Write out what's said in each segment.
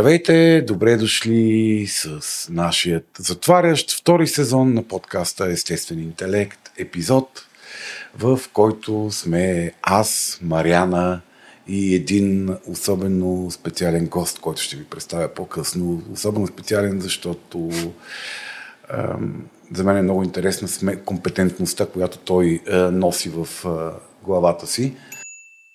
Здравейте, добре дошли с нашият затварящ втори сезон на подкаста Естествен интелект, епизод, в който сме аз, Мариана и един особено специален гост, който ще ви представя по-късно. Особено специален, защото ам, за мен е много интересна компетентността, която той а, носи в а, главата си.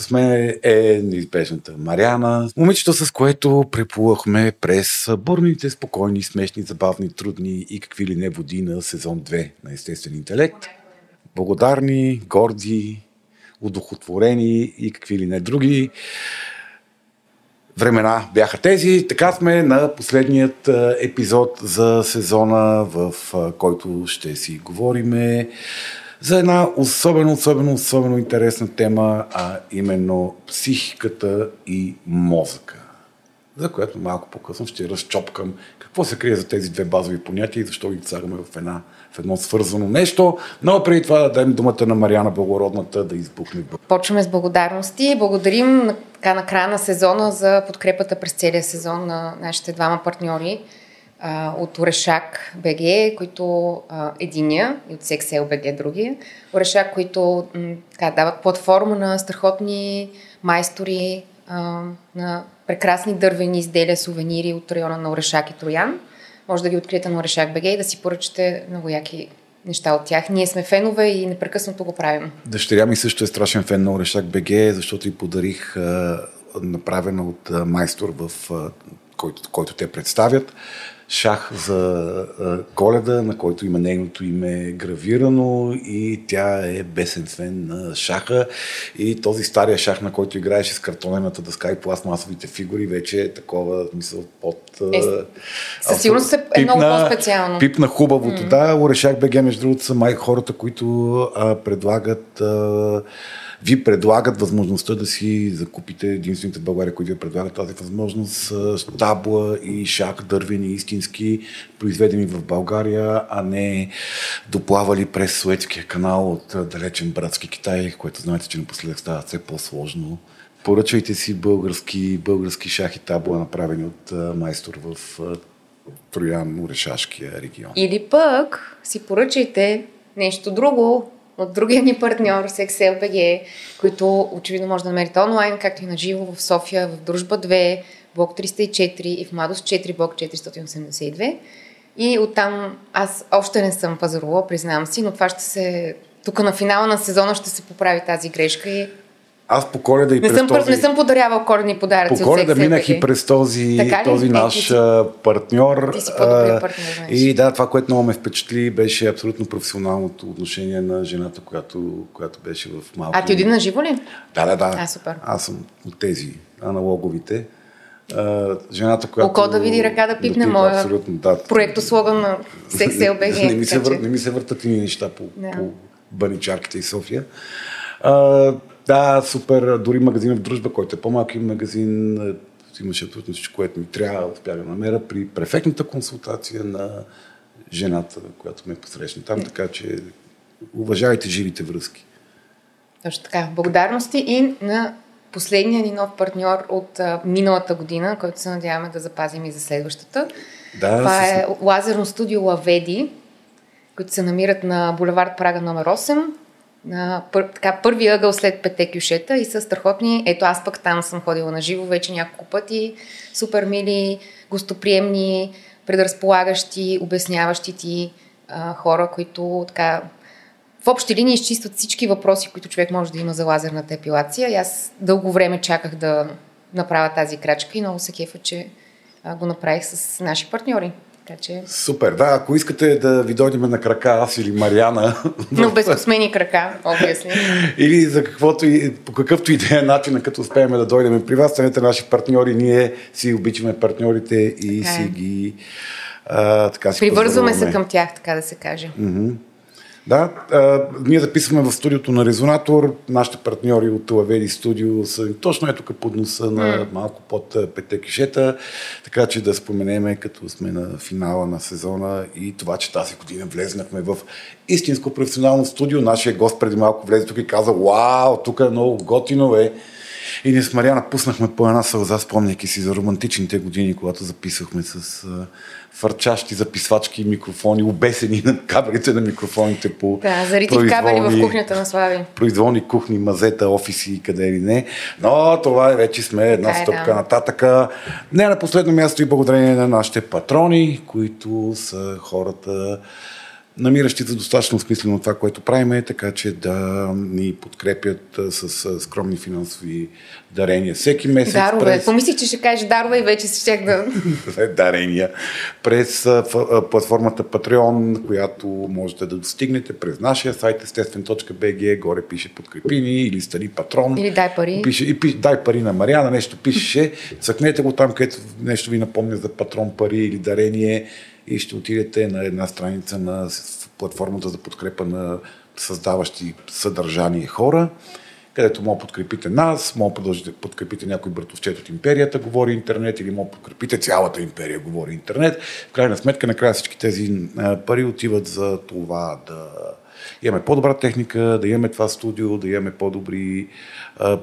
С мен е неизбежната Мариана, момичето с което преплувахме през бурните, спокойни, смешни, забавни, трудни и какви ли не води на сезон 2 на Естествен интелект. Благодарни, горди, удохотворени и какви ли не други времена бяха тези. Така сме на последният епизод за сезона, в който ще си говориме за една особено, особено, особено интересна тема, а именно психиката и мозъка, за която малко по-късно ще разчопкам какво се крие за тези две базови понятия и защо ги цараме в, една, в едно свързано нещо. Но преди това да дадем думата на Мариана Благородната да избухне. Почваме с благодарности. Благодарим така на края на сезона за подкрепата през целия сезон на нашите двама партньори а, от Орешак БГ, които а, единия и от Сексел БГ другия. Орешак, които м, така, дават платформа на страхотни майстори, а, на прекрасни дървени изделия, сувенири от района на Орешак и Троян. Може да ги откриете на Орешак БГ и да си поръчате много яки неща от тях. Ние сме фенове и непрекъснато го правим. Дъщеря ми също е страшен фен на Орешак БГ, защото и подарих а, направена от майстор, в, който, който те представят шах за коледа, на който има нейното име гравирано и тя е бесен фен на шаха и този стария шах, на който играеше с картонената дъска и пластмасовите фигури, вече е такова, мисъл, под... Е, със сигурност е, е много по-специално. Пипна хубавото, mm. да. Орешак БГ, между другото, са май хората, които а, предлагат а, ви предлагат възможността да си закупите единствените в България, които ви предлагат тази възможност, табла и шак, дървени, истински, произведени в България, а не доплавали през Суетския канал от далечен братски Китай, което знаете, че напоследък става все по-сложно. Поръчвайте си български, български шах и табла, направени от майстор в Троян, Орешашкия регион. Или пък си поръчайте нещо друго, от другия ни партньор, SexLBG, които очевидно може да намерите онлайн, както и на живо в София, в Дружба 2, блок 304 и в Мадос 4, блок 482. И оттам аз още не съм пазарувала, признавам си, но това ще се... Тук на финала на сезона ще се поправи тази грешка и аз по коледа и не през съм, този... Не съм подарявал коледни подаръци По коледа минах и през този, този наш е, партньор. Ти си партньор, знаеш. И да, това, което много ме впечатли, беше абсолютно професионалното отношение на жената, която, която беше в малко... А ти един на живо ли? Да, да, да. А, супер. Аз съм от тези аналоговите. Uh, жената, която... Око да види ръка да пипне да моя абсолютно, да. проекто слоган на SexLBG. не, ми се не ми се въртат и неща по, да. по баничарките и София. Uh, да, супер. Дори магазин в Дружба, който е по-малки магазин, е, имаше абсолютно всичко, което ми трябва, успях да намеря при префектната консултация на жената, която ме посрещна там, така че уважавайте живите връзки. Точно така. Благодарности и на последния ни нов партньор от а, миналата година, който се надяваме да запазим и за следващата. Да, Това с... е лазерно студио Лаведи, които се намират на булевард Прага номер 8 на пър, така, първи ъгъл след пете кюшета и са страхотни. Ето аз пък там съм ходила на живо вече няколко пъти. Супер мили, гостоприемни, предразполагащи, обясняващи ти а, хора, които така в общи линии изчистват всички въпроси, които човек може да има за лазерната епилация. И аз дълго време чаках да направя тази крачка и много се кефа, че а, го направих с наши партньори. Така че... Супер, да, ако искате да ви дойдем на крака, аз или Мариана. Но без космени крака, обясни. или за каквото и, по какъвто и да е начин, като успеем да дойдем при вас, станете наши партньори, ние си обичаме партньорите и така е. си ги а, така си Привързваме се към тях, така да се каже. Mm-hmm. Да, а, ние записваме в студиото на Резонатор. Нашите партньори от Лаведи студио са точно ето тук под носа на mm. малко под пете кишета, така че да споменеме като сме на финала на сезона и това, че тази година влезнахме в истинско професионално студио. Нашия гост преди малко влезе тук и каза, вау, тук е много готино е. И ние с Мариана пуснахме по една сълза, спомняйки си за романтичните години, когато записахме с фърчащи записвачки микрофони, обесени на кабелите на микрофоните по Да, зарити кабели в кухнята на Слави. Произволни кухни, мазета, офиси и къде ли не. Но това е вече сме една стъпка е, да. нататъка. Не на последно място и благодарение на нашите патрони, които са хората, намиращи за достатъчно смислено това, което правиме, така че да ни подкрепят с скромни финансови дарения всеки месец. Дарове. През... Помислих, че ще кажеш дарове и вече си щех да... дарения. През платформата Patreon, която можете да достигнете през нашия сайт естествен.bg, горе пише подкрепи ни или стани патрон. Или дай пари. Пише, и пише, дай пари на Мариана, нещо пишеше. Цъкнете го там, където нещо ви напомня за патрон пари или дарение и ще отидете на една страница на платформата за подкрепа на създаващи съдържание хора, където мога подкрепите нас, мога продължите да подкрепите някой братовчет от империята, говори интернет, или мога подкрепите цялата империя, говори интернет. В крайна сметка, накрая всички тези пари отиват за това да имаме по-добра техника, да имаме това студио, да имаме по-добри,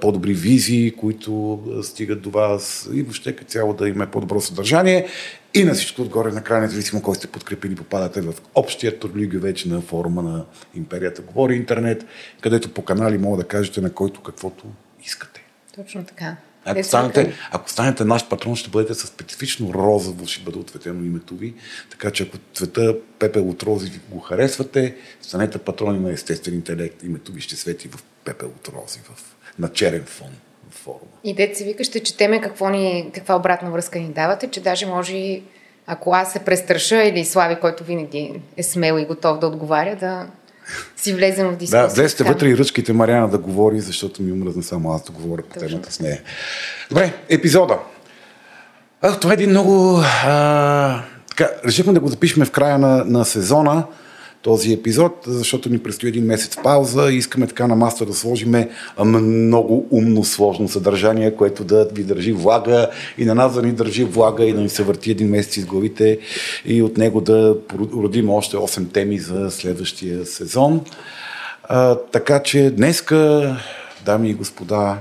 по-добри визии, които стигат до вас и въобще като цяло да имаме по-добро съдържание. И на всичко отгоре, накрая, независимо кой сте подкрепили, попадате в общия турлига вече на форума на Империята Говори Интернет, където по канали мога да кажете на който каквото искате. Точно така. Ако станете, ако станете наш патрон, ще бъдете със специфично розово, ще бъде ответено името ви. Така че ако цвета пепел от рози го харесвате, станете патрони на естествен интелект, името ви ще свети в пепел от рози, в, на черен фон форма. И дете се вика, ще четеме какво ни, каква обратна връзка ни давате, че даже може, ако аз се престраша или Слави, който винаги е смел и готов да отговаря, да си влезем в дискусия. Да, влезте вътре и ръчките Мариана да говори, защото ми умръзна само аз да говоря по Точно. темата с нея. Добре, епизода. А, това е един много... А, така, решихме да го запишем в края на, на сезона този епизод, защото ни предстои един месец пауза и искаме така на маста да сложим много умно сложно съдържание, което да ви държи влага и на нас да ни държи влага и да ни се върти един месец из главите и от него да родим още 8 теми за следващия сезон. А, така че днеска, дами и господа,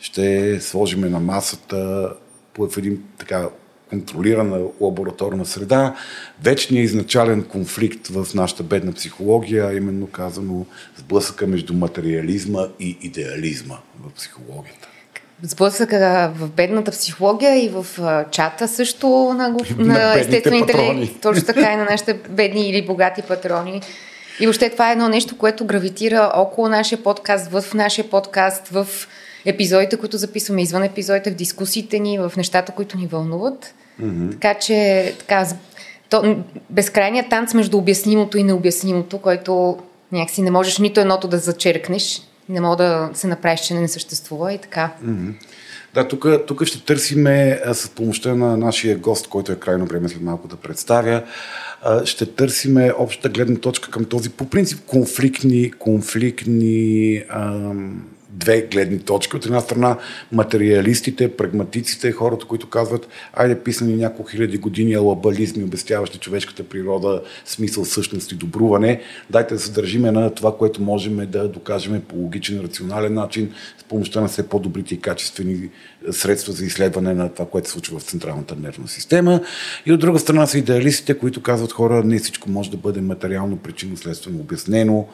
ще сложиме на масата по един така контролирана лабораторна среда, вечният изначален конфликт в нашата бедна психология, именно казано сблъсъка между материализма и идеализма в психологията. Сблъсъка в бедната психология и в чата също на, на, на естествените точно така и на нашите бедни или богати патрони. И въобще това е едно нещо, което гравитира около нашия подкаст, в нашия подкаст, в епизодите, които записваме извън епизодите, в дискусиите ни, в нещата, които ни вълнуват. Mm-hmm. Така че, така, то, безкрайният танц между обяснимото и необяснимото, който някакси не можеш нито едното да зачеркнеш, не мога да се направиш, че не съществува и така. Mm-hmm. Да, тук, тук ще търсиме с помощта на нашия гост, който е крайно време след малко да представя, ще търсиме обща гледна точка към този по принцип конфликтни, конфликтни ам, две гледни точки. От една страна материалистите, прагматиците, хората, които казват, айде писани няколко хиляди години алабализми, обясняващи човешката природа, смисъл, същност и добруване. Дайте да се държиме на това, което можем да докажем по логичен, рационален начин, с помощта на все по-добрите и качествени средства за изследване на това, което се случва в централната нервна система. И от друга страна са идеалистите, които казват хора, не всичко може да бъде материално причинно-следствено обяснено.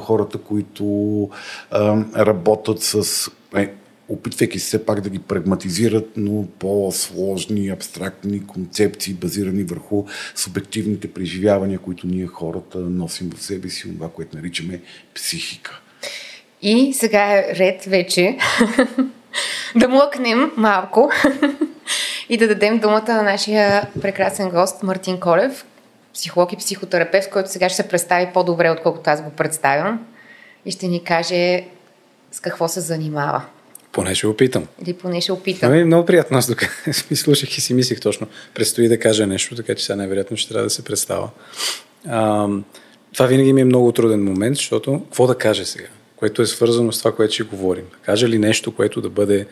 Хората, които а, работят с е, опитвайки се пак да ги прагматизират, но по-сложни, абстрактни концепции, базирани върху субективните преживявания, които ние хората носим в себе си, това, което наричаме психика. И сега е ред вече да млъкнем малко и да дадем думата на нашия прекрасен гост Мартин Колев, психолог и психотерапевт, който сега ще се представи по-добре, отколкото аз го представям и ще ни каже с какво се занимава. Поне ще опитам. Или поне ще опитам. Ами, много приятно. Аз ми слушах и си мислих точно. Предстои да кажа нещо, така че сега най-вероятно ще трябва да се представя. А, това винаги ми е много труден момент, защото какво да кажа сега? Което е свързано с това, което ще говорим. Да кажа ли нещо, което да бъде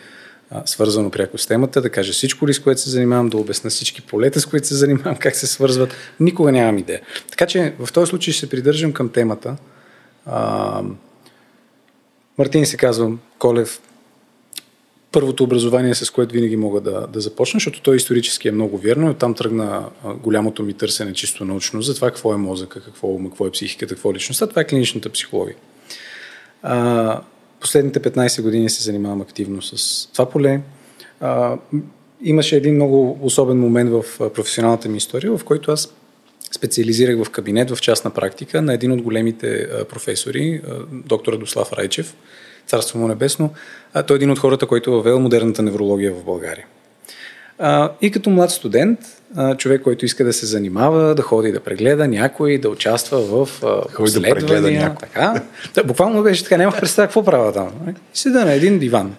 свързано пряко с темата, да кажа всичко ли, с което се занимавам, да обясна всички полета, с които се занимавам, как се свързват. Никога нямам идея. Така че в този случай ще се придържам към темата. А, Мартин се казвам, Колев, първото образование, с което винаги мога да, да започна, защото то исторически е много вярно и оттам тръгна голямото ми търсене чисто научно за това какво е мозъка, какво, какво е психиката, какво е личността. Това е клиничната психология. А, последните 15 години се занимавам активно с това поле. А, имаше един много особен момент в професионалната ми история, в който аз специализирах в кабинет в частна практика на един от големите професори, доктор Радослав Райчев, царство му небесно. А той е един от хората, който е въвел модерната неврология в България. И като млад студент, човек, който иска да се занимава, да ходи да прегледа някой, да участва в ходи да прегледа някой. Така. Буквално беше така, нямах представа какво правя там. И седа на един диван.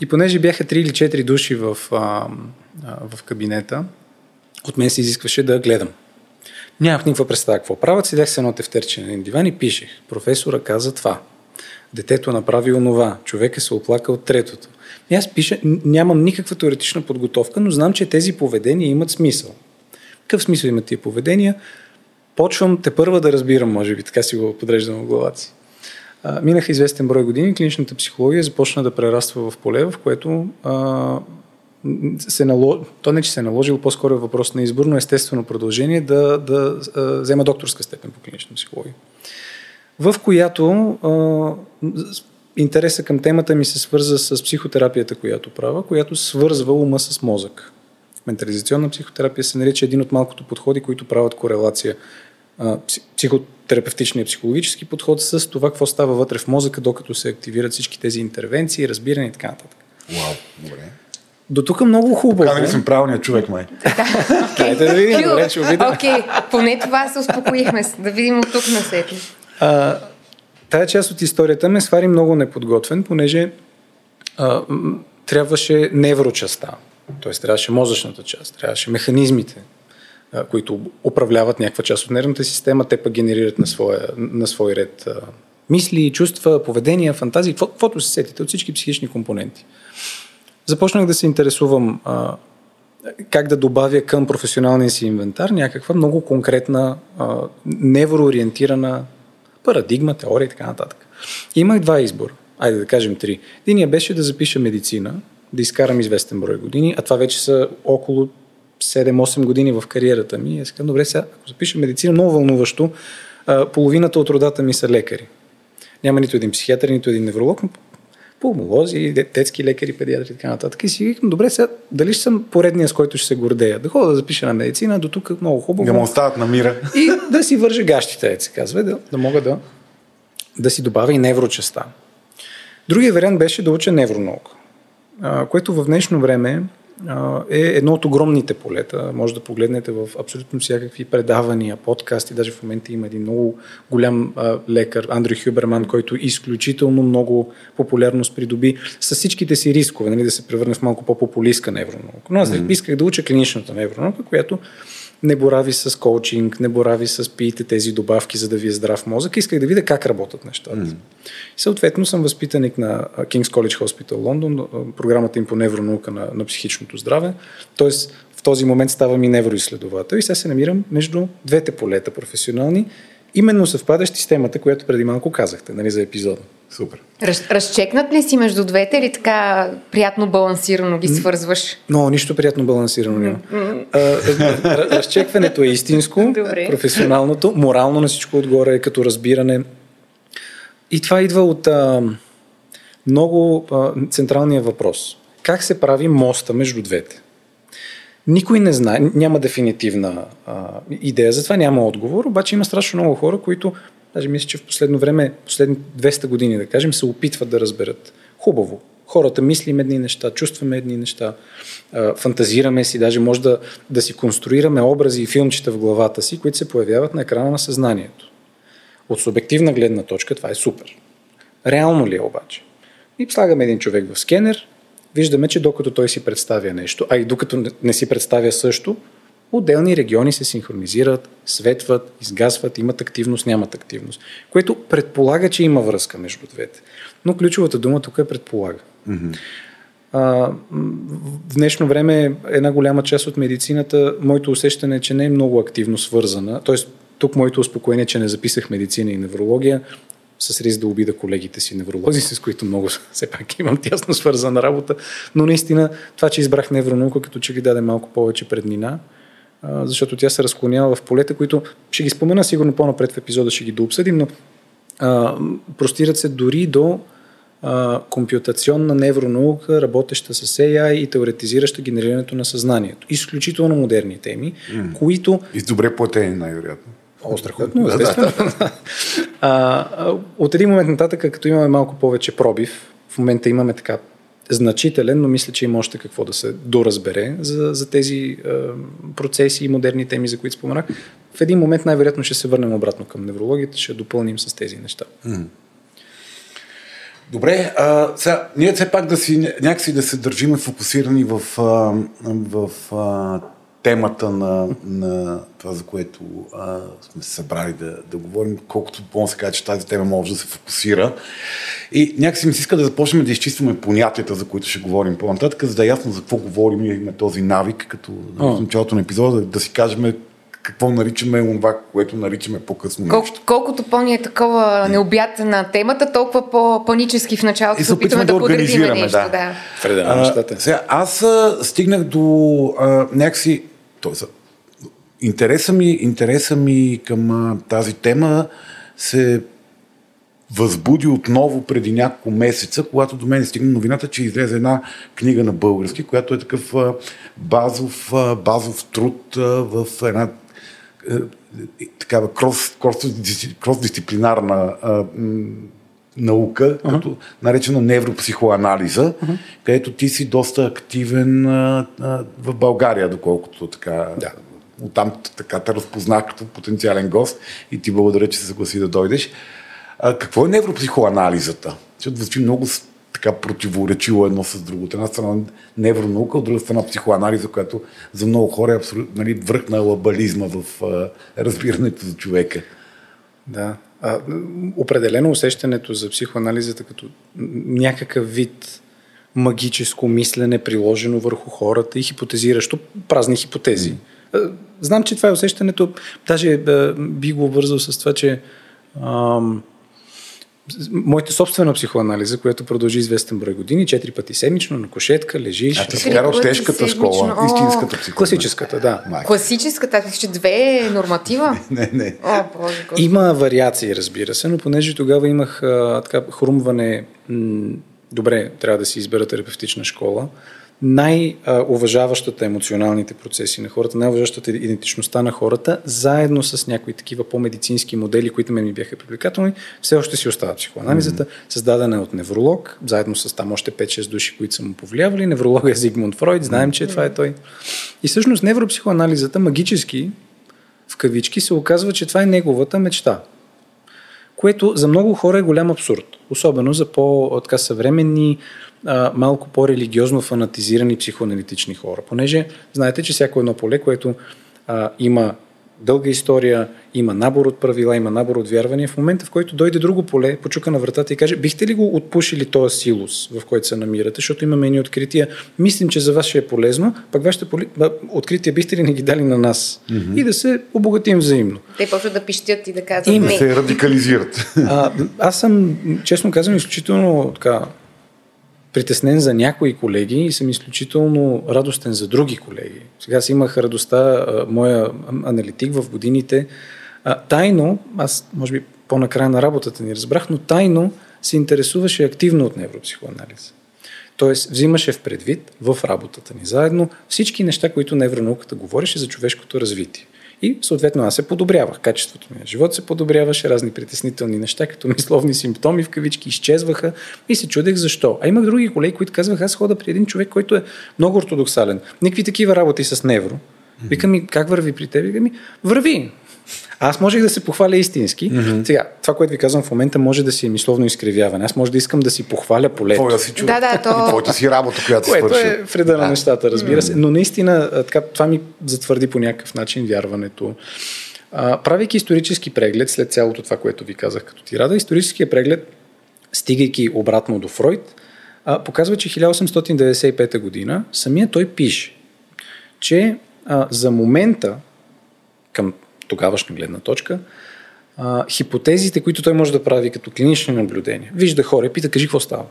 И понеже бяха 3 или 4 души в, а, а, в кабинета, от мен се изискваше да гледам. Нямах никаква представа какво правят. Седях с едно тефтерче на един диван и пишех. Професора каза това. Детето направи онова. Човек е се оплакал третото. И аз пиша, нямам никаква теоретична подготовка, но знам, че тези поведения имат смисъл. Какъв смисъл имат тия поведения? Почвам те първа да разбирам, може би, така си го подреждам в главата си. А, минаха известен брой години, клиничната психология започна да прераства в поле, в което а, се наложи, то не, че се е наложило, по-скоро е въпрос на изборно естествено продължение да, да а, взема докторска степен по клинична психология. В която а, интереса към темата ми се свърза с психотерапията, която правя, която свързва ума с мозък. Ментализационна психотерапия се нарича един от малкото подходи, които правят корелация психотерапевтичния психологически подход с това, какво става вътре в мозъка, докато се активират всички тези интервенции, разбиране и така нататък. Вау, добре. До тук много хубаво. Казали съм правилният човек, май. Хайде да видим, Окей, поне това се успокоихме. Да видим от тук на сетли. Тая част от историята ме свари много неподготвен, понеже а, трябваше неврочаста, т.е. трябваше мозъчната част, трябваше механизмите, а, които управляват някаква част от нервната система, те пък генерират на, своя, на свой ред а, мисли, чувства, поведения, фантазии, каквото се сетите от всички психични компоненти. Започнах да се интересувам а, как да добавя към професионалния си инвентар някаква много конкретна а, невроориентирана парадигма, теория и така нататък. Имах два избора. Айде да кажем три. Единия беше да запиша медицина, да изкарам известен брой години, а това вече са около 7-8 години в кариерата ми. Аз казвам, добре, сега, ако запиша медицина, много вълнуващо, половината от родата ми са лекари. Няма нито един психиатър, нито един невролог, но пулмолози, детски лекари, педиатри и така нататък. И си викам, добре, сега дали ще съм поредния, с който ще се гордея? Да ходя да запиша на медицина, до тук много хубаво. Да му остават на мира. И да си вържа гащите, се казва, да, да мога да, да си добавя и неврочеста. Другия вариант беше да уча невронаука, което в днешно време е едно от огромните полета. Може да погледнете в абсолютно всякакви предавания, подкасти. Даже в момента има един много голям лекар, Андрю Хюберман, който изключително много популярност придоби с всичките си рискове, нали, да се превърне в малко по-популистка невронаука. Но аз mm-hmm. исках да уча клиничната невронаука, която не борави с коучинг, не борави с пиете тези добавки, за да ви е здрав мозък. Исках да видя как работят нещата. Mm. съответно съм възпитаник на King's College Hospital Лондон, програмата им по невронаука на, на психичното здраве. Тоест в този момент ставам и невроизследовател и сега се намирам между двете полета професионални, именно съвпадащи с темата, която преди малко казахте нали, за епизода. Супер. Раз, разчекнат ли си между двете или така приятно балансирано ги свързваш? Но, нищо приятно балансирано няма. разчекването е истинско, Добре. професионалното, морално на всичко отгоре е като разбиране. И това идва от а, много а, централния въпрос. Как се прави моста между двете? Никой не знае, няма дефинитивна а, идея, затова няма отговор, обаче има страшно много хора, които Даже мисля, че в последно време, последни 200 години, да кажем, се опитват да разберат. Хубаво. Хората мислим едни неща, чувстваме едни неща, фантазираме си, даже може да, да си конструираме образи и филмчета в главата си, които се появяват на екрана на съзнанието. От субективна гледна точка това е супер. Реално ли е обаче? И слагаме един човек в скенер, виждаме, че докато той си представя нещо, а и докато не си представя също, отделни региони се синхронизират, светват, изгасват, имат активност, нямат активност, което предполага, че има връзка между двете. Но ключовата дума тук е предполага. Mm-hmm. А, в днешно време една голяма част от медицината, моето усещане е, че не е много активно свързана, т.е. тук моето успокоение, че не записах медицина и неврология, с риск да обида колегите си невролози, с които много все пак имам тясно свързана работа, но наистина това, че избрах невронаука, като че ги даде малко повече преднина, защото тя се разклонява в полета, които ще ги спомена сигурно по-напред в епизода, ще ги дообсъдим, но а, простират се дори до а, компютационна невронаука, работеща с AI и теоретизираща генерирането на съзнанието. Изключително модерни теми, mm. които... И добре платени, най-вероятно. О, страхотно, естествено. а, от един момент нататък, като имаме малко повече пробив, в момента имаме така значителен, но мисля, че има още какво да се доразбере за, за тези е, процеси и модерни теми, за които споменах. В един момент най-вероятно ще се върнем обратно към неврологията, ще допълним с тези неща. Добре, а, сега, ние все пак да си, някакси да се държиме фокусирани в, в а, темата на, на това, за което а, сме се събрали да, да говорим, колкото по се каже, че тази тема може да се фокусира. И някакси ми се иска да започнем да изчистваме понятията, за които ще говорим по-нататък, за да е ясно за какво говорим и имаме този навик, като в началото на епизода, да, да си кажем какво наричаме това, което наричаме по-късно Кол, Колкото по-ни е такова необятна темата, толкова по-панически в началото се опитваме да, да подредиме нещо. Да. да. А, сега, аз а, стигнах до а, някакси Тоест, интереса ми, интереса ми към а, тази тема се възбуди отново преди няколко месеца, когато до мен стигна новината, че излезе една книга на български, която е такъв а, базов, а, базов труд а, в една а, такава крос, крос, крос-дисциплинарна а, наука, uh-huh. като наречена невропсихоанализа, uh-huh. където ти си доста активен а, а, в България, доколкото така. Да. Оттам така те разпознах като потенциален гост и ти благодаря, че се съгласи да дойдеш. А, какво е невропсихоанализата? Защото звучи много така противоречило едно с друго. От една страна невронаука, от друга страна психоанализа, която за много хора е абсолютно нали, връх на лабализма в а, разбирането за човека. Да, а, определено усещането за психоанализата като някакъв вид магическо мислене, приложено върху хората и хипотезиращо празни хипотези. Знам, че това е усещането, даже би го обвързал с това, че ам, моята собствена психоанализа, която продължи известен брой години, четири пъти седмично, на кошетка, лежиш. А ти си карал тежката школа, истинската психоанализа. Класическата, да. Майка. Класическата, аз че две е норматива. не, не. О, боже, Има вариации, разбира се, но понеже тогава имах а, така хрумване, м- добре, трябва да си избера терапевтична школа, най-уважаващата емоционалните процеси на хората, най-уважаващата идентичността на хората, заедно с някои такива по-медицински модели, които ме ми бяха привлекателни, все още си остава психоанализата, mm-hmm. създадена е от невролог, заедно с там още 5-6 души, които са му повлиявали. Невролог е Зигмунд Фройд, знаем, че mm-hmm. това е той. И всъщност невропсихоанализата магически, в кавички, се оказва, че това е неговата мечта което за много хора е голям абсурд. Особено за по-съвременни, а, малко по-религиозно фанатизирани психоаналитични хора. Понеже знаете, че всяко едно поле, което а, има дълга история, има набор от правила, има набор от вярвания. В момента, в който дойде друго поле, почука на вратата и каже, бихте ли го отпушили този силус, в който се намирате, защото имаме ни открития. Мислим, че за вас ще е полезно, пък вашите поли... открития бихте ли не ги дали на нас? Mm-hmm. И да се обогатим взаимно. Те почват да пищят и да казват и не. се радикализират. А, аз съм, честно казвам, изключително така, притеснен за някои колеги и съм изключително радостен за други колеги. Сега си имах радостта, а, моя аналитик в годините, тайно, аз може би по-накрая на работата ни разбрах, но тайно се интересуваше активно от невропсихоанализ. Тоест, взимаше в предвид в работата ни заедно всички неща, които невронауката говореше за човешкото развитие. И съответно аз се подобрявах. Качеството ми на живот се подобряваше, разни притеснителни неща, като мисловни симптоми в кавички изчезваха и се чудех защо. А имах други колеги, които казваха, аз хода при един човек, който е много ортодоксален. Никакви такива работи с невро. Викам ми, как върви при теб? Викам ми, върви. Аз можех да се похваля истински. Mm-hmm. Сега, това, което ви казвам в момента, може да си е мисловно изкривяване. Аз може да искам да си похваля полето. Твоя си Да, да, то... Твоята си работа, която Което свърши. е вреда на нещата, разбира се. Но наистина, така, това ми затвърди по някакъв начин вярването. А, правейки исторически преглед, след цялото това, което ви казах като тирада, историческия преглед, стигайки обратно до Фройд, а, показва, че 1895 година самия той пише, че а, за момента, към тогавашна гледна точка, а, хипотезите, които той може да прави като клинични наблюдения. Вижда хора и пита, кажи какво става.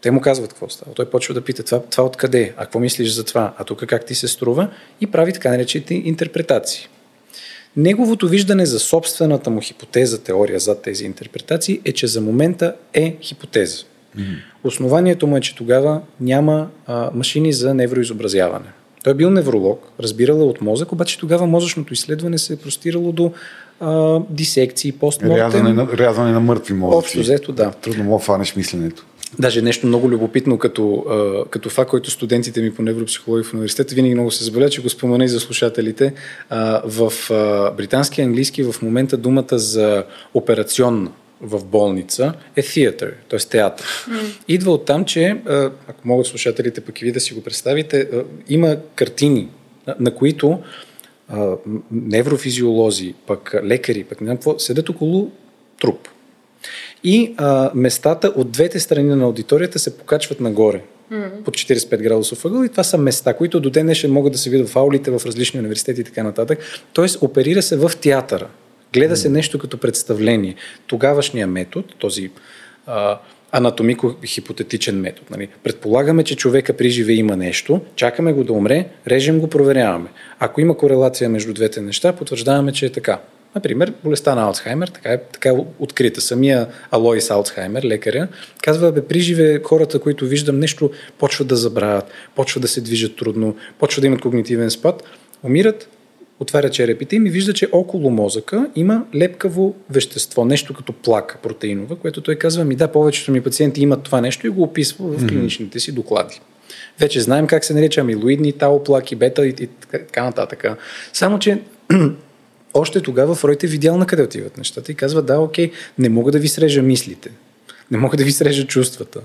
Те му казват какво става. Той почва да пита това, това откъде е, а какво мислиш за това, а тук как ти се струва и прави така наречените интерпретации. Неговото виждане за собствената му хипотеза, теория зад тези интерпретации е, че за момента е хипотеза. Mm-hmm. Основанието му е, че тогава няма а, машини за невроизобразяване. Той е бил невролог, разбирал е от мозък, обаче тогава мозъчното изследване се е простирало до а, дисекции, постмортем. Рязане на, рязане на мъртви мозъци. Общо взето, да. Трудно мога фанеш мисленето. Даже нещо много любопитно като, а, като факт, който студентите ми по невропсихология в университета винаги много се заболя, че го спомена и за слушателите. А, в а, британски английски в момента думата за операционна в болница е theater, т.е. театър. Mm. Идва от там, че, ако могат слушателите пък и ви да си го представите, има картини, на които неврофизиолози, пък лекари, пък не знам какво, седят около труп. И а, местата от двете страни на аудиторията се покачват нагоре mm. под 45 градусов ъгъл и това са места, които до ден днешен могат да се видят в аулите, в различни университети и така нататък. Тоест оперира се в театъра. Гледа се нещо като представление. Тогавашния метод, този а, анатомико-хипотетичен метод. Нали? Предполагаме, че човека при живе има нещо, чакаме го да умре, режем го, проверяваме. Ако има корелация между двете неща, потвърждаваме, че е така. Например, болестта на Алцхаймер, така е, така е открита. Самия Алоис Алцхаймер, лекаря, казва, бе, при живе хората, които виждам нещо, почват да забравят, почват да се движат трудно, почват да имат когнитивен спад, умират, отваря черепите им и вижда, че около мозъка има лепкаво вещество, нещо като плака протеинова, което той казва, ми да, повечето ми пациенти имат това нещо и го описва в клиничните си доклади. Вече знаем как се нарича амилоидни тао плаки, бета и, и така нататък. Само, че още тогава Фройд е видял на къде отиват нещата и казва, да, окей, не мога да ви срежа мислите, не мога да ви срежа чувствата.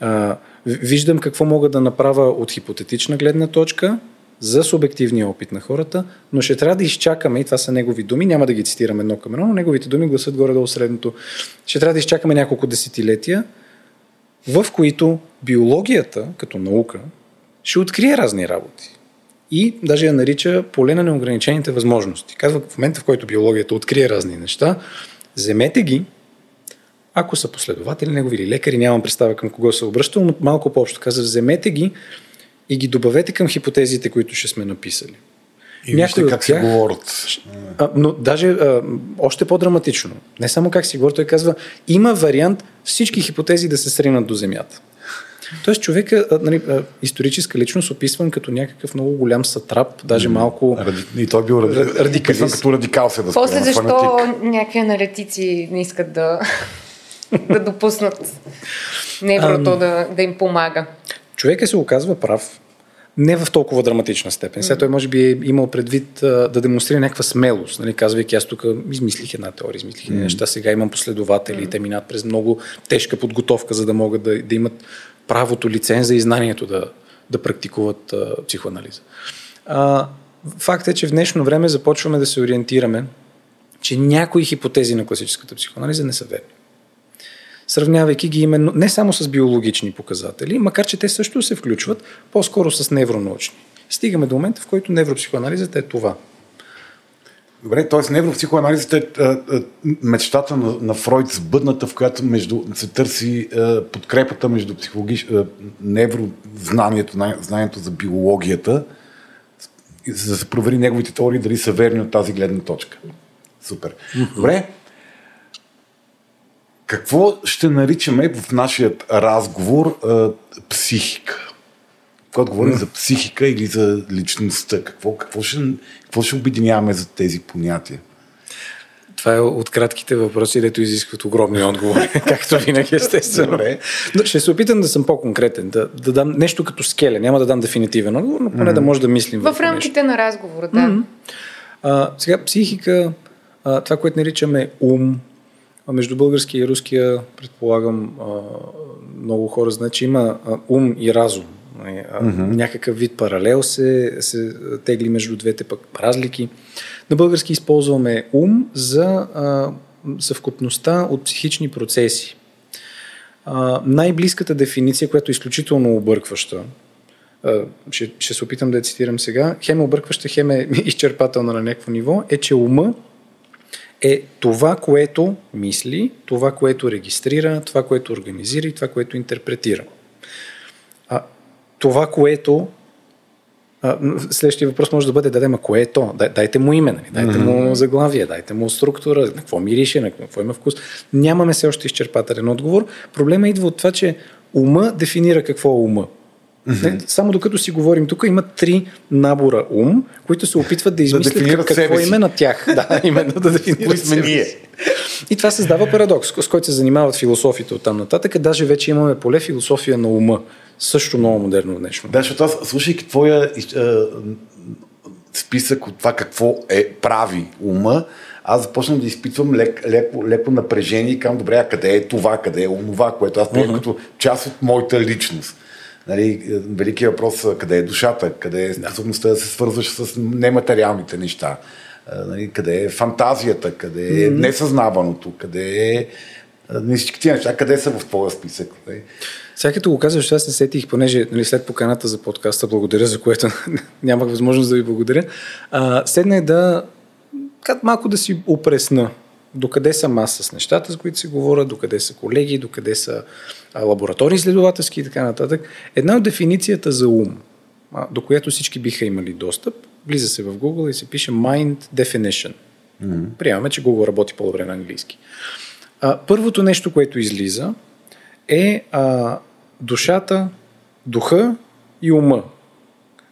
А, виждам какво мога да направя от хипотетична гледна точка, за субективния опит на хората, но ще трябва да изчакаме, и това са негови думи, няма да ги цитираме едно към едно, но неговите думи гласат горе-долу средното. Ще трябва да изчакаме няколко десетилетия, в които биологията, като наука, ще открие разни работи. И даже я нарича поле на неограничените възможности. Казва, в момента, в който биологията открие разни неща, вземете ги, ако са последователи, негови или лекари, нямам представа към кого се обръщал, но малко по-общо казва, вземете ги, и ги добавете към хипотезите, които ще сме написали. И Някои как тях, се говорят. А, но даже а, още по-драматично. Не само как си говорят, той казва, има вариант всички хипотези да се сринат до Земята. Тоест човека, нали, историческа личност, описван като някакъв много голям сатрап, даже малко... Ради... И той бил ради... радикалист. като радикал се да После защо фанатик. някакви аналитици не искат да, да допуснат неврото да, да им помага? Човека се оказва прав, не в толкова драматична степен. Сега той може би е имал предвид а, да демонстрира някаква смелост, нали, казвайки аз тук измислих една теория, измислих mm. неща, сега имам последователи, mm. те минат през много тежка подготовка, за да могат да, да имат правото, лиценза и знанието да, да практикуват а, психоанализа. А, факт е, че в днешно време започваме да се ориентираме, че някои хипотези на класическата психоанализа не са верни сравнявайки ги именно не само с биологични показатели, макар че те също се включват по-скоро с невронаучни. Стигаме до момента, в който невропсихоанализата е това. Добре, т.е. невропсихоанализата е мечтата на, на Фройд сбъдната, в която между, се търси е, подкрепата между психологич, е, неврознанието, знанието за биологията, за да се провери неговите теории дали са верни от тази гледна точка. Супер. Добре, какво ще наричаме в нашия разговор а, психика? когато говорим mm. за психика или за личността, какво, какво, ще, какво ще обединяваме за тези понятия? Това е от кратките въпроси, дето изискват огромни отговори, както винаги естествено. Но ще се опитам да съм по-конкретен, да, да дам нещо като скеле. Няма да дам дефинитивен отговор, но поне mm-hmm. да може да мислим. В рамките нещо. на разговора, да. Mm-hmm. А, сега, психика, а, това, което наричаме ум, а между българския и руския, предполагам, много хора знаят, че има ум и разум. Mm-hmm. Някакъв вид паралел се, се тегли между двете пък разлики. На български използваме ум за а, съвкупността от психични процеси. А, най-близката дефиниция, която е изключително объркваща, а, ще, ще се опитам да я цитирам сега, хем е объркваща, хем е изчерпателна на някакво ниво, е, че ума е това, което мисли, това, което регистрира, това, което организира и това, което интерпретира. А, това, което следващия въпрос може да бъде, да, ма кое е то? Дайте му име, нали? дайте му заглавие, дайте му структура, на какво мирише, на какво има вкус. Нямаме все още изчерпателен отговор. Проблема идва от това, че ума дефинира какво е ума. Mm-hmm. Само докато си говорим тук, има три набора ум, които се опитват да измислят да какво име на тях. Да, именно да дефинират сме ние. И това създава парадокс, с който се занимават философите от там нататък. Даже вече имаме поле философия на ума. Също много модерно днешно. Да, защото аз, слушайки твоя списък от това какво е прави ума, аз започнах да изпитвам лек, леко, леко напрежение и към добре, а къде е това, къде е онова, което аз приемам uh-huh. като част от моята личност. Нали, великият въпрос къде е душата, къде е способността да се свързваш с нематериалните неща, нали, къде е фантазията, къде е mm-hmm. несъзнаваното, къде е не всички тия неща, къде са в твоя списък. Нали? Сега като го казваш, аз се сетих, понеже нали, след поканата за подкаста, благодаря за което нямах възможност да ви благодаря, а, седнах да малко да си опресна докъде съм аз с нещата, с които се говоря, докъде са колеги, докъде са лаборатории изследователски и така нататък. Една от дефиницията за ум, до която всички биха имали достъп, влиза се в Google и се пише Mind Definition. Mm-hmm. Приемаме, че Google работи по-добре на английски. А, първото нещо, което излиза е а, душата, духа и ума.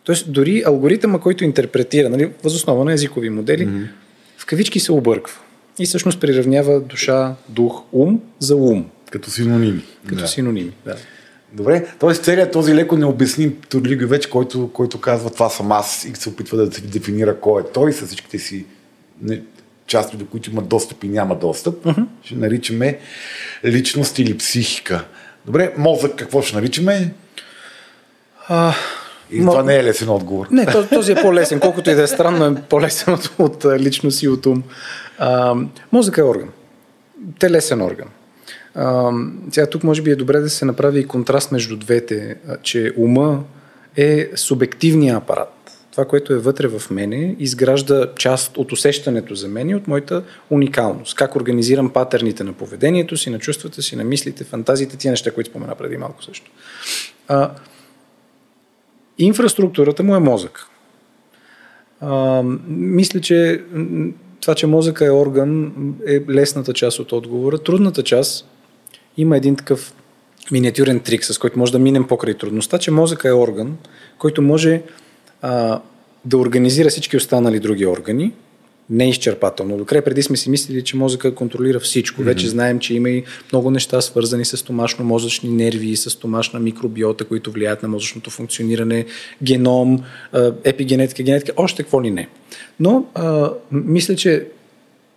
Тоест, дори алгоритъма, който интерпретира, нали, възоснова на езикови модели, mm-hmm. в кавички се обърква. И всъщност приравнява душа, дух, ум за ум. Като синоними. Като да. синоними, да. Добре, т.е. целият този леко необясним вече, който, който казва това съм аз и се опитва да се дефинира кой е той с всичките си не, части, до които има достъп и няма достъп, uh-huh. ще наричаме личност или психика. Добре, мозък какво ще наричаме? А, и м- това не е лесен отговор. Не, този е по-лесен. Колкото и да е странно, е по-лесен от, от личност и от ум. А, мозъка е орган. Те лесен орган. А, сега тук може би е добре да се направи и контраст между двете, че ума е субективния апарат. Това, което е вътре в мене, изгражда част от усещането за мен и от моята уникалност. Как организирам патерните на поведението си, на чувствата си, на мислите, фантазиите, тия неща, които спомена преди малко също. А, инфраструктурата му е мозък. А, мисля, че това, че мозъка е орган, е лесната част от отговора. Трудната част има един такъв миниатюрен трик, с който може да минем покрай трудността, че мозъка е орган, който може а, да организира всички останали други органи, не изчерпателно. Докрай преди сме си мислили, че мозъка контролира всичко. Mm-hmm. Вече знаем, че има и много неща свързани с стомашно-мозъчни нерви, с стомашна микробиота, които влияят на мозъчното функциониране, геном, епигенетика, генетика, още какво ли не. Но а, мисля, че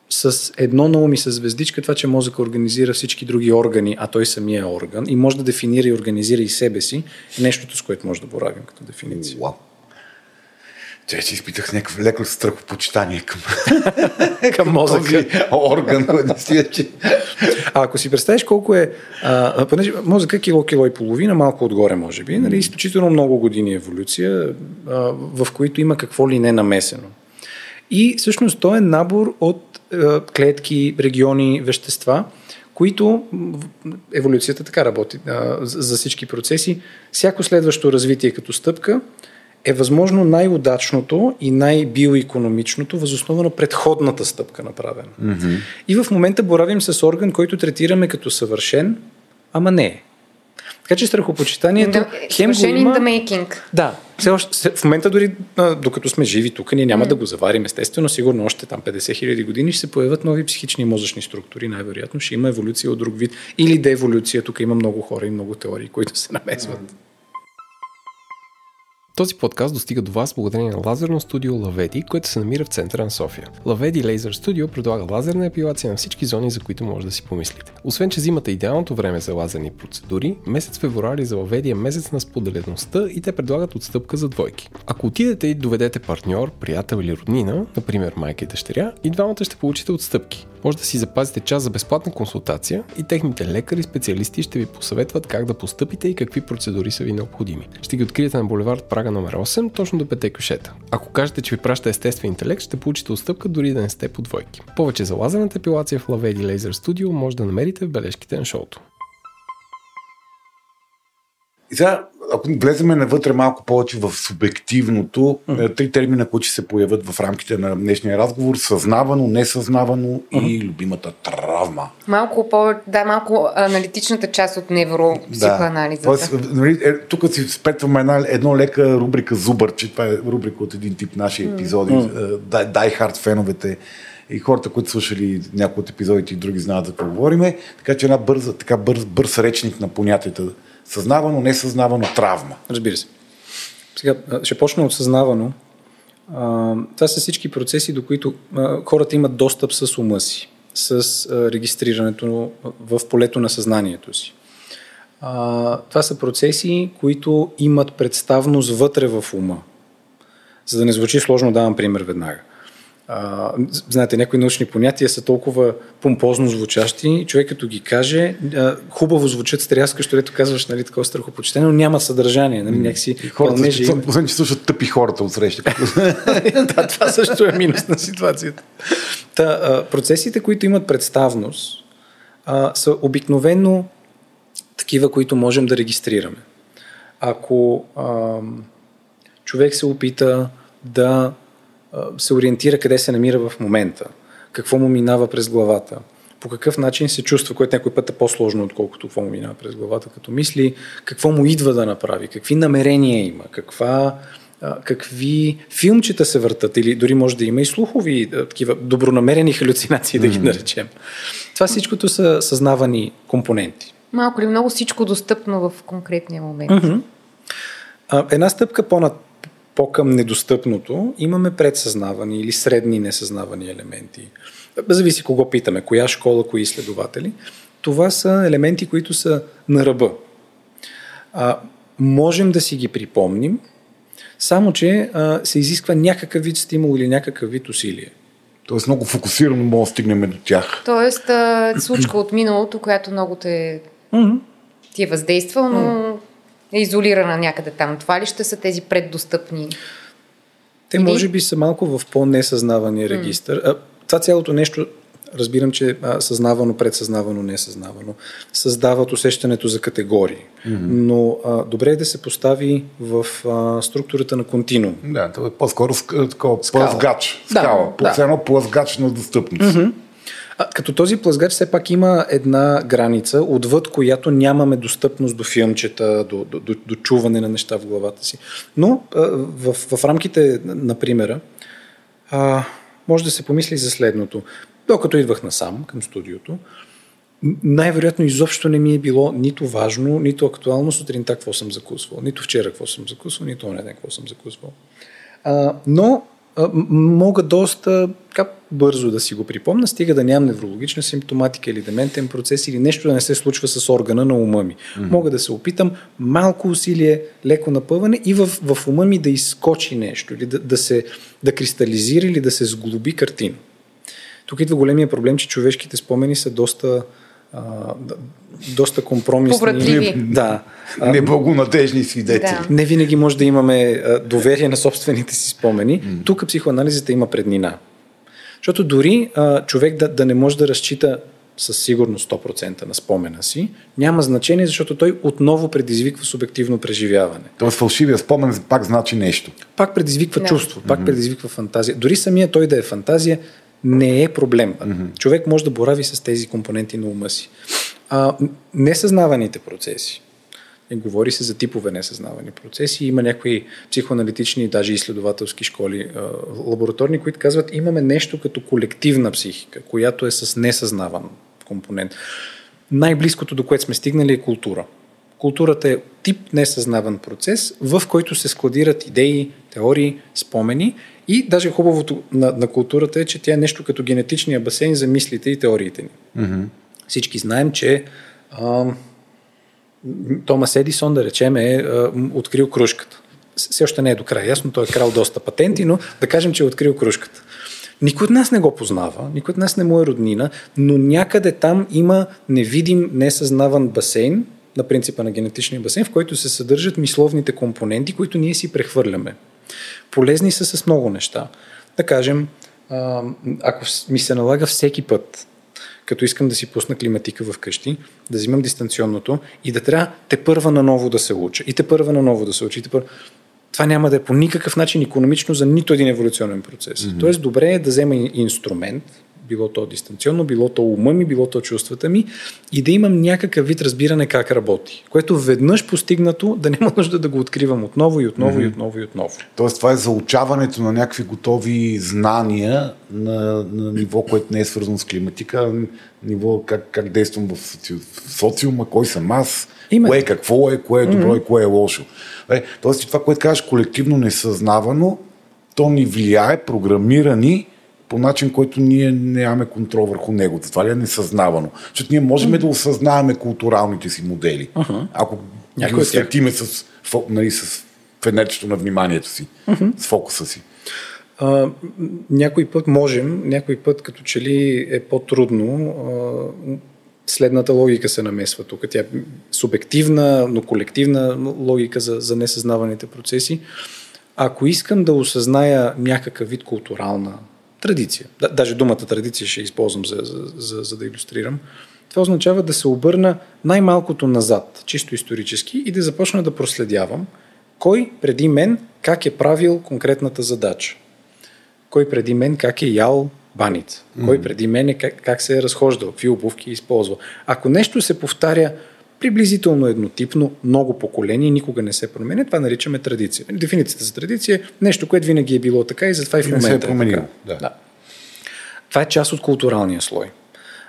с едно на ум и с звездичка, това, че мозъка организира всички други органи, а той самия е орган и може да дефинира и организира и себе си, е нещото, с което може да боравим като дефиниция. Wow. Че, че изпитах някакъв леко страхопочитание към, към мозъка. орган. че... А ако си представиш колко е, а, понеже мозъка е кило, кило и половина, малко отгоре може би, нали, изключително много години еволюция, а, в които има какво ли не намесено. И всъщност то е набор от а, клетки, региони, вещества, които еволюцията така работи а, за всички процеси. Всяко следващо развитие като стъпка е възможно най-удачното и най-биоекономичното възоснова на предходната стъпка направена. Mm-hmm. И в момента боравим с орган, който третираме като съвършен, ама не е. Така че страхопочитанието the, хем го има... the making. Да. Все още, в момента дори, докато сме живи тук, ние няма mm. да го заварим. Естествено, сигурно още там 50 хиляди години ще се появят нови психични и мозъчни структури. Най-вероятно ще има еволюция от друг вид. Или деволюция. Тук има много хора и много теории, които се намесват. Mm. Този подкаст достига до вас благодарение на лазерно студио Лаведи, което се намира в центъра на София. Лаведи Laser Studio предлага лазерна епилация на всички зони, за които може да си помислите. Освен, че зимата е идеалното време за лазерни процедури, месец февруари за Лаведи е месец на споделеността и те предлагат отстъпка за двойки. Ако отидете и доведете партньор, приятел или роднина, например майка и дъщеря, и двамата ще получите отстъпки. Може да си запазите час за безплатна консултация и техните лекари и специалисти ще ви посъветват как да постъпите и какви процедури са ви необходими. Ще ги откриете на булевард Прага номер 8, точно до пете кюшета. Ако кажете, че ви праща естествен интелект, ще получите отстъпка дори да не сте по двойки. Повече за лазерната епилация в Lavedi Laser Studio може да намерите в бележките на шоуто. И сега, ако влеземе навътре малко повече в субективното, mm-hmm. три термина, които ще се появят в рамките на днешния разговор съзнавано, несъзнавано mm-hmm. и любимата травма. Малко по, да, малко аналитичната част от невропсихоанализата. Да. нали, е, тук си спетваме една, едно лека рубрика Зубър, че това е рубрика от един тип наши епизоди. Mm-hmm. Die Hard феновете и хората, които слушали някои от епизодите и други знаят за какво говориме. Така че една бърза, така бърз, бърз речник на понятията Съзнавано, несъзнавано, травма. Разбира се. Сега ще почна от съзнавано. Това са всички процеси, до които хората имат достъп с ума си, с регистрирането в полето на съзнанието си. Това са процеси, които имат представност вътре в ума. За да не звучи сложно, давам пример веднага. А, знаете, някои научни понятия са толкова помпозно звучащи, човек като ги каже, а, хубаво звучат стряскащо, ето казваш, нали, такова страхопочетение, но няма съдържание, нали, някакси хората, пълнежи. Освен, че слушат тъпи хората от среща. да, това също е минус на ситуацията. Та, а, процесите, които имат представност, а, са обикновено такива, които можем да регистрираме. Ако а, човек се опита да се ориентира къде се намира в момента, какво му минава през главата, по какъв начин се чувства, което някой път е по-сложно, отколкото какво му минава през главата, като мисли, какво му идва да направи, какви намерения има, каква, какви филмчета се въртат или дори може да има и слухови такива добронамерени халюцинации, да ги наречем. Това всичкото са съзнавани компоненти. Малко ли много всичко достъпно в конкретния момент. Mm-hmm. Една стъпка по-над по-към недостъпното, имаме предсъзнавани или средни несъзнавани елементи. Зависи кого питаме, коя школа, кои изследователи. Това са елементи, които са на ръба. А, можем да си ги припомним, само че а, се изисква някакъв вид стимул или някакъв вид усилие. Тоест много фокусирано мога да стигнем до тях. Тоест а, случка от миналото, която много те, mm-hmm. ти е въздействал, но mm-hmm е изолирана някъде там. Това ли ще са тези преддостъпни? Те Или? може би са малко в по-несъзнавания регистр. Mm. Това цялото нещо, разбирам, че а, съзнавано, предсъзнавано, несъзнавано, създават усещането за категории. Mm-hmm. Но а, добре е да се постави в а, структурата на континуум. Да, това е по-скоро такова плъзгач. Скала. Да, да. Едно плъзгач на достъпност. Mm-hmm. А, като този плъзгач все пак има една граница, отвъд която нямаме достъпност до филмчета, до, до, до, до чуване на неща в главата си. Но а, в, в рамките на примера а, може да се помисли за следното. Докато идвах насам към студиото, най-вероятно изобщо не ми е било нито важно, нито актуално сутринта какво съм закусвал, нито вчера какво съм закусвал, нито онен какво съм закусвал. А, но мога доста така, бързо да си го припомня, стига да нямам неврологична симптоматика или дементен процес или нещо да не се случва с органа на ума ми. Mm-hmm. Мога да се опитам малко усилие, леко напъване и в, в ума ми да изкочи нещо или да, да се да кристализира или да се сглоби картина. Тук идва големия проблем, че човешките спомени са доста а, доста компромисни. Повратливи. Да. Неблагонадежни свидетели. Да. Не винаги може да имаме доверие на собствените си спомени. Mm. Тук психоанализата има преднина. Защото дори а, човек да, да не може да разчита със сигурност 100% на спомена си, няма значение, защото той отново предизвиква субективно преживяване. Тоест фалшивия спомен пак значи нещо. Пак предизвиква no. чувство, пак mm-hmm. предизвиква фантазия. Дори самия той да е фантазия, не е проблем. Mm-hmm. Човек може да борави с тези компоненти на ума си. А, несъзнаваните процеси. Е, говори се за типове несъзнавани процеси. Има някои психоаналитични, даже изследователски школи, лабораторни, които казват, имаме нещо като колективна психика, която е с несъзнаван компонент. Най-близкото до което сме стигнали е култура. Културата е тип несъзнаван процес, в който се складират идеи, теории, спомени и даже хубавото на, на културата е, че тя е нещо като генетичния басейн за мислите и теориите ни. Mm-hmm. Всички знаем, че а, Томас Едисон, да речем, е открил кружката. Все още не е до края ясно, той е крал доста патенти, но да кажем, че е открил кружката. Никой от нас не го познава, никой от нас не му е роднина, но някъде там има невидим, несъзнаван басейн, на принципа на генетичния басейн, в който се съдържат мисловните компоненти, които ние си прехвърляме. Полезни са с много неща. Да кажем, ако ми се налага всеки път, като искам да си пусна климатика в къщи, да взимам дистанционното и да трябва те първа наново да се уча. И те първа наново да се учи. И те първа... Това няма да е по никакъв начин економично за нито един еволюционен процес. Mm-hmm. Тоест, добре е да взема инструмент, било то дистанционно, било то ума ми, било то чувствата ми и да имам някакъв вид разбиране как работи, което веднъж постигнато да няма нужда да го откривам отново и отново mm-hmm. и отново и отново. Тоест това е заучаването на някакви готови знания на, на ниво, което не е свързано с климатика, ниво как, как действам в, в социума, кой съм аз, Именно. кое е какво е, кое е добро mm-hmm. и кое е лошо. Е, тоест това, което кажеш колективно несъзнавано, то ни влияе, програмирани по начин, който ние нямаме контрол върху него. Това ли е несъзнавано? Защото ние можем mm. да осъзнаваме културалните си модели. Uh-huh. Ако ги осветиме с, нали, с фенерчето на вниманието си, uh-huh. с фокуса си. А, някой път можем, някой път като че ли е по-трудно. А, следната логика се намесва тук. Тя е субективна, но колективна логика за, за несъзнаваните процеси. Ако искам да осъзная някакъв вид културална традиция. Да, даже думата традиция ще използвам за, за, за, за да иллюстрирам. Това означава да се обърна най-малкото назад, чисто исторически, и да започна да проследявам кой преди мен как е правил конкретната задача. Кой преди мен как е ял баница. Кой преди мен е как, как се е разхождал, какви обувки е използвал. Ако нещо се повтаря приблизително еднотипно, много поколения, никога не се променя. Това наричаме традиция. Дефиницията за традиция е нещо, което винаги е било така и затова и в момента не се е променило. Е така. Да. да. Това е част от културалния слой.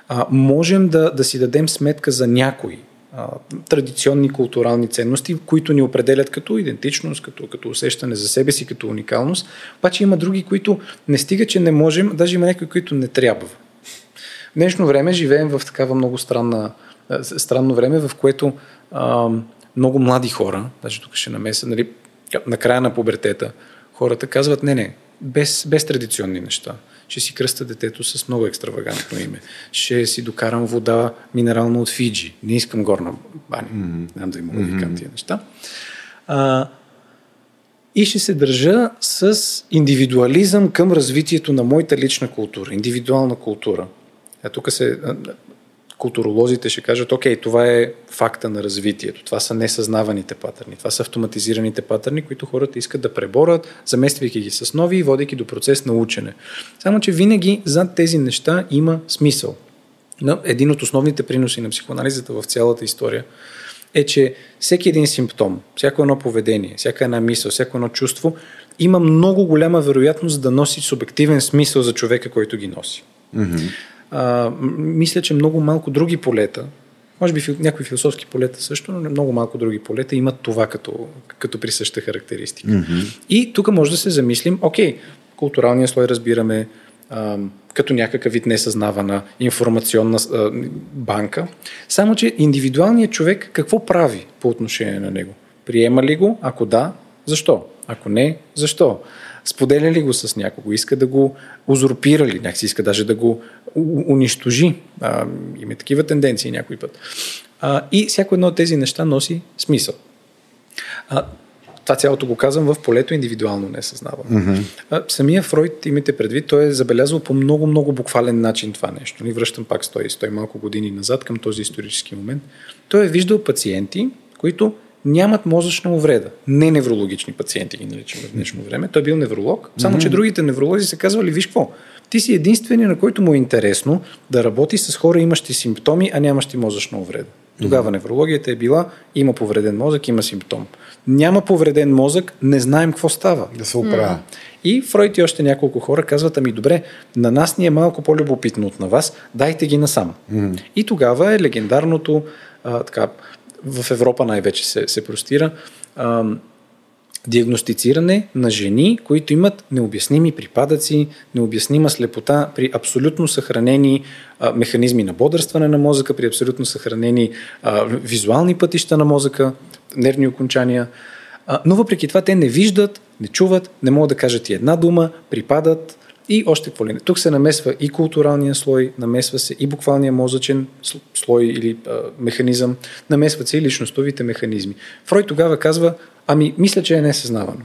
А, можем да, да си дадем сметка за някои а, традиционни културални ценности, които ни определят като идентичност, като, като усещане за себе си, като уникалност. Обаче има други, които не стига, че не можем, даже има някои, които не трябва. В днешно време живеем в такава много странна странно време, в което а, много млади хора, даже тук ще намеса, нали, на края на пубертета, хората казват, не, не, без, без традиционни неща. Ще си кръста детето с много екстравагантно име. Ще си докарам вода минерална от Фиджи. Не искам горна баня. Mm-hmm. Ням да има mm-hmm. тия неща. А, и ще се държа с индивидуализъм към развитието на моята лична култура, индивидуална култура. А тук се културолозите ще кажат, окей, това е факта на развитието, това са несъзнаваните патърни, това са автоматизираните патърни, които хората искат да преборят, замествайки ги с нови и водейки до процес на учене. Само, че винаги зад тези неща има смисъл. Но един от основните приноси на психоанализата в цялата история е, че всеки един симптом, всяко едно поведение, всяка една мисъл, всяко едно чувство има много голяма вероятност да носи субективен смисъл за човека, който ги носи. Mm-hmm а, мисля, че много малко други полета, може би някои философски полета също, но много малко други полета имат това като, като присъща характеристика. Mm-hmm. И тук може да се замислим, окей, културалния слой разбираме а, като някакъв вид несъзнавана информационна а, банка, само че индивидуалният човек какво прави по отношение на него? Приема ли го? Ако да, защо? Ако не, защо? Споделя ли го с някого? Иска да го узурпира ли? Някакси иска даже да го унищожи. А, има такива тенденции някой път. А, и всяко едно от тези неща носи смисъл. А, това цялото го казвам в полето индивидуално не съзнавам. Mm-hmm. самия Фройд, имате предвид, той е забелязал по много-много буквален начин това нещо. Ни връщам пак 100, 100 малко години назад към този исторически момент. Той е виждал пациенти, които нямат мозъчна увреда. Не неврологични пациенти ги наричаме в днешно време. Той е бил невролог, само че другите невролози се казвали, виж какво, ти си единствения, на който му е интересно да работи с хора, имащи симптоми, а нямащи мозъчна увреда. Тогава mm-hmm. неврологията е била, има повреден мозък, има симптом. Няма повреден мозък, не знаем какво става. Да се оправя. И Фройд и още няколко хора казват, ами добре, на нас ни е малко по-любопитно от на вас, дайте ги насам. Mm. И тогава е легендарното, а, така, в Европа най-вече се, се простира, а, диагностициране на жени, които имат необясними припадъци, необяснима слепота при абсолютно съхранени а, механизми на бодрстване на мозъка, при абсолютно съхранени а, визуални пътища на мозъка, нервни окончания. А, но въпреки това те не виждат, не чуват, не могат да кажат и една дума, припадат и още какво ли не. Тук се намесва и културалния слой, намесва се и буквалния мозъчен слой или а, механизъм, намесват се и личностовите механизми. Фрой тогава казва, ами мисля, че е несъзнавано.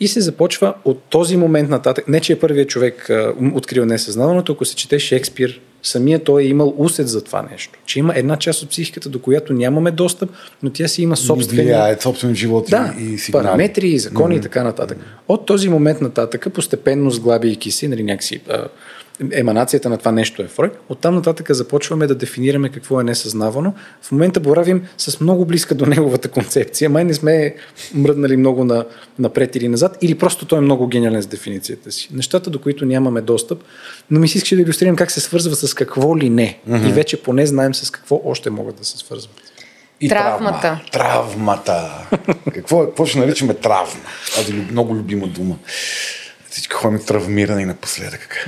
И се започва от този момент нататък. Не, че е първият човек а, открил несъзнаваното, ако се чете Шекспир, самия той е имал усет за това нещо. Че има една част от психиката, до която нямаме достъп, но тя си има собствени... Влияе собствен живот да, и сигнали. параметри, закони mm-hmm. и така нататък. От този момент нататък, постепенно сглабийки си, нали, някакси а, еманацията на това нещо е Фройд. Оттам нататък започваме да дефинираме какво е несъзнавано. В момента боравим с много близка до неговата концепция. Май не сме мръднали много на, напред или назад, или просто той е много гениален с дефиницията си. Нещата, до които нямаме достъп, но ми се искаше да иллюстрирам как се свързва с какво ли не. Mm-hmm. И вече поне знаем с какво още могат да се свързват. И травмата. Травма. Травмата. какво, какво ще наричаме травма? Тази много любима дума. Всички ходим травмирани напоследък.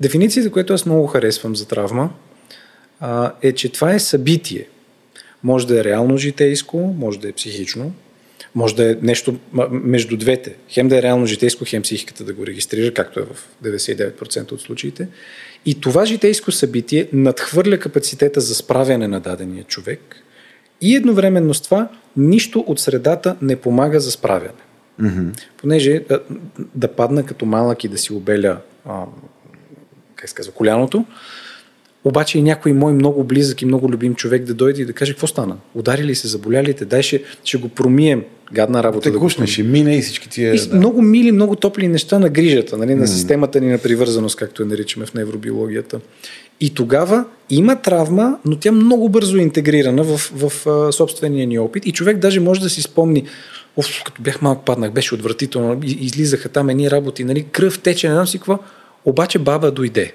Дефиницията, която аз много харесвам за травма, а, е, че това е събитие. Може да е реално житейско, може да е психично, може да е нещо между двете. Хем да е реално житейско, хем психиката да го регистрира, както е в 99% от случаите. И това житейско събитие надхвърля капацитета за справяне на дадения човек и едновременно с това нищо от средата не помага за справяне. Mm-hmm. Понеже да, да падна като малък и да си обеля а, как се казва, коляното, обаче и някой мой много близък и много любим човек да дойде и да каже какво стана. Ударили се, заболяли те, дай ще, ще го промием. Гадна работа. да гушне, ще мине и всички тия... И да. Много мили, много топли неща на грижата, нали, на системата ни на привързаност, както я наричаме в невробиологията. И тогава има травма, но тя много бързо е интегрирана в, в, в собствения ни опит и човек даже може да си спомни Оф, като бях малко паднах, беше отвратително, излизаха там едни работи, нали, кръв тече, не знам си какво. Обаче баба дойде.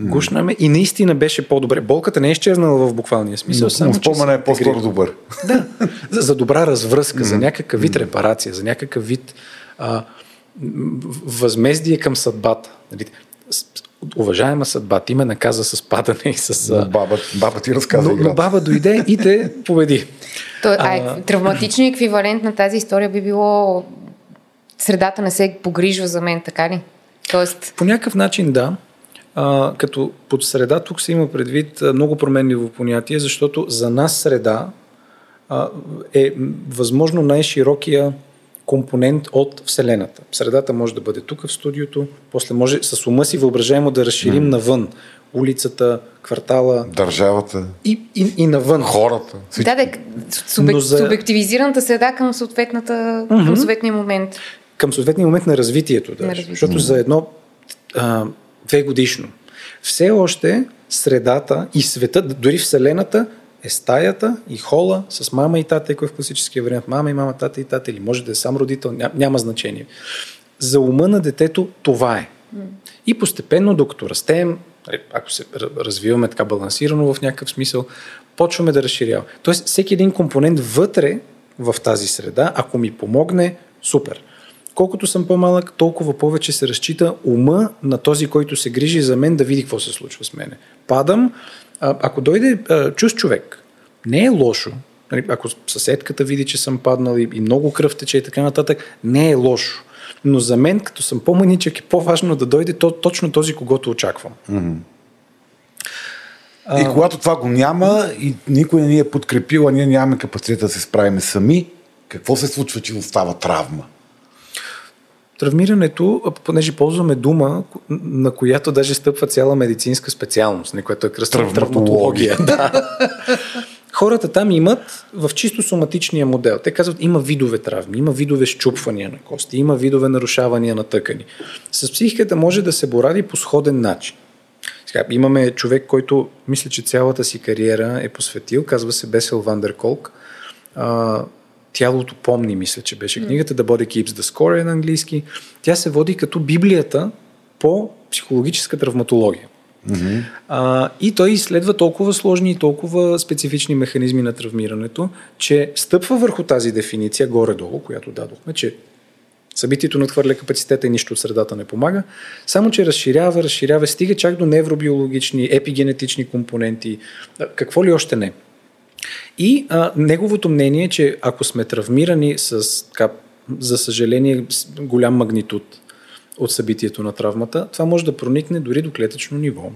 Mm. Гушна ме и наистина беше по-добре. Болката не е изчезнала в буквалния смисъл. Но, само, спомена е по-скоро добър. Да, за, за добра развръзка, mm. за някакъв вид репарация, за някакъв вид а, възмездие към съдбата. Нали, уважаема съдба, ти ме наказа с падане и с... Но баба, баба ти разказа но, но баба дойде и те победи. То, а, а, травматичният еквивалент на тази история би било средата не се погрижва за мен, така ли? Тоест... По някакъв начин да. А, като под среда тук се има предвид много променливо понятие, защото за нас среда а, е възможно най-широкия компонент от Вселената. Средата може да бъде тук в студиото, после може с ума си въображаемо да разширим mm. навън. Улицата, квартала. Държавата. И, и, и навън. Хората. Да, да, субек, за... субективизираната среда към, съответната, mm-hmm. към съответния момент. Към съответния момент на развитието. Да, на развитието. Защото за едно а, две годишно. Все още средата и света, дори Вселената е стаята и хола с мама и тата, ако е в класическия вариант. Мама и мама, тата и тата, или може да е сам родител, няма, значение. За ума на детето това е. И постепенно, докато растем, нали, ако се развиваме така балансирано в някакъв смисъл, почваме да разширяваме. Тоест, всеки един компонент вътре в тази среда, ако ми помогне, супер. Колкото съм по-малък, толкова повече се разчита ума на този, който се грижи за мен да види какво се случва с мене. Падам, а, ако дойде а, човек, не е лошо, нали, ако съседката види, че съм паднал и, и много кръв тече и така нататък, не е лошо. Но за мен, като съм по-маничък, е по-важно да дойде то, точно този, когото очаквам. Mm-hmm. И когато това го няма и никой не ни е подкрепил, а ние нямаме капацитет да се справим сами, какво се случва, че остава травма? Травмирането, понеже ползваме дума, на която даже стъпва цяла медицинска специалност, не което е кръстна травматология. Да. Хората там имат в чисто соматичния модел. Те казват, има видове травми, има видове щупвания на кости, има видове нарушавания на тъкани. С психиката може да се борави по сходен начин. Сега, имаме човек, който мисля, че цялата си кариера е посветил, казва се Бесел Вандерколк. Тялото помни, мисля, че беше книгата, The Body Keeps the Score е на английски. Тя се води като Библията по психологическа травматология. Mm-hmm. А, и той изследва толкова сложни и толкова специфични механизми на травмирането, че стъпва върху тази дефиниция горе-долу, която дадохме, че събитието надхвърля капацитета и нищо от средата не помага, само че разширява, разширява, стига чак до невробиологични, епигенетични компоненти, какво ли още не. И а, неговото мнение е, че ако сме травмирани с, така, за съжаление, голям магнитуд от събитието на травмата, това може да проникне дори до клетъчно ниво.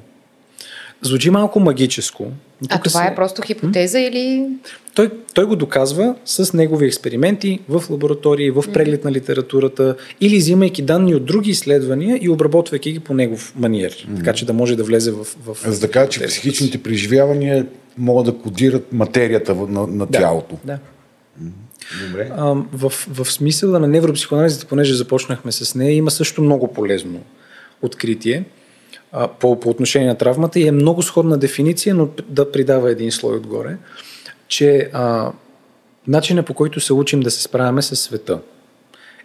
Звучи малко магическо. А това се... е просто хипотеза м? или... Той, той го доказва с негови експерименти в лаборатории, в преглед на литературата или взимайки данни от други изследвания и обработвайки ги по негов маниер, mm-hmm. така че да може да влезе в... в За да кажа, че психичните преживявания могат да кодират материята на, на да, тялото. Да. Добре. А, в, в смисъла на невропсихоанализата, понеже започнахме с нея, има също много полезно откритие а, по, по отношение на травмата и е много сходна дефиниция, но да придава един слой отгоре, че а, начинът по който се учим да се справяме с света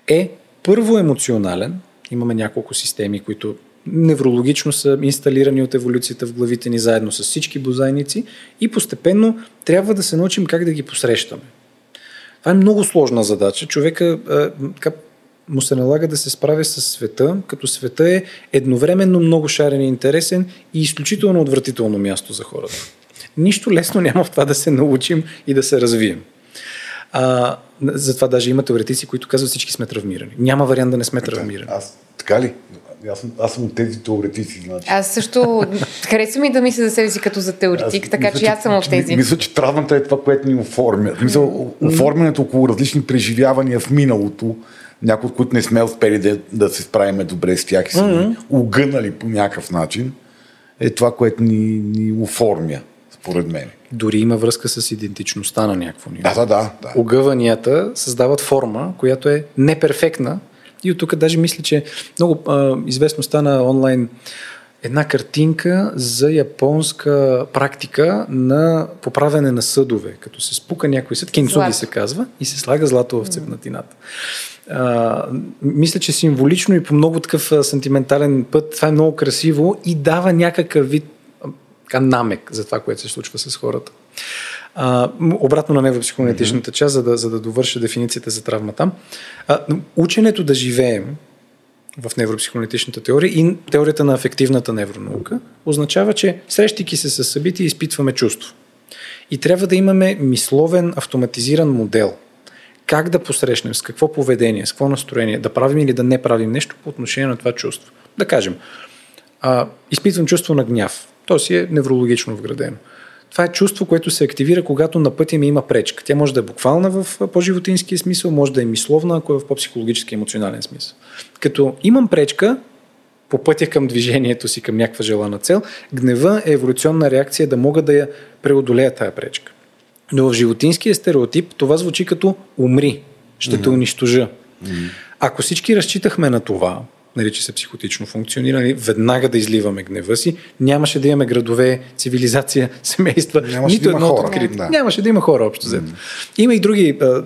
е първо емоционален, имаме няколко системи, които неврологично са инсталирани от еволюцията в главите ни заедно с всички бозайници и постепенно трябва да се научим как да ги посрещаме. Това е много сложна задача. Човека а, му се налага да се справя с света, като света е едновременно много шарен и интересен и изключително отвратително място за хората. Нищо лесно няма в това да се научим и да се развием. А, затова даже има теоретици, които казват всички сме травмирани. Няма вариант да не сме травмирани. Аз, така ли? Аз съм, аз съм от тези теоретици. Значи. Аз също харесвам и да мисля за себе си като за теоретик, аз, така мисля, че аз съм от тези. Мисля, че травмата е това, което ни оформя. Мисля, оформянето около различни преживявания в миналото, някои от които не сме успели да, да се справиме добре с тях и са mm-hmm. угънали по някакъв начин, е това, което ни, ни оформя, според мен. Дори има връзка с идентичността на някакво ниво. Да, да, да. да. Огъванията създават форма, която е неперфектна, и от тук даже мисля, че много а, известно стана онлайн една картинка за японска практика на поправяне на съдове. Като се спука някой съд, кинцуги се казва, и се слага злато в цепнатината. А, мисля, че символично и по много такъв сантиментален път това е много красиво и дава някакъв вид така, намек за това, което се случва с хората. А, обратно на невропсихоаналитичната част, за да, за да довърша дефиницията за травмата. А, ученето да живеем в невропсихоаналитичната теория и теорията на афективната невронаука означава, че срещайки се с събития изпитваме чувство. И трябва да имаме мисловен автоматизиран модел. Как да посрещнем, с какво поведение, с какво настроение, да правим или да не правим нещо по отношение на това чувство. Да кажем, а, изпитвам чувство на гняв. То си е неврологично вградено. Това е чувство, което се активира, когато на пътя ми има пречка. Тя може да е буквална в по-животинския смисъл, може да е мисловна, ако е в по-психологически емоционален смисъл. Като имам пречка по пътя към движението си, към някаква желана цел, гнева е еволюционна реакция да мога да я преодолея тая пречка. Но в животинския стереотип това звучи като умри, ще mm-hmm. те унищожа. Mm-hmm. Ако всички разчитахме на това, нарича се психотично функциониране, веднага да изливаме гнева си, нямаше да имаме градове, цивилизация, семейства, нямаше нито да едно открито. Да. Нямаше да има хора общо взето. Има и други а,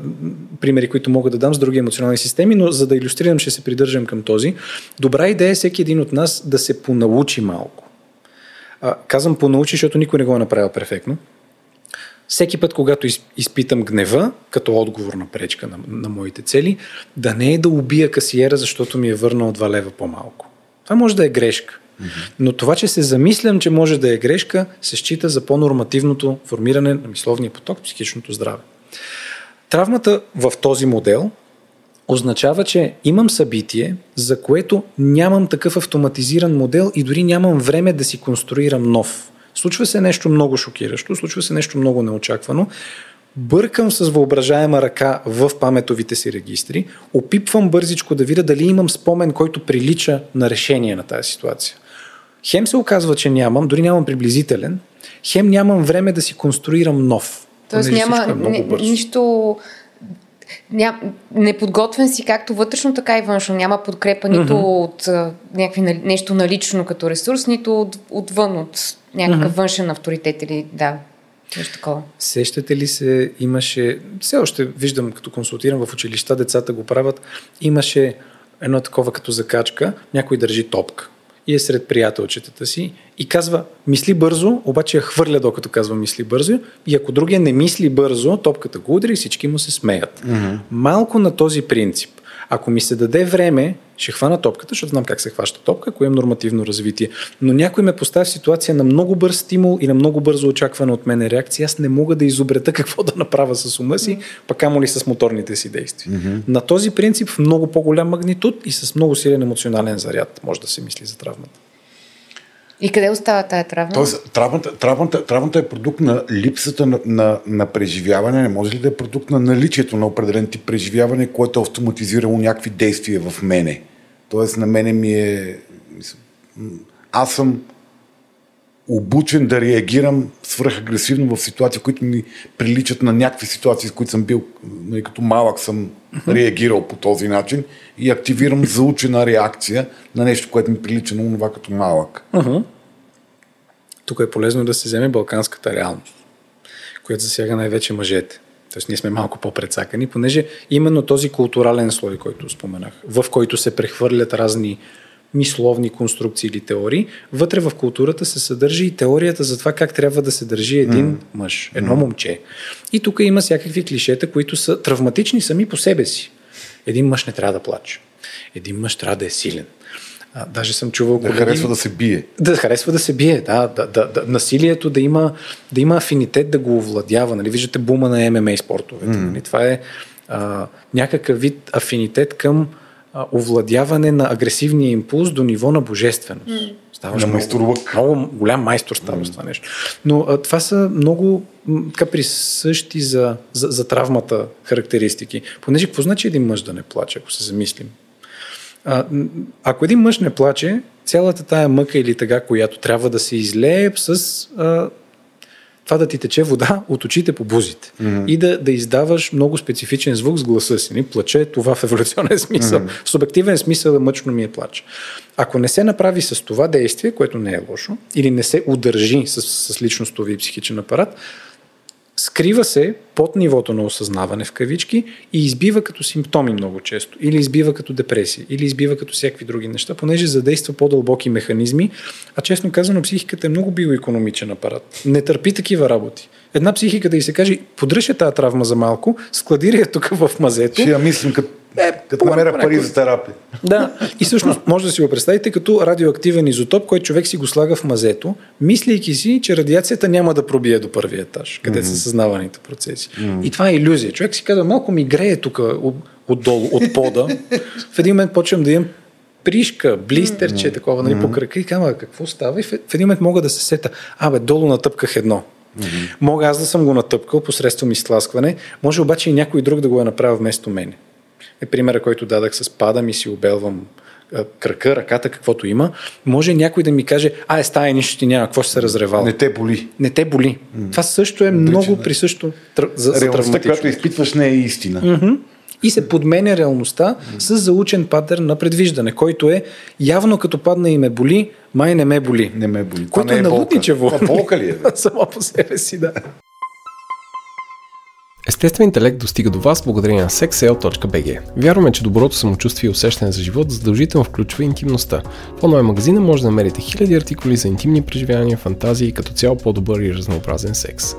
примери, които мога да дам с други емоционални системи, но за да иллюстрирам, ще се придържам към този. Добра идея е всеки един от нас да се понаучи малко. А, казвам понаучи, защото никой не го е направил перфектно всеки път, когато изпитам гнева, като отговор на пречка на, на моите цели, да не е да убия касиера, защото ми е върнал 2 лева по-малко. Това може да е грешка. Но това, че се замислям, че може да е грешка, се счита за по-нормативното формиране на мисловния поток, психичното здраве. Травмата в този модел означава, че имам събитие, за което нямам такъв автоматизиран модел и дори нямам време да си конструирам нов. Случва се нещо много шокиращо, случва се нещо много неочаквано. Бъркам с въображаема ръка в паметовите си регистри, опипвам бързичко да видя дали имам спомен, който прилича на решение на тази ситуация. Хем се оказва, че нямам, дори нямам приблизителен, хем нямам време да си конструирам нов. Тоест няма е нищо ням, неподготвен си както вътрешно, така и външно. Няма подкрепа нито mm-hmm. от а, някакви, нещо налично като ресурс, нито от, отвън, от някакъв mm-hmm. външен авторитет или да, нещо такова. Сещате ли се, имаше, все още виждам, като консултирам в училища, децата го правят, имаше едно такова като закачка, някой държи топка и е сред приятелчетата си и казва, мисли бързо, обаче я хвърля докато казва мисли бързо и ако другия не мисли бързо, топката го удари и всички му се смеят. Mm-hmm. Малко на този принцип. Ако ми се даде време, ще хвана топката, защото знам как се хваща топка, ако имам нормативно развитие. Но някой ме поставя в ситуация на много бърз стимул и на много бързо очаквана от мен реакция. Аз не мога да изобрета какво да направя с ума си, пък камо ли с моторните си действия. Mm-hmm. На този принцип в много по-голям магнитуд и с много силен емоционален заряд може да се мисли за травмата. И къде остава тая травма? Тоест, травмата, травмата, травмата е продукт на липсата на, на, на преживяване. Не може ли да е продукт на наличието на определен тип преживяване, което е автоматизирало някакви действия в мене? Тоест, на мене ми е... Аз съм обучен да реагирам свръхагресивно в ситуации, които ми приличат на някакви ситуации, с които съм бил, нали, като малък съм реагирал по този начин и активирам заучена реакция на нещо, което ми прилича на това като малък. Uh-huh. Тук е полезно да се вземе балканската реалност, която засяга най-вече мъжете. Тоест ние сме малко по-предсакани, понеже именно този културален слой, който споменах, в който се прехвърлят разни мисловни конструкции или теории, вътре в културата се съдържа и теорията за това как трябва да се държи един mm. мъж, едно mm. момче. И тук има всякакви клишета, които са травматични сами по себе си. Един мъж не трябва да плаче. Един мъж трябва да е силен. А, даже съм чувал. Да колеги, харесва да се бие. Да харесва да се бие, да. да, да, да насилието да има, да има афинитет да го овладява. Нали? Виждате бума на ММА спортовете. Mm. Нали? Това е а, някакъв вид афинитет към овладяване на агресивния импулс до ниво на божественост. Mm. Ставаш на много, много голям майстор става mm. това нещо. Но а, това са много така присъщи за, за, за травмата характеристики. Понеже какво значи един мъж да не плаче, ако се замислим? А, ако един мъж не плаче, цялата тая мъка или тъга, която трябва да се излее с а, това да ти тече вода от очите по бузите mm-hmm. и да, да издаваш много специфичен звук с гласа си. Ни плаче това в еволюционен смисъл. Mm-hmm. В субективен смисъл мъчно ми е плач. Ако не се направи с това действие, което не е лошо, или не се удържи с, с личностови и психичен апарат, скрива се под нивото на осъзнаване в кавички и избива като симптоми много често. Или избива като депресия, или избива като всякакви други неща, понеже задейства по-дълбоки механизми, а честно казано психиката е много биоекономичен апарат. Не търпи такива работи. Една психика да и се каже, подръжа тази травма за малко, складири я тук в мазето. Ще я мислим като е, като намеря пари за терапия. Да, и всъщност може да си го представите като радиоактивен изотоп, който човек си го слага в мазето, мислейки си, че радиацията няма да пробие до първия етаж, къде mm-hmm. са съзнаваните процеси. Mm-hmm. И това е иллюзия. Човек си казва, малко ми грее тук отдолу, от пода. в един момент почвам да имам пришка, блистерче, mm-hmm. такова, нали, по крака и казвам, какво става? И в един момент мога да се сета, абе, долу натъпках едно. Mm-hmm. Мога аз да съм го натъпкал посредством изтласкване, може обаче и някой друг да го е направил вместо мене е примера, който дадах с падам и си обелвам крака, ръката, каквото има, може някой да ми каже, а е стая, нищо ти няма, какво ще се разревал. Не те боли. Не те боли. Mm. Това също е Отлично, много присъщо за, за Реалността, която изпитваш, не е истина. Mm-hmm. И се подменя реалността с заучен патърн на предвиждане, който е явно като падна и ме боли, май не ме боли. Не ме боли. Което е, е налудничево. Болка ли е? Само по себе си, да. Естествен интелект достига до вас благодарение на sexsale.bg. Вярваме, че доброто самочувствие и усещане за живот задължително включва интимността. В онлайн магазина може да намерите хиляди артикули за интимни преживявания, фантазии и като цяло по-добър и разнообразен секс.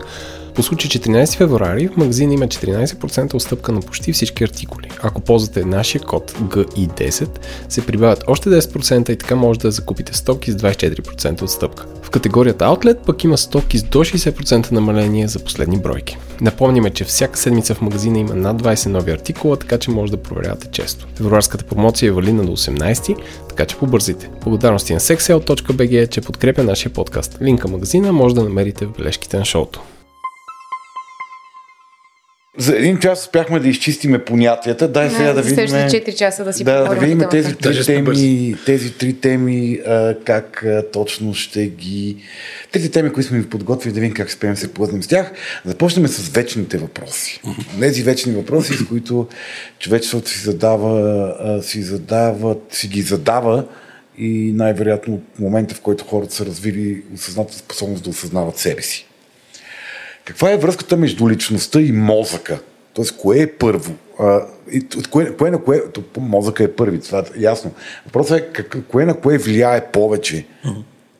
По случай 14 февруари в магазина има 14% отстъпка на почти всички артикули. Ако ползвате нашия код GI10, се прибавят още 10% и така може да закупите стоки с 24% отстъпка. В категорията Outlet пък има стоки с до 60% намаление за последни бройки. Напомняме, че всяка седмица в магазина има над 20 нови артикула, така че може да проверявате често. Февруарската промоция е валидна до 18, така че побързите. Благодарности на sexsale.bg, че подкрепя нашия подкаст. Линка магазина може да намерите в бележките на шоуто. За един час успяхме да изчистиме понятията. Дай сега да видим. 4 часа да си да, да видим тези три теми, тези три теми а, как а, точно ще ги. Тези теми, които сме ви подготвили, да видим как успеем се плъзнем с тях. Започнем с вечните въпроси. Тези вечни въпроси, с които човечеството си задава, а, си задава, си ги задава и най-вероятно в момента, в който хората са развили осъзната способност да осъзнават себе си. Каква е връзката между личността и мозъка? Тоест, кое е първо? А, и, кое, кое на кое? Мозъка е първи, това е ясно. Въпросът е как, кое на кое влияе повече?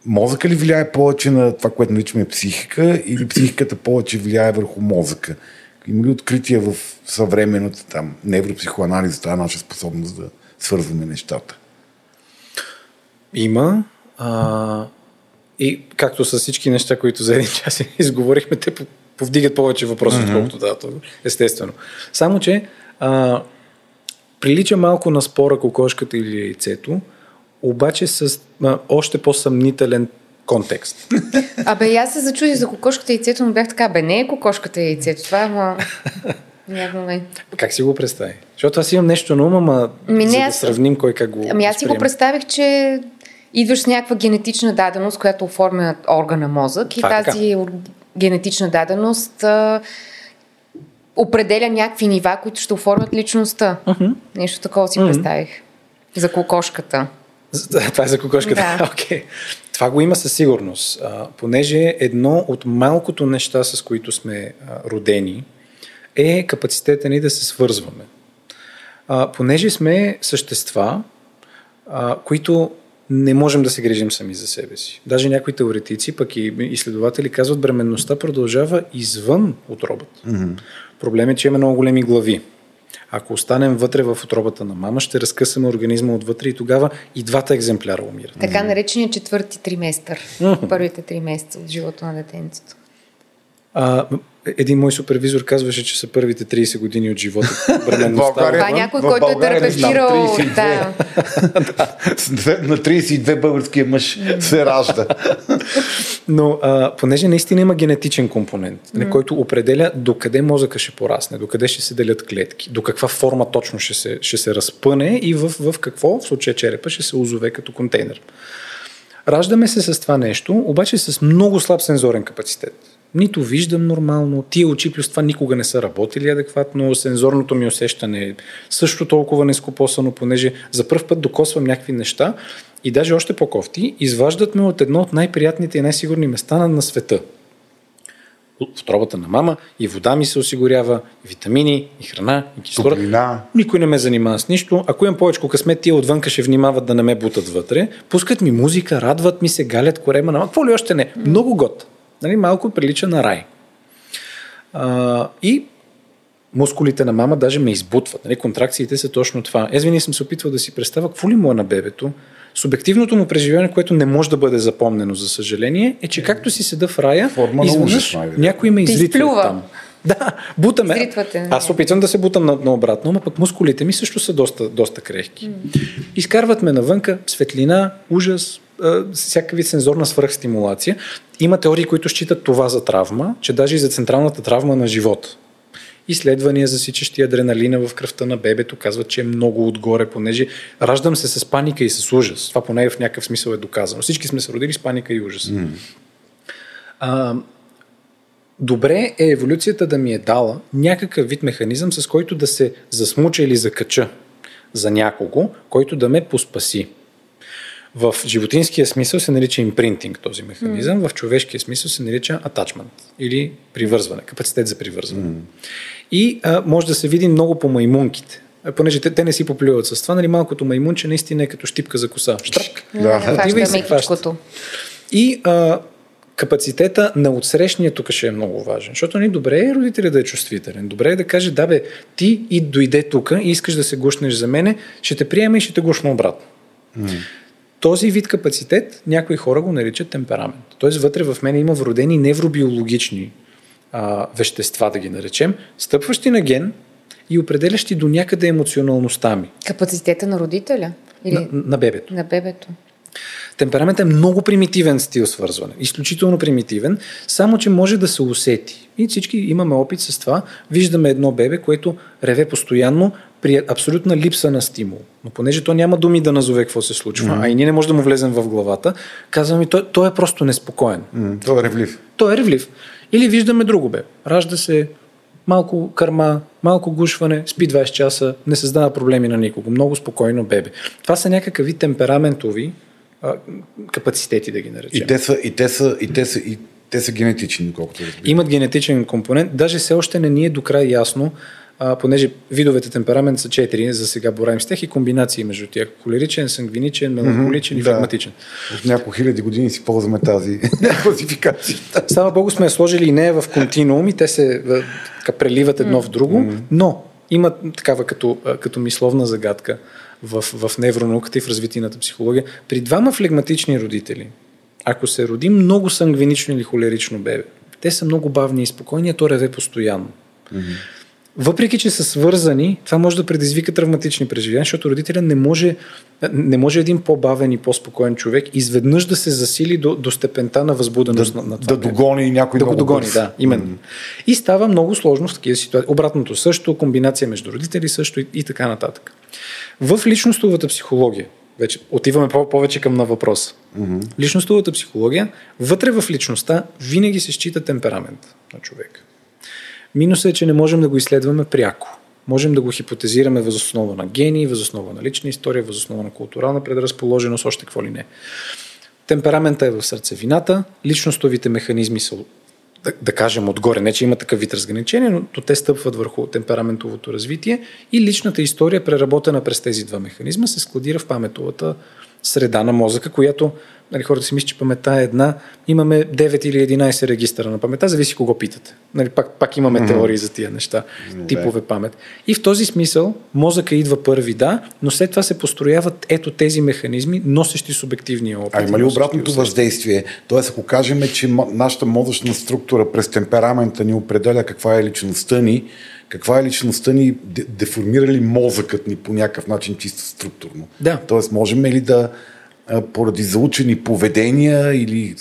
Мозъка ли влияе повече на това, което наричаме психика, или психиката повече влияе върху мозъка? Има ли открития в съвременната там невропсихоанализа, тази наша способност да свързваме нещата? Има. А, и както с всички неща, които за един час изговорихме, те повдигат повече въпроси, mm-hmm. отколкото да, естествено. Само, че а, прилича малко на спора кокошката или яйцето, обаче с а, още по-съмнителен контекст. Абе, аз се зачудих за кокошката и яйцето, но бях така, бе, не е кокошката и яйцето, това е ма... Как си го представи? Защото аз имам нещо на ума, ма Ми, не, за да сравним кой как го Ами аз си го представих, че идваш с някаква генетична даденост, която оформя органа мозък и Това е тази така. генетична даденост а, определя някакви нива, които ще оформят личността. Uh-huh. Нещо такова си uh-huh. представих. За кокошката. Това е за кокошката. Да. Okay. Това го има със сигурност, а, понеже едно от малкото неща, с които сме а, родени, е капацитета ни да се свързваме. А, понеже сме същества, а, които не можем да се грижим сами за себе си. Даже някои теоретици, пък и изследователи казват, бременността продължава извън отробата. Mm-hmm. Проблемът е, че има много големи глави. Ако останем вътре в отробата на мама, ще разкъсаме организма отвътре и тогава и двата екземпляра умират. Така наречения четвърти триместър. Mm-hmm. Първите три месеца от живота на детенцето. А, един мой супервизор казваше, че са първите 30 години от живота. Това е някой, който е терапевтирал. Да. На 32 българския мъж се ражда. Но а, понеже наистина има генетичен компонент, mm. който определя докъде мозъка ще порасне, докъде ще се делят клетки, до каква форма точно ще се, ще се разпъне и в, в какво, в случая черепа, ще се озове като контейнер. Раждаме се с това нещо, обаче с много слаб сензорен капацитет нито виждам нормално, тия очи плюс това никога не са работили адекватно, сензорното ми усещане е също толкова нескопосано, понеже за първ път докосвам някакви неща и даже още по-кофти, изваждат ме от едно от най-приятните и най-сигурни места на, на света. В тробата на мама и вода ми се осигурява, и витамини, и храна, и кислород. Никой не ме занимава с нищо. Ако имам повече късмет, тия отвънка ще внимават да не ме бутат вътре. Пускат ми музика, радват ми се, галят корема на какво ли още не. Много год. Нали, малко прилича на рай. А, и мускулите на мама даже ме избутват. Нали, контракциите са точно това. Аз винаги съм се опитвал да си представя какво ли му е на бебето. Субективното му преживяване, което не може да бъде запомнено, за съжаление, е, че както си седа в рая, Форма изведнъж някой ме изритва там. Да, бутаме. Изритвате, Аз опитвам да се бутам на, на обратно, но пък мускулите ми също са доста, доста крехки. Изкарват ме навънка, светлина, ужас, всякакви сензорна свръхстимулация. Има теории, които считат това за травма, че даже и за централната травма на живота. Изследвания, засичащи адреналина в кръвта на бебето, казват, че е много отгоре, понеже раждам се с паника и с ужас. Това поне в някакъв смисъл е доказано. Всички сме се родили с паника и ужас. Mm. А, добре е еволюцията да ми е дала някакъв вид механизъм, с който да се засмуча или закача за някого, който да ме поспаси. В животинския смисъл се нарича импринтинг този механизъм, mm. в човешкия смисъл се нарича атачмент или привързване, капацитет за привързване. Mm. И а, може да се види много по маймунките. Понеже те, те не си поплюват с това, нали малкото маймунче наистина е като щипка за коса. Штрак. Да, да. се И а, капацитета на отсрещния тук ще е много важен. Защото не нали, добре е родителя да е чувствителен. Добре е да каже, да бе, ти и дойде тук и искаш да се гушнеш за мене, ще те приема и ще те гушна обратно. Mm. Този вид капацитет някои хора го наричат темперамент. Тоест вътре в мен има вродени невробиологични а, вещества, да ги наречем, стъпващи на ген и определящи до някъде емоционалността ми. Капацитета на родителя? Или... На, на бебето. На бебето. Темперамент е много примитивен стил свързване. Изключително примитивен, само че може да се усети. И всички имаме опит с това. Виждаме едно бебе, което реве постоянно при абсолютна липса на стимул. Но понеже то няма думи да назове какво се случва, mm-hmm. а и ние не можем да му влезем в главата, казваме, той, той е просто неспокоен. Mm-hmm. Той е ревлив. Той е ревлив. Или виждаме друго бе. Ражда се малко кърма, малко гушване, спи 20 часа, не създава проблеми на никого. Много спокойно бебе. Това са някакви темпераментови а, капацитети, да ги наречем. И те са, и те са, и те са, и те са генетични, колкото разбирам. Имат генетичен компонент. Даже все още не ни е до край ясно, а, понеже видовете темперамент са четири, за сега борим с тях и комбинации между тях. Холеричен, сангвиничен, меланхоличен mm-hmm, и флегматичен. Да. От няколко хиляди години си ползваме тази класификация. Слава Богу сме сложили и нея в континуум и те се преливат едно mm-hmm. в друго, но има такава като, като мисловна загадка в, в невронауката и в развитийната психология. При двама флегматични родители, ако се роди много сангвинично или холерично бебе, те са много бавни и спокойни, а то реве постоянно. Mm-hmm. Въпреки, че са свързани, това може да предизвика травматични преживявания, защото родителя не може, не може един по-бавен и по-спокоен човек изведнъж да се засили до, до степента на възбуденост да, на, на това. Да догони някой Да го догони, бърз. да, именно. Mm-hmm. И става много сложно в такива ситуации. Обратното също, комбинация между родители също и, и така нататък. В личностовата психология, вече отиваме повече към на въпрос. Mm-hmm. Личностовата психология, вътре в личността винаги се счита темперамент на човек. Минусът е, че не можем да го изследваме пряко. Можем да го хипотезираме възоснова на гени, възоснова на лична история, възоснова на културална предразположеност, още какво ли не. Темперамента е в сърцевината, личностовите механизми са да, да кажем отгоре, не че има такъв вид разграничение, но те стъпват върху темпераментовото развитие и личната история, преработена през тези два механизма, се складира в паметовата среда на мозъка, която нали, хората си мислят, че паметта е една. Имаме 9 или 11 регистъра на паметта, зависи кого питате. Нали, пак, пак имаме mm-hmm. теории за тия неща, mm-hmm. типове памет. И в този смисъл мозъка идва първи, да, но след това се построяват ето тези механизми, носещи субективния опит. А има ли обратното въздействие? Тоест, ако кажем, че нашата мозъчна структура през темперамента ни определя каква е личността ни, каква е личността ни, деформира ли мозъкът ни по някакъв начин чисто структурно? Да. Тоест, можем ли да поради заучени поведения или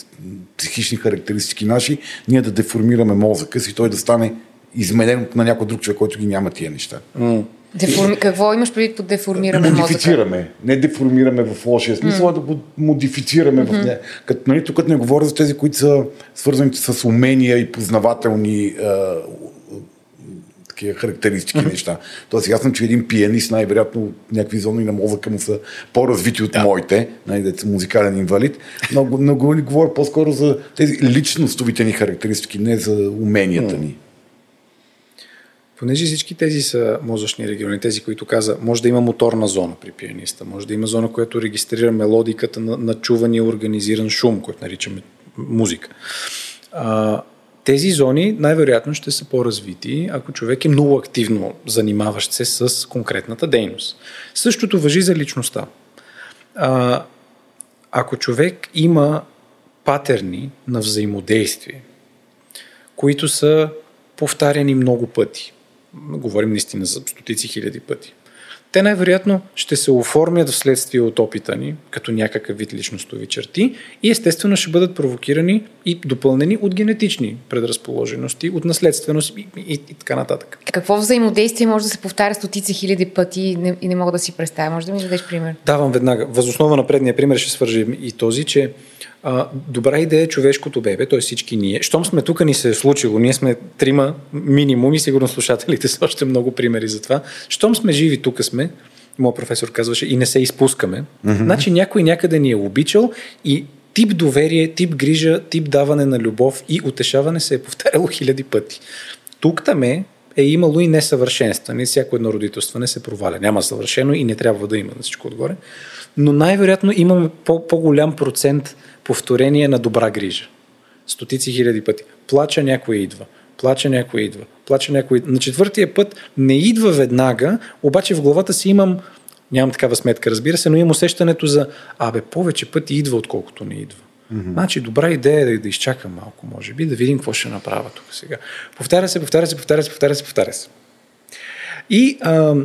психични характеристики наши, ние да деформираме мозъка си, той да стане изменен на някой друг човек, който ги няма тия неща. Mm. Деформи... Какво имаш преди да деформираме Модифицираме. Мозъка? Не деформираме в лошия смисъл, mm. а да го модифицираме. Mm-hmm. В не... Като, нали, тук не говоря за тези, които са свързани с умения и познавателни такива характеристики неща. Тоест, аз съм, че един пианист, най-вероятно някакви зони на мозъка му са по-развити от да. моите, най-деца музикален инвалид, но, но говоря по-скоро за тези личностовите ни характеристики, не за уменията ни. Понеже всички тези са мозъчни региони, тези, които каза, може да има моторна зона при пианиста, може да има зона, която регистрира мелодиката на, на чувания организиран шум, който наричаме музика. А, тези зони най-вероятно ще са по-развити, ако човек е много активно занимаващ се с конкретната дейност. Същото въжи за личността. А, ако човек има патерни на взаимодействие, които са повтаряни много пъти, говорим наистина за стотици хиляди пъти, те най-вероятно ще се оформят вследствие от опита ни, като някакъв вид личностови черти и естествено ще бъдат провокирани и допълнени от генетични предразположености, от наследственост и, и, и така нататък. Какво взаимодействие може да се повтаря стотици хиляди пъти и не, и не мога да си представя? Може да ми дадеш пример? Давам веднага. Възоснова на предния пример ще свържим и този, че а, добра идея е човешкото бебе, т.е. всички ние. Щом сме тук ни се е случило, ние сме трима минимум и сигурно слушателите са още много примери за това. Щом сме живи, тук сме, моят професор казваше, и не се изпускаме, mm-hmm. значи някой някъде ни е обичал и тип доверие, тип грижа, тип даване на любов и утешаване се е повтаряло хиляди пъти. Тук там е, е имало и несъвършенства. Не всяко едно родителство не се проваля. Няма съвършено и не трябва да има на всичко отгоре. Но най-вероятно имаме по- по-голям процент повторение на добра грижа. Стотици хиляди пъти. Плача някой идва. Плача някой идва. Плача някой идва. На четвъртия път не идва веднага, обаче в главата си имам Нямам такава сметка, разбира се, но имам усещането за абе, повече пъти идва, отколкото не идва. Mm-hmm. Значи, добра идея е да, да изчакам малко, може би, да видим какво ще направя тук сега. Повтаря се, повтаря се, повтаря се, повтаря се, повтаря се. И а,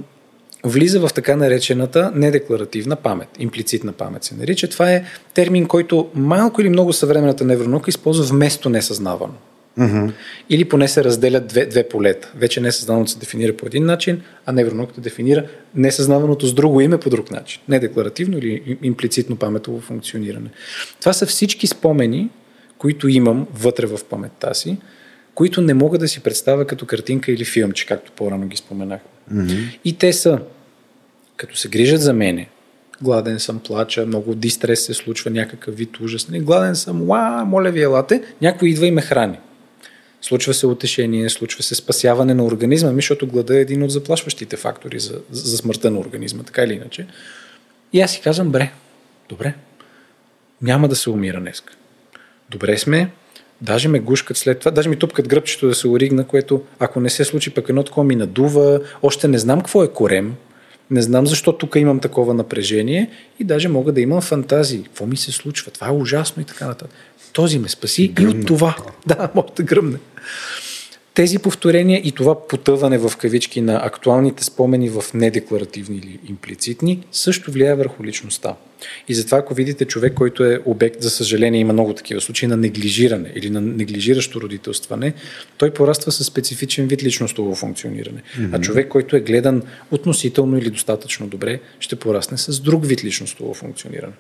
влиза в така наречената недекларативна памет, имплицитна памет се нарича. Това е термин, който малко или много съвременната невронаука използва вместо несъзнавано. Mm-hmm. Или поне се разделят две, две полета. Вече несъзнаваното се дефинира по един начин, а невронауката дефинира несъзнаваното с друго име по друг начин. Не декларативно или имплицитно паметово функциониране. Това са всички спомени, които имам вътре в паметта си, които не мога да си представя като картинка или филмче, както по-рано ги споменах. Mm-hmm. И те са, като се грижат за мене, гладен съм, плача, много дистрес се случва, някакъв вид ужас. Не, гладен съм, уа, моля ви, елате, някой идва и ме храни. Случва се утешение, случва се спасяване на организма, ми, защото глада е един от заплашващите фактори за, за смъртта на организма, така или иначе. И аз си казвам, бре, добре, няма да се умира днес. Добре сме, даже ме гушкат след това, даже ми тупкат гръбчето да се оригна, което ако не се случи пък едно такова ми надува, още не знам какво е корем, не знам защо тук имам такова напрежение и даже мога да имам фантазии. Какво ми се случва? Това е ужасно и така нататък. Този ме спаси гръмне. и от това. Да, може да гръмне. Тези повторения и това потъване в кавички на актуалните спомени в недекларативни или имплицитни също влияе върху личността. И затова, ако видите човек, който е обект, за съжаление, има много такива случаи на неглижиране или на неглижиращо родителстване, той пораства със специфичен вид личностово функциониране. Mm-hmm. А човек, който е гледан относително или достатъчно добре, ще порасне с друг вид личностово функциониране.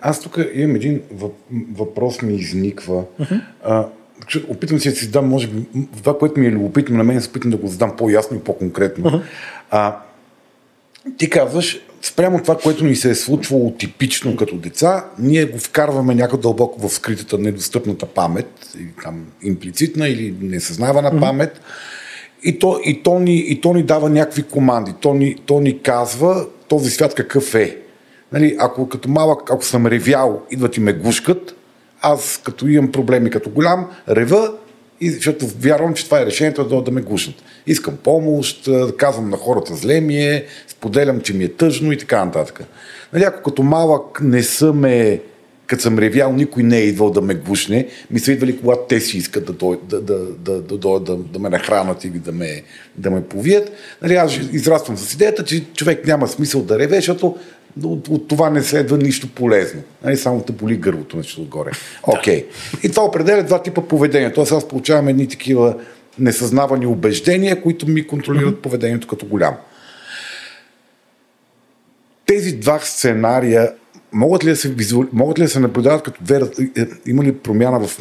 Аз тук имам един въпрос, ми изниква. Uh-huh. А, опитвам се да си дам, може би, това, което ми е любопитно на мен, се опитам да го задам по-ясно и по-конкретно. Uh-huh. А, ти казваш, спрямо това, което ни се е случвало типично като деца, ние го вкарваме някъде дълбоко в скритата недостъпната памет, или там имплицитна или несъзнавана mm-hmm. памет, и то, и, то ни, и то ни дава някакви команди. То ни, то ни казва този свят какъв е. Нали, ако като малък, ако съм ревял, идват и ме гушкат, аз като имам проблеми като голям, рева, и, защото вярвам, че това е решението да, да ме гушнат. Искам помощ, казвам на хората зле ми е, споделям, че ми е тъжно и така нататък. Нали, ако като малък не съм е, като съм ревял, никой не е идвал да ме гушне, ми са идвали, когато те си искат да, дой, да, да, да, да, да, да, да ме нахранат или да ме, да ме повият. Нали, аз израствам с идеята, че човек няма смисъл да реве, защото от, от това не следва нищо полезно. Нали, само да боли гърлото нещо отгоре. Окей. Okay. И това определя два типа поведение. Тоест аз получавам едни такива несъзнавани убеждения, които ми контролират поведението като голям. Тези два сценария могат ли да се, визуали... могат ли да се наблюдават като две... Е, има ли промяна в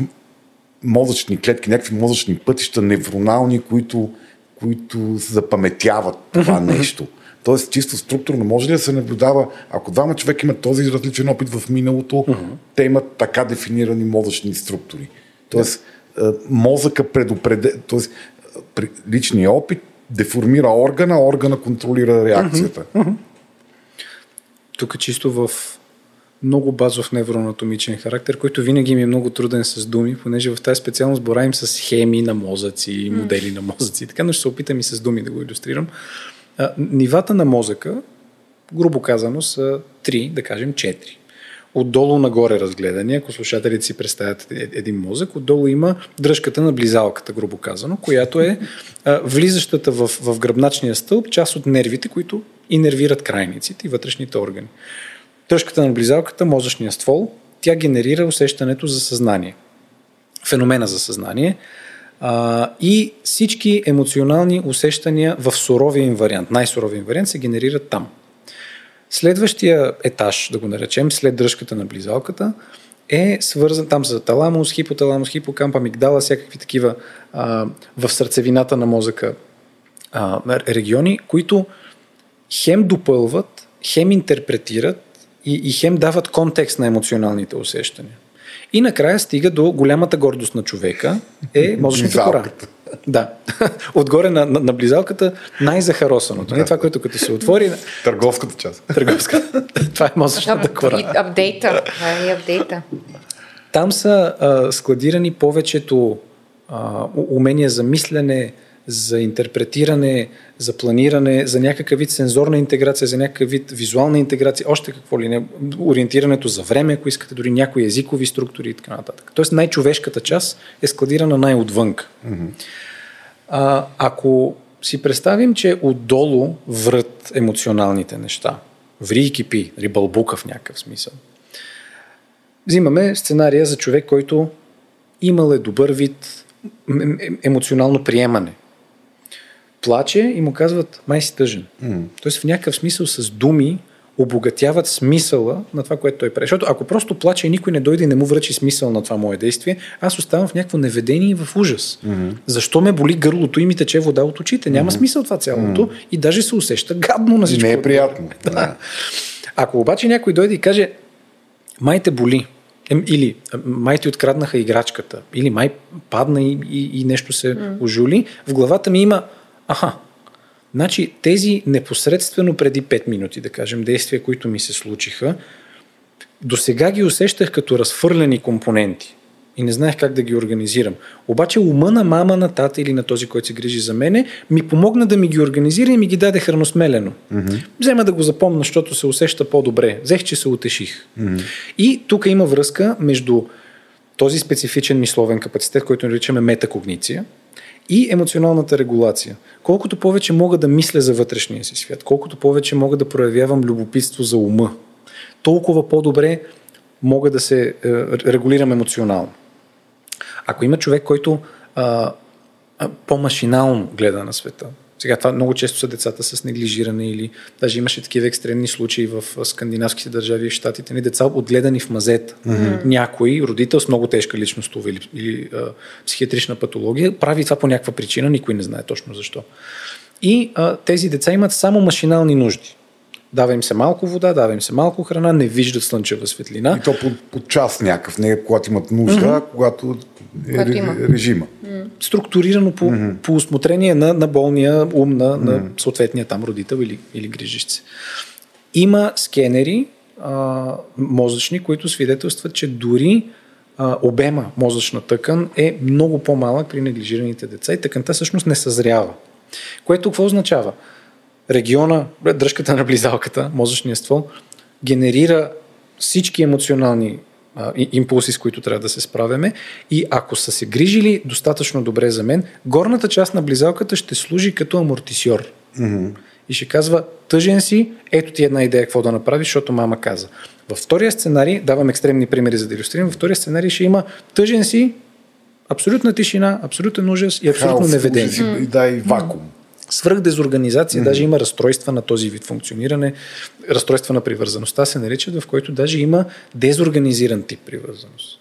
мозъчни клетки, някакви мозъчни пътища, невронални, които, които запаметяват това нещо? Тоест, чисто структурно, може ли да се наблюдава, ако двама човека имат този различен опит в миналото, uh-huh. те имат така дефинирани мозъчни структури. Тоест, yeah. мозъка предупреде, тоест, личният опит деформира органа, органа контролира реакцията. Uh-huh. Uh-huh. Тук чисто в много базов невроанатомичен характер, който винаги ми е много труден с думи, понеже в тази специалност боравим с схеми на мозъци, модели на мозъци. Така, но ще се опитам и с думи да го иллюстрирам. Нивата на мозъка, грубо казано, са 3, да кажем 4. Отдолу нагоре разгледани, ако слушателите си представят е, един мозък, отдолу има дръжката на близалката, грубо казано, която е влизащата в, в гръбначния стълб част от нервите, които инервират крайниците и вътрешните органи. Дръжката на близалката, мозъчния ствол, тя генерира усещането за съзнание. Феномена за съзнание – а, и всички емоционални усещания в суровия им вариант, най-суровия им вариант, се генерират там. Следващия етаж, да го наречем, след дръжката на близалката, е свързан там за таламус, хипоталамус, хипокамп, амигдала, всякакви такива а, в сърцевината на мозъка а, региони, които хем допълват, хем интерпретират и, и хем дават контекст на емоционалните усещания. И накрая стига до голямата гордост на човека е мозъчната кора. Да. Отгоре на, на, на близалката най-захаросаното. Не това, което като се отвори. Търговската част. Търговската. това е мозъчната кора. Апдейта. Това е апдейта. Там са а, складирани повечето а, умения за мислене, за интерпретиране, за планиране, за някакъв вид сензорна интеграция, за някакъв вид визуална интеграция, още какво ли не, ориентирането за време, ако искате, дори някои езикови структури и така нататък. Тоест най-човешката част е складирана най-отвънка. Mm-hmm. А, ако си представим, че отдолу врат емоционалните неща. Ври и кипи, рибълбука в някакъв смисъл. Взимаме сценария за човек, който имал е добър вид емоционално приемане. Плаче и му казват, май си тъжен. Mm. Тоест в някакъв смисъл с думи обогатяват смисъла на това, което той прави. Защото ако просто плаче и никой не дойде и не му връчи смисъл на това мое действие, аз оставам в някакво неведение и в ужас. Mm-hmm. Защо ме боли гърлото и ми тече вода от очите? Няма mm-hmm. смисъл това цялото mm-hmm. и даже се усеща гадно на всичко. Не е приятно. Да. Ако обаче някой дойде и каже, май те боли, или май ти откраднаха играчката, или май падна и, и, и нещо се mm. ожули, в главата ми има, аха, значи тези непосредствено преди 5 минути, да кажем, действия, които ми се случиха, до сега ги усещах като разфърлени компоненти и не знаех как да ги организирам. Обаче ума на мама, на тата или на този, който се грижи за мене, ми помогна да ми ги организира и ми ги даде храносмелено. Mm-hmm. Взема да го запомня, защото се усеща по-добре. Взех, че се утеших. Mm-hmm. И тук има връзка между този специфичен мисловен капацитет, който наричаме метакогниция, и емоционалната регулация. Колкото повече мога да мисля за вътрешния си свят, колкото повече мога да проявявам любопитство за ума, толкова по-добре мога да се е, регулирам емоционално. Ако има човек, който а, по-машинално гледа на света, сега това много често са децата с неглижиране или даже имаше такива екстремни случаи в скандинавските държави и щатите, ни деца отгледани в мазета. Mm-hmm. Някой родител с много тежка личностова или, или а, психиатрична патология прави това по някаква причина, никой не знае точно защо. И а, тези деца имат само машинални нужди. Дава им се малко вода, дава им се малко храна, не виждат слънчева светлина. И то по, по час някакъв, не когато имат нужда, mm-hmm. когато е има. режима. Mm. Структурирано по, mm-hmm. по усмотрение на, на болния ум на, mm-hmm. на съответния там родител или, или грижищ се. Има скенери а, мозъчни, които свидетелстват, че дори а, обема мозъчна тъкан е много по-малък при неглижираните деца и тъканта всъщност не съзрява. Което какво означава? Региона, дръжката на близалката, мозъчния ствол, генерира всички емоционални а, импулси, с които трябва да се справяме. И ако са се грижили достатъчно добре за мен, горната част на близалката ще служи като амортисьор. Mm-hmm. И ще казва, тъжен си, ето ти една идея какво да направиш, защото мама каза. Във втория сценарий, давам екстремни примери за да иллюстрирам, във втория сценарий ще има тъжен си, абсолютна тишина, абсолютен ужас и абсолютно Хаос, неведение. Mm. Да, и вакуум свръхдезорганизация, mm-hmm. даже има разстройства на този вид функциониране, разстройства на привързаността се наричат, в който даже има дезорганизиран тип привързаност.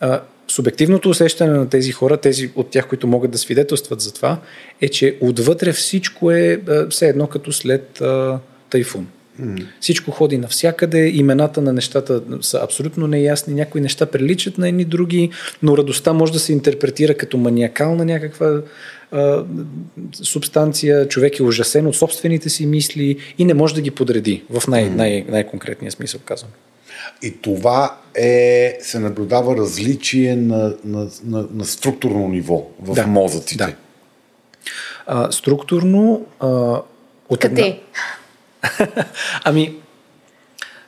А, субективното усещане на тези хора, тези от тях, които могат да свидетелстват за това, е, че отвътре всичко е а, все едно като след а, тайфун. Mm. Всичко ходи навсякъде, имената на нещата са абсолютно неясни, някои неща приличат на едни други, но радостта може да се интерпретира като маниакална някаква а, субстанция, човек е ужасен от собствените си мисли и не може да ги подреди в най- най- най-конкретния смисъл казвам. И това е, се наблюдава различие на, на, на, на структурно ниво в да, мозъците. Да. А, структурно. А, от Къде? Една... ами,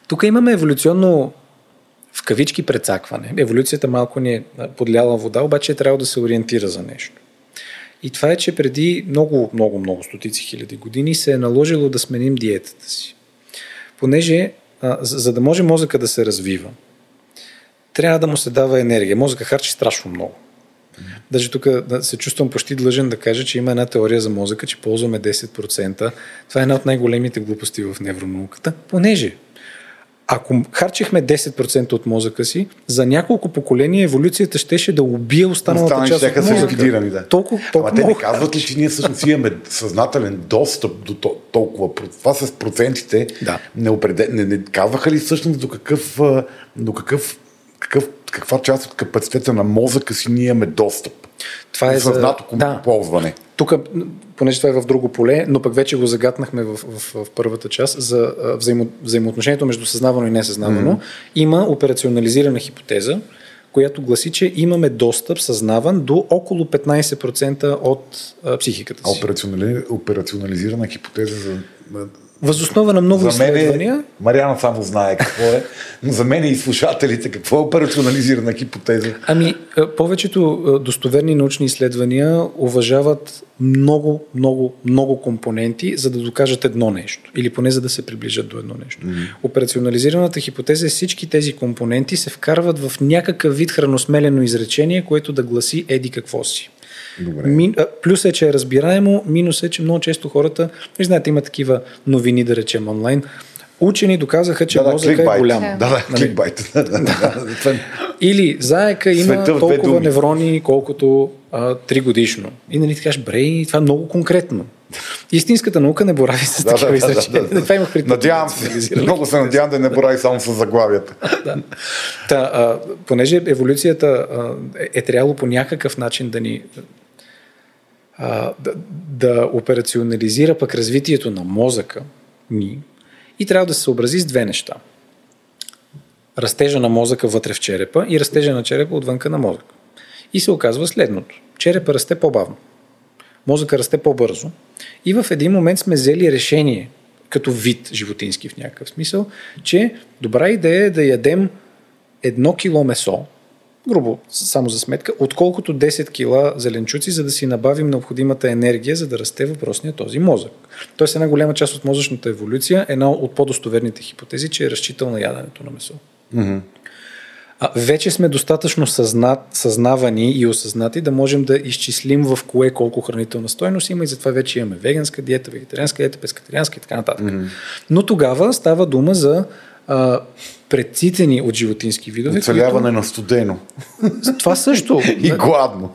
тук имаме еволюционно в кавички прецакване. Еволюцията малко ни е подляла вода, обаче е трябва да се ориентира за нещо. И това е, че преди много, много, много стотици хиляди години се е наложило да сменим диетата си. Понеже, а, за, за да може мозъка да се развива, трябва да му се дава енергия. Мозъка харчи страшно много. Даже тук се чувствам почти длъжен да кажа, че има една теория за мозъка, че ползваме 10%. Това е една от най-големите глупости в невронауката, понеже ако харчихме 10% от мозъка си, за няколко поколения еволюцията щеше да убие останалата Останали част от мозъка. Да. Толкова, толкова Ама те не казват ли, че ние всъщност имаме съзнателен достъп до толкова. Това с процентите да. не, определ... не, не казваха ли всъщност до какъв, до какъв, какъв, каква част от капацитета на мозъка си ние имаме достъп? Това е съзнато за... да. ползване. Тук, понеже това е в друго поле, но пък вече го загатнахме в, в, в първата част за взаимо, взаимоотношението между съзнавано и несъзнавано, mm-hmm. има операционализирана хипотеза, която гласи, че имаме достъп съзнаван до около 15% от а, психиката си. А операционали... операционализирана хипотеза за Възоснова на много за мен изследвания. Мариана само знае какво е, но за мен и слушателите какво е операционализирана хипотеза. Ами, повечето достоверни научни изследвания уважават много, много, много компоненти, за да докажат едно нещо. Или поне за да се приближат до едно нещо. Mm-hmm. Операционализираната хипотеза е всички тези компоненти се вкарват в някакъв вид храносмелено изречение, което да гласи еди какво си. Добре. Ми, а, плюс е, че е разбираемо, минус е, че много често хората, не знаете, има такива новини, да речем, онлайн, Учени доказаха, че да, мозъка да, е голям. Да, да, нали? кликбайт. Или заека има Светъл толкова неврони, колкото а, 3 годишно. И нали ти кажеш, брей, това е много конкретно. Истинската наука не борави с да, такива да, изречения. Да, да, да. Това имах Надявам се, много се надявам да не борави само с заглавията. да. Та, а, понеже еволюцията а, е, е трябвало по някакъв начин да ни а, да, да операционализира пък развитието на мозъка ни и трябва да се съобрази с две неща. Растежа на мозъка вътре в черепа и растежа на черепа отвънка на мозъка. И се оказва следното. Черепа расте по-бавно. Мозъка расте по-бързо. И в един момент сме взели решение, като вид животински в някакъв смисъл, че добра идея е да ядем едно кило месо, грубо само за сметка, отколкото 10 кила зеленчуци, за да си набавим необходимата енергия, за да расте въпросния този мозък. Тоест една голяма част от мозъчната еволюция, една от по-достоверните хипотези, че е разчитал на яденето на месо. Mm-hmm. А, вече сме достатъчно съзнат, съзнавани и осъзнати да можем да изчислим в кое колко хранителна стойност има и затова вече имаме веганска диета, вегетарианска диета, пескатарианска и така нататък. Mm-hmm. Но тогава става дума за а, предцитени от животински видове. Оцеляване които... на студено. Това също. и гладно.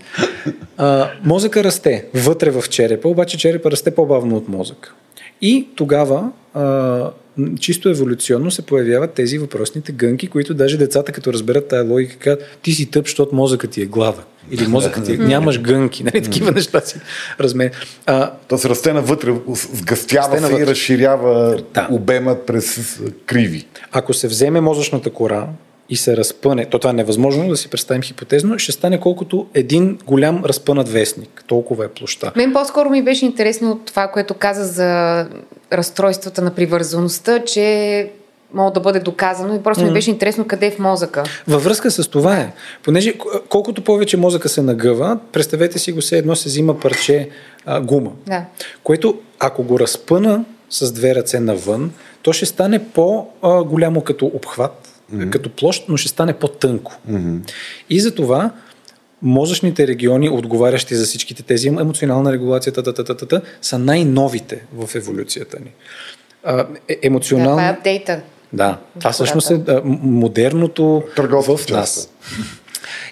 А, мозъка расте вътре в черепа, обаче черепа расте по-бавно от мозъка. И тогава а, чисто еволюционно се появяват тези въпросните гънки, които даже децата, като разберат тая логика, казват, ти си тъп, защото мозъкът ти е глава. Или мозъкът ти е, нямаш гънки. Нали, такива неща си размер. А, То се расте навътре, сгъстява се и разширява да. обемът през криви. Ако се вземе мозъчната кора и се разпъне, то това е невъзможно да си представим хипотезно, ще стане колкото един голям разпънат вестник. Толкова е площа. Мен по-скоро ми беше интересно това, което каза за разстройствата на привързаността, че мога да бъде доказано и просто mm. ми беше интересно къде е в мозъка. Във връзка с това е. Понеже колкото повече мозъка се нагъва, представете си го все едно се взима парче а, гума. Да. Което ако го разпъна с две ръце навън, то ще стане по-голямо като обхват, mm-hmm. като площ, но ще стане по-тънко. Mm-hmm. И за това мозъчните региони, отговарящи за всичките тези емоционална регулация, та, са най-новите в еволюцията ни. А, е, емоционално... Да, това е апдейта. Да, това всъщност е а, модерното Търговска в нас.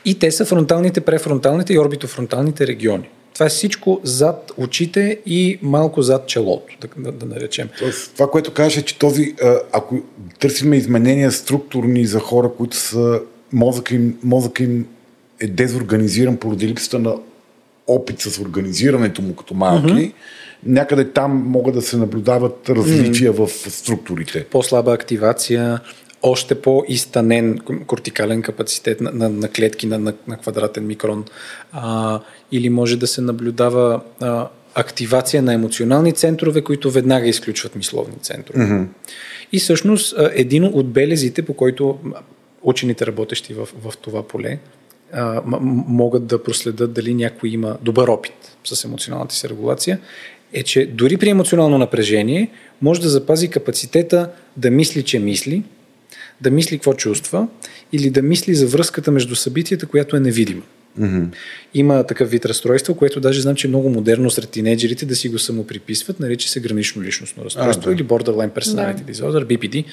И те са фронталните, префронталните и орбитофронталните региони. Това е всичко зад очите и малко зад челото, да, да, да наречем. Тоест, това, което казваш е, че този, ако търсиме изменения структурни за хора, които са мозък им, мозък им е дезорганизиран поради липсата на опит с организирането му като малки, mm-hmm. някъде там могат да се наблюдават различия mm-hmm. в структурите. По-слаба активация, още по-изтанен кортикален капацитет на, на, на клетки на, на, на квадратен микрон. А, или може да се наблюдава а, активация на емоционални центрове, които веднага изключват мисловни центрове. Mm-hmm. И всъщност един от белезите, по който учените работещи в, в това поле а, могат да проследят дали някой има добър опит с емоционалната си регулация, е, че дори при емоционално напрежение може да запази капацитета да мисли, че мисли, да мисли какво чувства или да мисли за връзката между събитията, която е невидима. Mm-hmm. Има такъв вид разстройство, което даже знам, че е много модерно сред тинейджерите да си го самоприписват, нарича се гранично личностно разстройство а, да. или borderline personality да. disorder, BPD.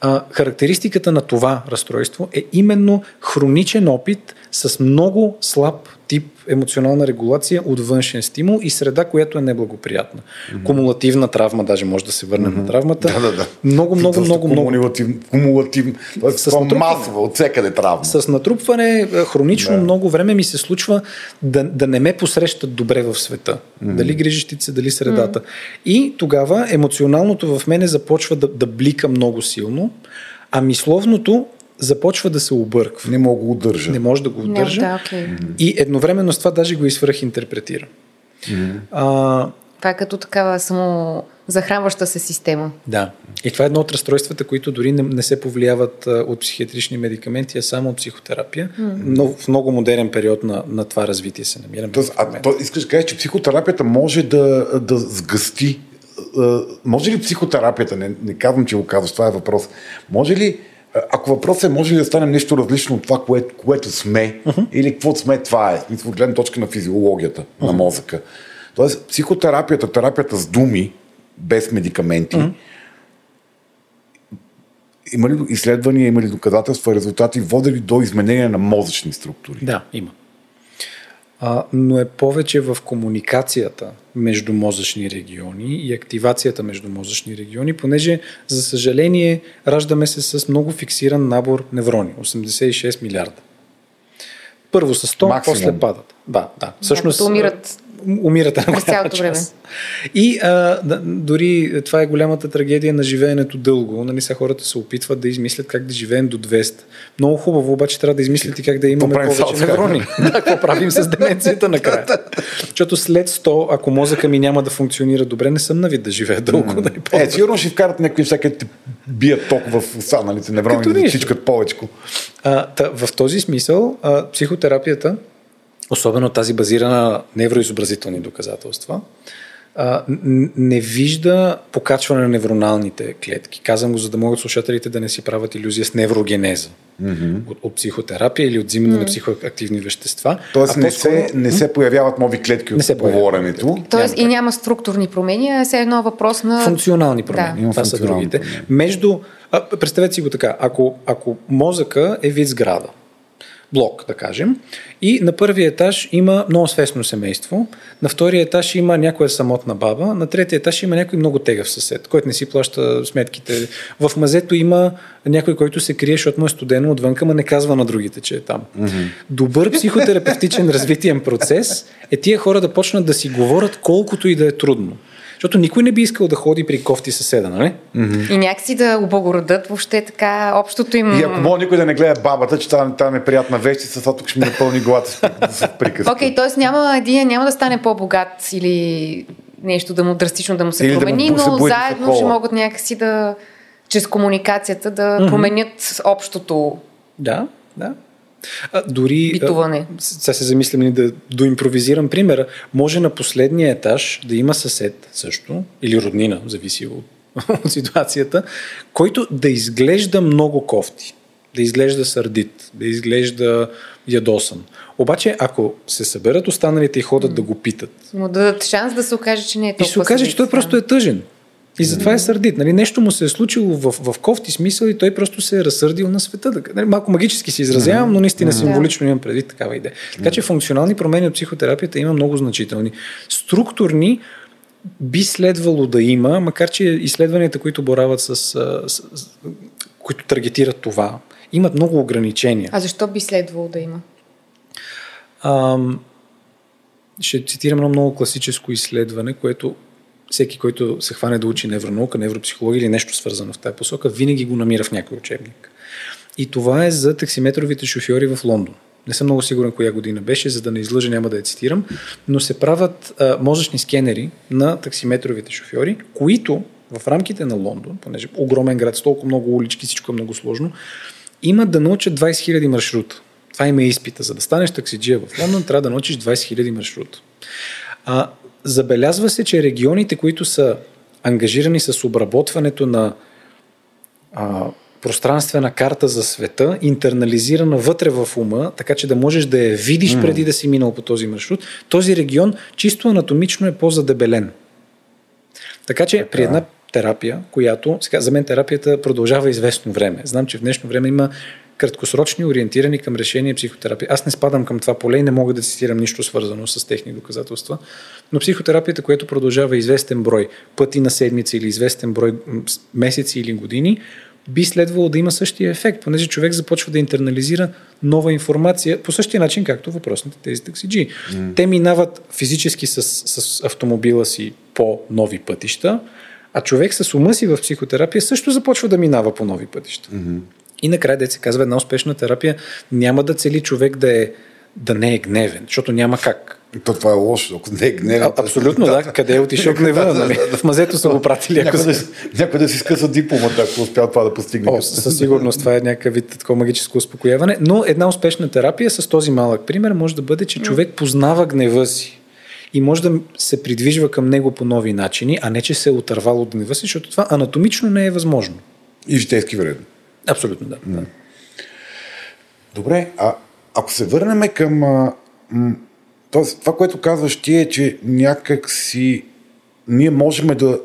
А, характеристиката на това разстройство е именно хроничен опит с много слаб тип емоционална регулация от външен стимул и среда, която е неблагоприятна. Mm-hmm. Кумулативна травма, даже може да се върнем mm-hmm. на травмата. Да, да, да. Много, много, много, много. Кумулативно. С масово, от всекъде травма. С натрупване, е, хронично да. много време ми се случва да, да не ме посрещат добре в света. Mm-hmm. Дали грижещите се, дали средата. Mm-hmm. И тогава емоционалното в мене започва да, да блика много силно, а мисловното започва да се обърква. Не мога го удържа. Не може да го удържа. да, okay. И едновременно с това даже го изфръх интерпретира. Mm-hmm. А, Това е като такава само захранваща се система. Да. И това е едно от разстройствата, които дори не, не се повлияват а, от психиатрични медикаменти, а само от психотерапия. Mm-hmm. Но в много модерен период на, на това развитие се намираме. Тоест, а, то, искаш да кажеш, че психотерапията може да, да сгъсти. Може ли психотерапията, не, не казвам, че го казваш, това е въпрос, може ли ако въпросът е, може ли да станем нещо различно от това, което, което сме, uh-huh. или какво сме, това е, от гледна точка на физиологията uh-huh. на мозъка. Тоест, психотерапията, терапията с думи, без медикаменти, mm-hmm. има ли изследвания, има ли доказателства, резултати, води ли до изменение на мозъчни структури? Да, има. А, но е повече в комуникацията между мозъчни региони и активацията между мозъчни региони, понеже, за съжаление, раждаме се с много фиксиран набор неврони 86 милиарда. Първо с 100, Максимум. после падат. Да, да. Всъщност, умират умирате на цялото време. И а, да, дори това е голямата трагедия на живеенето дълго. Нали, сега хората се опитват да измислят как да живеем до 200. Много хубаво, обаче трябва да измислят и как да имаме повече неврони. да, какво правим с деменцията накрая. Защото след 100, ако мозъка ми няма да функционира добре, не съм навид да живея дълго. Mm. Да е, сигурно ще вкарат някакви всяка ти бият ток в останалите неврони, да чичкат повече. А, та, в този смисъл а, психотерапията особено тази базирана на невроизобразителни доказателства, не вижда покачване на невроналните клетки. Казвам го, за да могат слушателите да не си правят иллюзия с неврогенеза mm-hmm. от, от психотерапия или от взимане mm-hmm. на психоактивни вещества. Тоест а не, се, не се появяват нови клетки от говоренето. Тоест няма и няма структурни промени, а е едно въпрос на... Функционални промени. Да. Това са другите. Промени. Между... А, представете си го така. Ако, ако мозъка е вид сграда, блок, да кажем. И на първия етаж има много свестно семейство, на втория етаж има някоя самотна баба, на третия етаж има някой много тегав съсед, който не си плаща сметките. В мазето има някой, който се крие, защото му е студено отвънка, ма не казва на другите, че е там. Mm-hmm. Добър психотерапевтичен развитиен процес е тия хора да почнат да си говорят колкото и да е трудно. Защото никой не би искал да ходи при кофти съседа, нали? Mm-hmm. И някакси да облагородат въобще така общото им... И ако мога никой да не гледа бабата, че там, там е приятна вещи, с тук ще ми напълни главата с приказки. Окей, okay, т.е. няма, един няма да стане по-богат или нещо да му драстично да му се или промени, да му, но заедно ще могат някакси да чрез комуникацията да mm-hmm. променят общото. Да, да. А, дори. Битуване. Сега се замислям да доимпровизирам примера. Може на последния етаж да има съсед също, или роднина, зависи от, от ситуацията, който да изглежда много кофти, да изглежда сърдит, да изглежда ядосан. Обаче, ако се съберат останалите и ходят mm. да го питат. Му дадат шанс да се окаже, че не е толкова. И се окаже, че той просто е тъжен. И затова е сърдит. Нали, нещо му се е случило в, в кофти смисъл и той просто се е разсърдил на света. Нали, малко магически се изразявам, но наистина символично имам преди такава идея. Така че функционални промени от психотерапията има много значителни. Структурни би следвало да има, макар че изследванията, които борават с, с, с които таргетират това, имат много ограничения. А защо би следвало да има? Ам, ще цитирам едно много класическо изследване, което всеки, който се хване да учи невронаука, невропсихология или нещо свързано в тази посока, винаги го намира в някой учебник. И това е за таксиметровите шофьори в Лондон. Не съм много сигурен коя година беше, за да не излъжа, няма да я цитирам, но се правят а, мозъчни скенери на таксиметровите шофьори, които в рамките на Лондон, понеже огромен град с толкова много улички, всичко е много сложно, имат да научат 20 000 маршрута. Това има изпита. За да станеш таксиджия в Лондон, трябва да научиш 20 000 маршрута. А, Забелязва се, че регионите, които са ангажирани с обработването на а, пространствена карта за света, интернализирана вътре в ума, така че да можеш да я видиш mm. преди да си минал по този маршрут, този регион чисто анатомично е по-задебелен. Така че така. при една терапия, която, сега за мен терапията продължава известно време. Знам, че в днешно време има краткосрочни, ориентирани към решение психотерапия. Аз не спадам към това поле и не мога да цитирам нищо свързано с техни доказателства, но психотерапията, която продължава известен брой пъти на седмица или известен брой месеци или години, би следвало да има същия ефект, понеже човек започва да интернализира нова информация по същия начин, както въпросните тези таксиджи. Mm. Те минават физически с, с автомобила си по нови пътища, а човек с ума си в психотерапия също започва да минава по нови пътища. Mm-hmm. И накрая, деца се казва, една успешна терапия няма да цели човек да, е, да не е гневен, защото няма как. То това е лошо, ако не е гнев. Абсолютно, да. Къде е отишъл гнева? Нали? В мазето са го пратили. Някой, да, някой да си скъса дипломата, ако успял това да постигне. О, със сигурност това е някакъв вид такова магическо успокояване. Но една успешна терапия с този малък пример може да бъде, че човек познава гнева си и може да се придвижва към него по нови начини, а не че се е отървал от гнева си, защото това анатомично не е възможно. И житейски вредно. Абсолютно, да. да. Добре, а ако се върнем към а, м- Тоест, това, което казваш ти е, че някак си ние можем да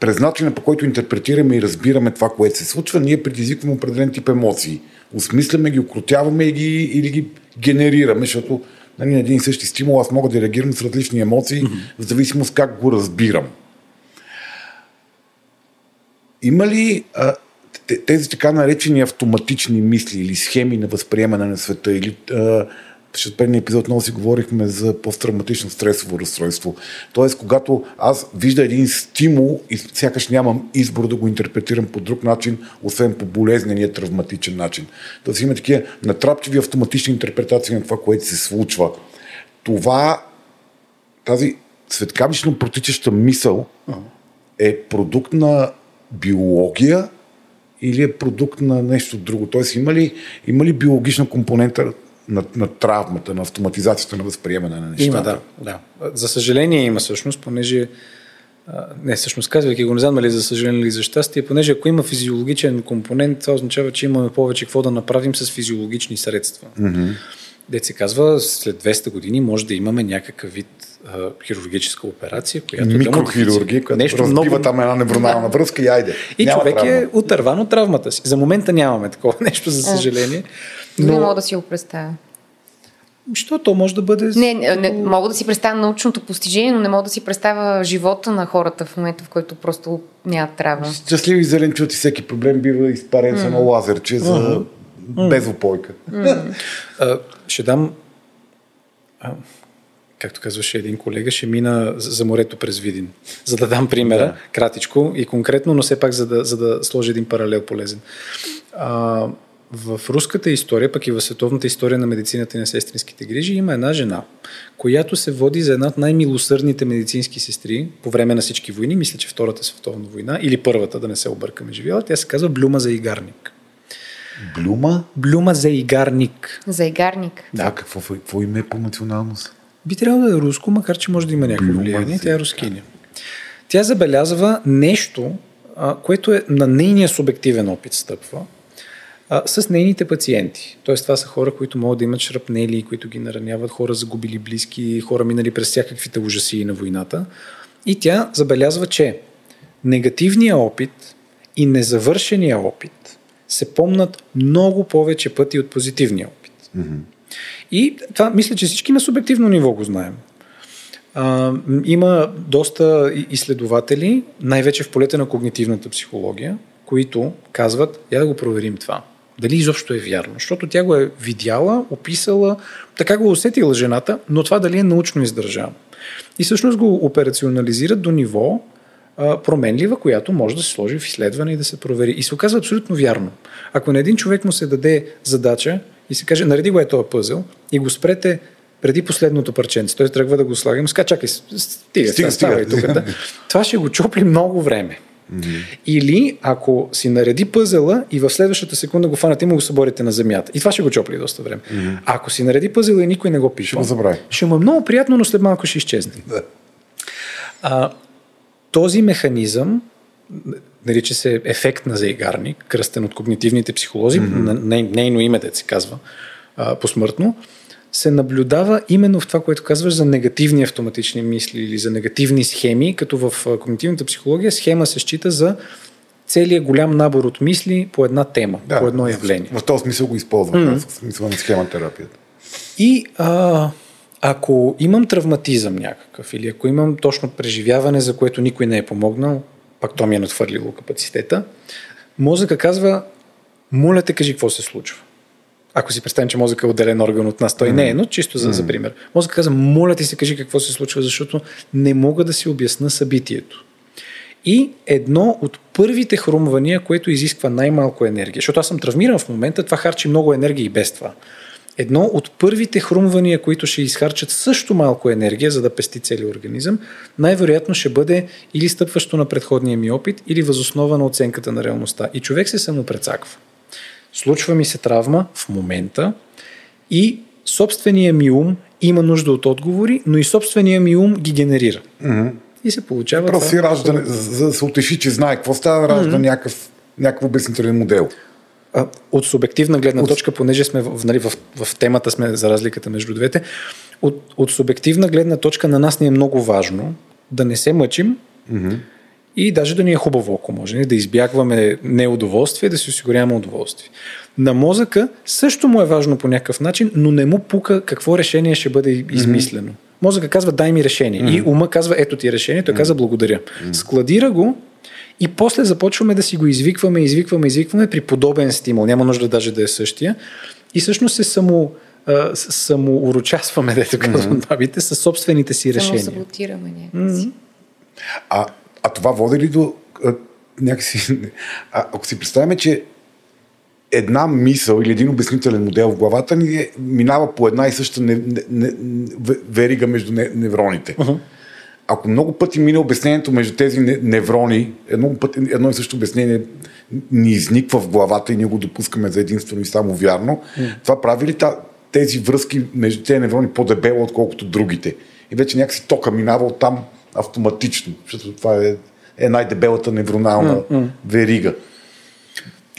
през начина по който интерпретираме и разбираме това, което се случва, ние предизвикваме определен тип емоции. Осмисляме ги, окрутяваме ги или ги генерираме, защото нали, на един и същи стимул аз мога да реагирам с различни емоции, mm-hmm. в зависимост как го разбирам. Има ли а, тези така наречени автоматични мисли или схеми на възприемане на света или а, защото предния епизод много си говорихме за посттравматично стресово разстройство. Тоест, когато аз вижда един стимул и сякаш нямам избор да го интерпретирам по друг начин, освен по болезнения травматичен начин. Тоест има такива натрапчиви автоматични интерпретации на това, което се случва. Това, тази светкавично протичаща мисъл е продукт на биология или е продукт на нещо друго? Тоест има ли, има ли биологична компонента на, на травмата, на автоматизацията на възприемане на нещата. Има, да, да. За съжаление има всъщност, понеже не, всъщност казвайки го, не знам дали за съжаление или за щастие, понеже ако има физиологичен компонент, това означава, че имаме повече какво да направим с физиологични средства. Mm-hmm. Дет се казва, след 200 години може да имаме някакъв вид а, хирургическа операция, която Микрохирургия, която нещо разбива много... там една невронална връзка и айде. И Няма човек травма. е отърван от травмата си. За момента нямаме такова нещо, за съжаление. Но... Не мога да си го представя. Що то може да бъде... Не, не, не, мога да си представя научното постижение, но не мога да си представя живота на хората в момента, в който просто няма травма. Щастливи зеленчути, всеки проблем бива изпарен mm. само лазерче за mm. безопойка. Mm. а, ще дам... А, както казваше един колега, ще мина за морето през Видин. За да дам примера, да. кратичко и конкретно, но все пак за да, за да сложи един паралел полезен. А, в руската история, пък и в световната история на медицината и на сестринските грижи, има една жена, която се води за една от най-милосърдните медицински сестри по време на всички войни. Мисля, че Втората световна война или първата, да не се объркаме живяла. Тя се казва Блюма за игарник. Блюма? Блюма за игарник. За игарник. Да, какво, какво име е по националност? Би трябвало да е руско, макар че може да има някакво влияние. Тя е рускиня. Тя забелязва нещо, което е на нейния субективен опит стъпва, а, с нейните пациенти. Тоест това са хора, които могат да имат шрапнели, които ги нараняват, хора загубили близки, хора минали през всякаквите ужаси на войната. И тя забелязва, че негативният опит и незавършения опит се помнат много повече пъти от позитивния опит. Mm-hmm. И това мисля, че всички на субективно ниво го знаем. А, има доста изследователи, най-вече в полета на когнитивната психология, които казват, я да го проверим това дали изобщо е вярно. Защото тя го е видяла, описала, така го усетила жената, но това дали е научно издържано. И всъщност го операционализират до ниво променлива, която може да се сложи в изследване и да се провери. И се оказва абсолютно вярно. Ако на един човек му се даде задача и се каже, нареди го е този пъзел и го спрете преди последното парченце, той тръгва да го слагам, ска, чакай, стига, стига, стига. И тук, да. Това ще го чопли много време. Mm-hmm. Или ако си нареди пъзела и в следващата секунда го фанат и му го съборите на земята. И това ще го чопли доста време. Mm-hmm. Ако си нареди пъзела и никой не го пише, ще, забрави. ще му е много приятно, но след малко ще изчезне. Да. А, този механизъм нарича се ефект на заигарник, кръстен от когнитивните психолози, mm-hmm. нейно име, да се казва а, посмъртно, се наблюдава именно в това, което казваш за негативни автоматични мисли или за негативни схеми, като в когнитивната психология схема се счита за целият голям набор от мисли по една тема, да, по едно явление. В, в този смисъл го използвам, mm. в смисъл на схема терапията. И а, ако имам травматизъм някакъв или ако имам точно преживяване, за което никой не е помогнал, пак то ми е надхвърлило капацитета, мозъка казва, моля те, кажи какво се случва ако си представим, че мозъка е отделен орган от нас, той mm. не е, но чисто за, mm. за пример. Мозъка каза, моля ти се, кажи какво се случва, защото не мога да си обясна събитието. И едно от първите хрумвания, което изисква най-малко енергия, защото аз съм травмиран в момента, това харчи много енергия и без това. едно от първите хрумвания, които ще изхарчат също малко енергия, за да пести целият организъм, най-вероятно ще бъде или стъпващо на предходния ми опит, или възоснова на оценката на реалността. И човек се самопрецаква. Случва ми се травма в момента и собствения ми ум има нужда от отговори, но и собствения ми ум ги генерира. Mm-hmm. И се получава. Просто си ражда, за да се утеши, че знае какво става, ражда mm-hmm. някакъв, някакъв обяснителен модел. А, от субективна гледна от... точка, понеже сме в, нали, в, в темата сме за разликата между двете, от, от субективна гледна точка на нас ни е много важно да не се мъчим mm-hmm. И даже да ни е хубаво, ако може, да избягваме неудоволствие, да си осигуряваме удоволствие. На мозъка също му е важно по някакъв начин, но не му пука какво решение ще бъде измислено. Mm-hmm. Мозъка казва дай ми решение mm-hmm. и ума казва ето ти решение, той mm-hmm. казва благодаря. Mm-hmm. Складира го и после започваме да си го извикваме, извикваме, извикваме при подобен стимул. Няма нужда даже да е същия. И всъщност се само, само урочасваме, дето казвам mm-hmm. бабите, със собствените си решения. Само саботираме някакси. Mm-hmm. А, а това води ли до а, някакси... А, ако си представяме, че една мисъл или един обяснителен модел в главата ни е, минава по една и съща не, не, не, верига между не, невроните. Uh-huh. Ако много пъти мине обяснението между тези неврони, едно, път, едно и също обяснение ни изниква в главата и ние го допускаме за единствено и само вярно, uh-huh. това прави ли тези връзки между тези неврони по-дебело, отколкото другите? И вече някакси тока минава от там автоматично, защото това е, е най-дебелата невронална uh-huh. верига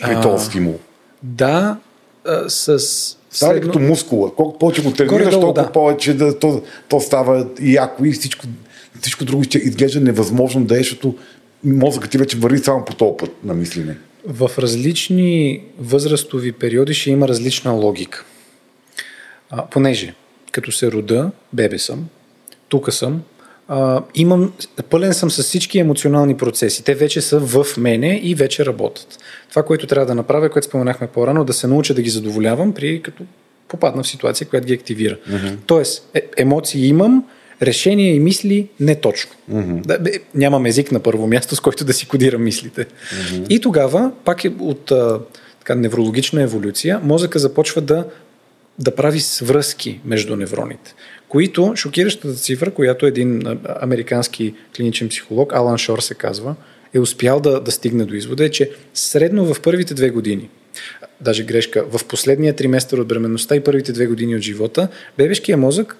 при този стимул. Да, а, с... Става ли като мускула? Колко повече го тренираш, толкова да. повече да, то, то става яко и всичко, всичко друго ще изглежда невъзможно да е, защото мозъкът ти вече върви само по този път на мислене. В различни възрастови периоди ще има различна логика. А, понеже, като се рода, бебе съм, тук съм, а, имам, пълен съм с всички емоционални процеси. Те вече са в мене и вече работят. Това, което трябва да направя, което споменахме по-рано, да се науча да ги задоволявам при като попадна в ситуация, която ги активира. Mm-hmm. Тоест, е, емоции имам, решения и мисли не точно. Mm-hmm. Да, бе, нямам език на първо място, с който да си кодирам мислите. Mm-hmm. И тогава, пак е от а, така, неврологична еволюция, мозъка започва да, да прави свръзки между невроните които шокиращата цифра, която един американски клиничен психолог, Алан Шор се казва, е успял да, да стигне до извода, е, че средно в първите две години, даже грешка, в последния триместър от бременността и първите две години от живота, бебешкия мозък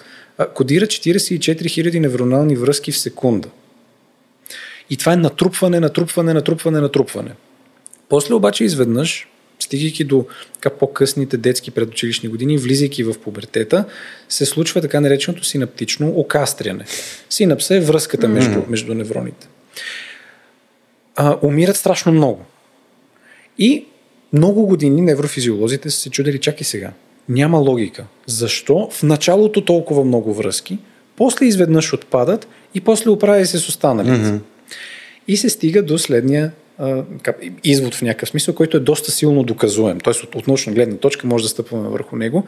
кодира 44 000 невронални връзки в секунда. И това е натрупване, натрупване, натрупване, натрупване. После обаче изведнъж стигайки до така по-късните детски предучилищни години, влизайки в пубертета, се случва така нареченото синаптично окастряне. Синапса е връзката между, между невроните. А, умират страшно много. И много години неврофизиолозите са се чудили, чак и сега. Няма логика. Защо в началото толкова много връзки, после изведнъж отпадат и после оправя се с останалите. Mm-hmm. И се стига до следния извод в някакъв смисъл, който е доста силно доказуем. Тоест от, от научна гледна точка може да стъпваме върху него.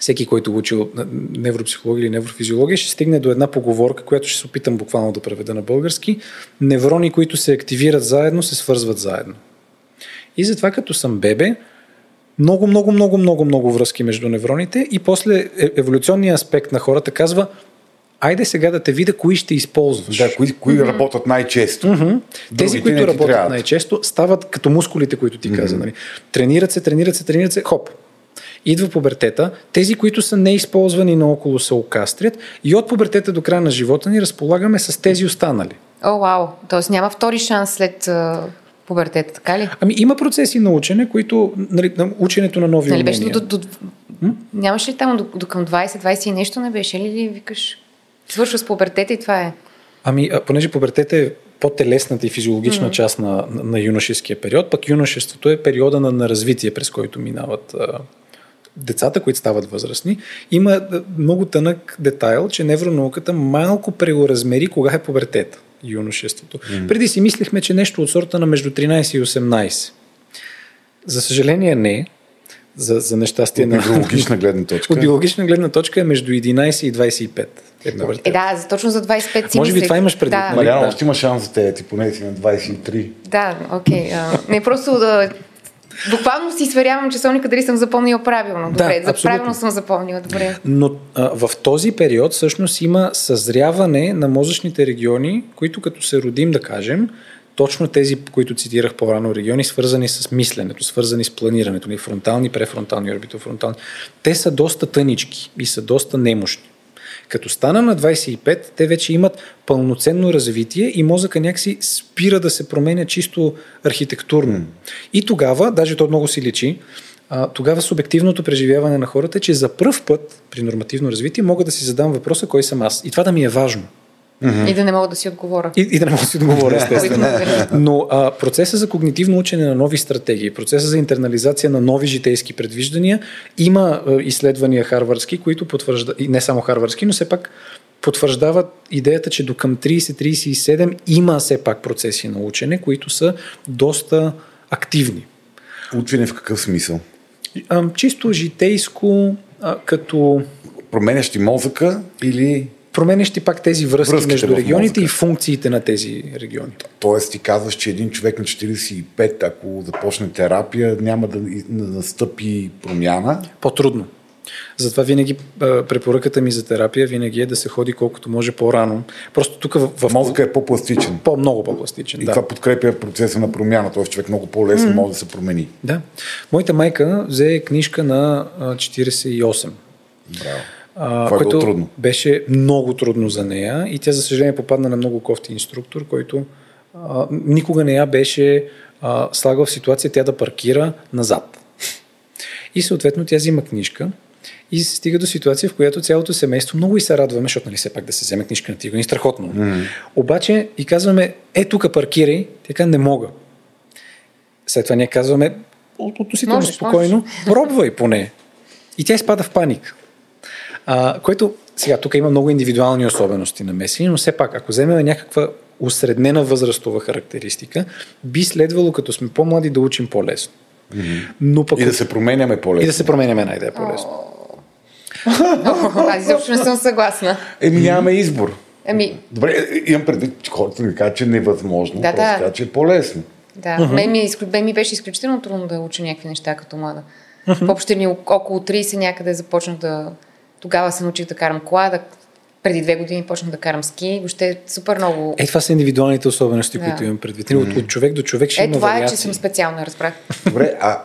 Всеки, който е учил невропсихология или неврофизиология, ще стигне до една поговорка, която ще се опитам буквално да преведа на български. Неврони, които се активират заедно, се свързват заедно. И затова като съм бебе, много, много, много, много, много връзки между невроните и после е, еволюционният аспект на хората казва айде сега да те видя кои ще използваш. Да, кои, кои mm-hmm. работят най-често. Mm-hmm. Тези, които работят трябва. най-често, стават като мускулите, които ти mm-hmm. каза. Нали? Тренират се, тренират се, тренират се, хоп. Идва пубертета, тези, които са неизползвани наоколо се окастрят и от пубертета до края на живота ни разполагаме с тези останали. О, вау! Тоест няма втори шанс след пубертета, така ли? Ами има процеси на учене, които, нали, ученето на нови нали, умения. Беше до, до, до, нямаше ли там до, до към 20, 20 и нещо не беше ли, ли викаш? Свършва с пубертета и това е. Ами, понеже пубертета е по-телесната и физиологична mm-hmm. част на, на, на юношеския период, пък юношеството е периода на, на развитие, през който минават а, децата, които стават възрастни. Има много тънък детайл, че невронауката малко преоразмери кога е пубертета, юношеството. Mm-hmm. Преди си мислихме, че нещо от сорта на между 13 и 18. За съжаление не за, за нещастие от на... биологична гледна точка. От биологична гледна точка е между 11 и 25. Е, е да, точно за 25 си Може би това имаш предвид. Да. Нали? Мариана, още има шанс за те, ти поне си на 23. Да, окей. Okay. Uh, не просто да Буквално си сверявам часовника дали съм запомнила правилно. Добре, да, правилно съм запомнила. Добре. Но а, в този период всъщност има съзряване на мозъчните региони, които като се родим, да кажем, точно тези, които цитирах по-рано, региони, свързани с мисленето, свързани с планирането, ни фронтални, префронтални, орбитофронтални, те са доста тънички и са доста немощни. Като стана на 25, те вече имат пълноценно развитие и мозъка някакси спира да се променя чисто архитектурно. И тогава, даже то много си личи, тогава субективното преживяване на хората е, че за първ път при нормативно развитие мога да си задам въпроса кой съм аз. И това да ми е важно. Mm-hmm. И да не мога да си отговоря. И, и да не мога да си отговоря, естествено. Но а, процеса за когнитивно учене на нови стратегии, процеса за интернализация на нови житейски предвиждания, има а, изследвания харвардски, които потвърждават, не само харвардски, но все пак потвърждават идеята, че до към 30-37 има все пак процеси на учене, които са доста активни. Учене в какъв смисъл? А, чисто житейско, а, като... Променящи мозъка или променящи пак тези връзки Връзките между регионите и функциите на тези региони. Тоест ти казваш, че един човек на 45, ако започне терапия, няма да настъпи промяна? По-трудно. Затова винаги препоръката ми за терапия винаги е да се ходи колкото може по-рано. Просто тук в, в... Мозъка е по-пластичен. По-много по-пластичен, И да. това подкрепя процеса на промяна. Тоест човек много по-лесно mm. може да се промени. Да. Моята майка взе книжка на 48. Браво. А, Това е което трудно. беше много трудно за нея и тя, за съжаление, попадна на много кофти инструктор, който а, никога не я беше а, слагал в ситуация тя да паркира назад. И съответно тя взима книжка и се стига до ситуация, в която цялото семейство много и се радваме, защото нали все пак да се вземе книжка на тига, ни страхотно. Mm. Обаче и казваме, е тук паркирай, тя не мога. След това ние казваме, относително спокойно, можеш. пробвай поне. И тя изпада в паник. А, което, сега, тук има много индивидуални особености на месени, но все пак, ако вземем някаква усреднена възрастова характеристика, би следвало, като сме по-млади, да учим по-лесно. Mm-hmm. Но пък, и да се променяме по-лесно. И да се променяме най-да е по-лесно. Аз изобщо не съм съгласна. Еми нямаме избор. Ами... Добре, имам предвид, че хората ми казват, че е невъзможно, да, просто да. казват, че е по-лесно. Да, uh-huh. мен, ми, е мен ми беше изключително трудно да уча някакви неща като млада. Uh-huh. Въобще ми около 30 някъде започнах да тогава се научих да карам кола, да, преди две години почнах да карам ски. Въобще супер много. Е, това са индивидуалните особености, да. които имам предвид. Mm. От, от човек до човек ще е, има това вариации. е, че съм специална, разбрах. Добре, а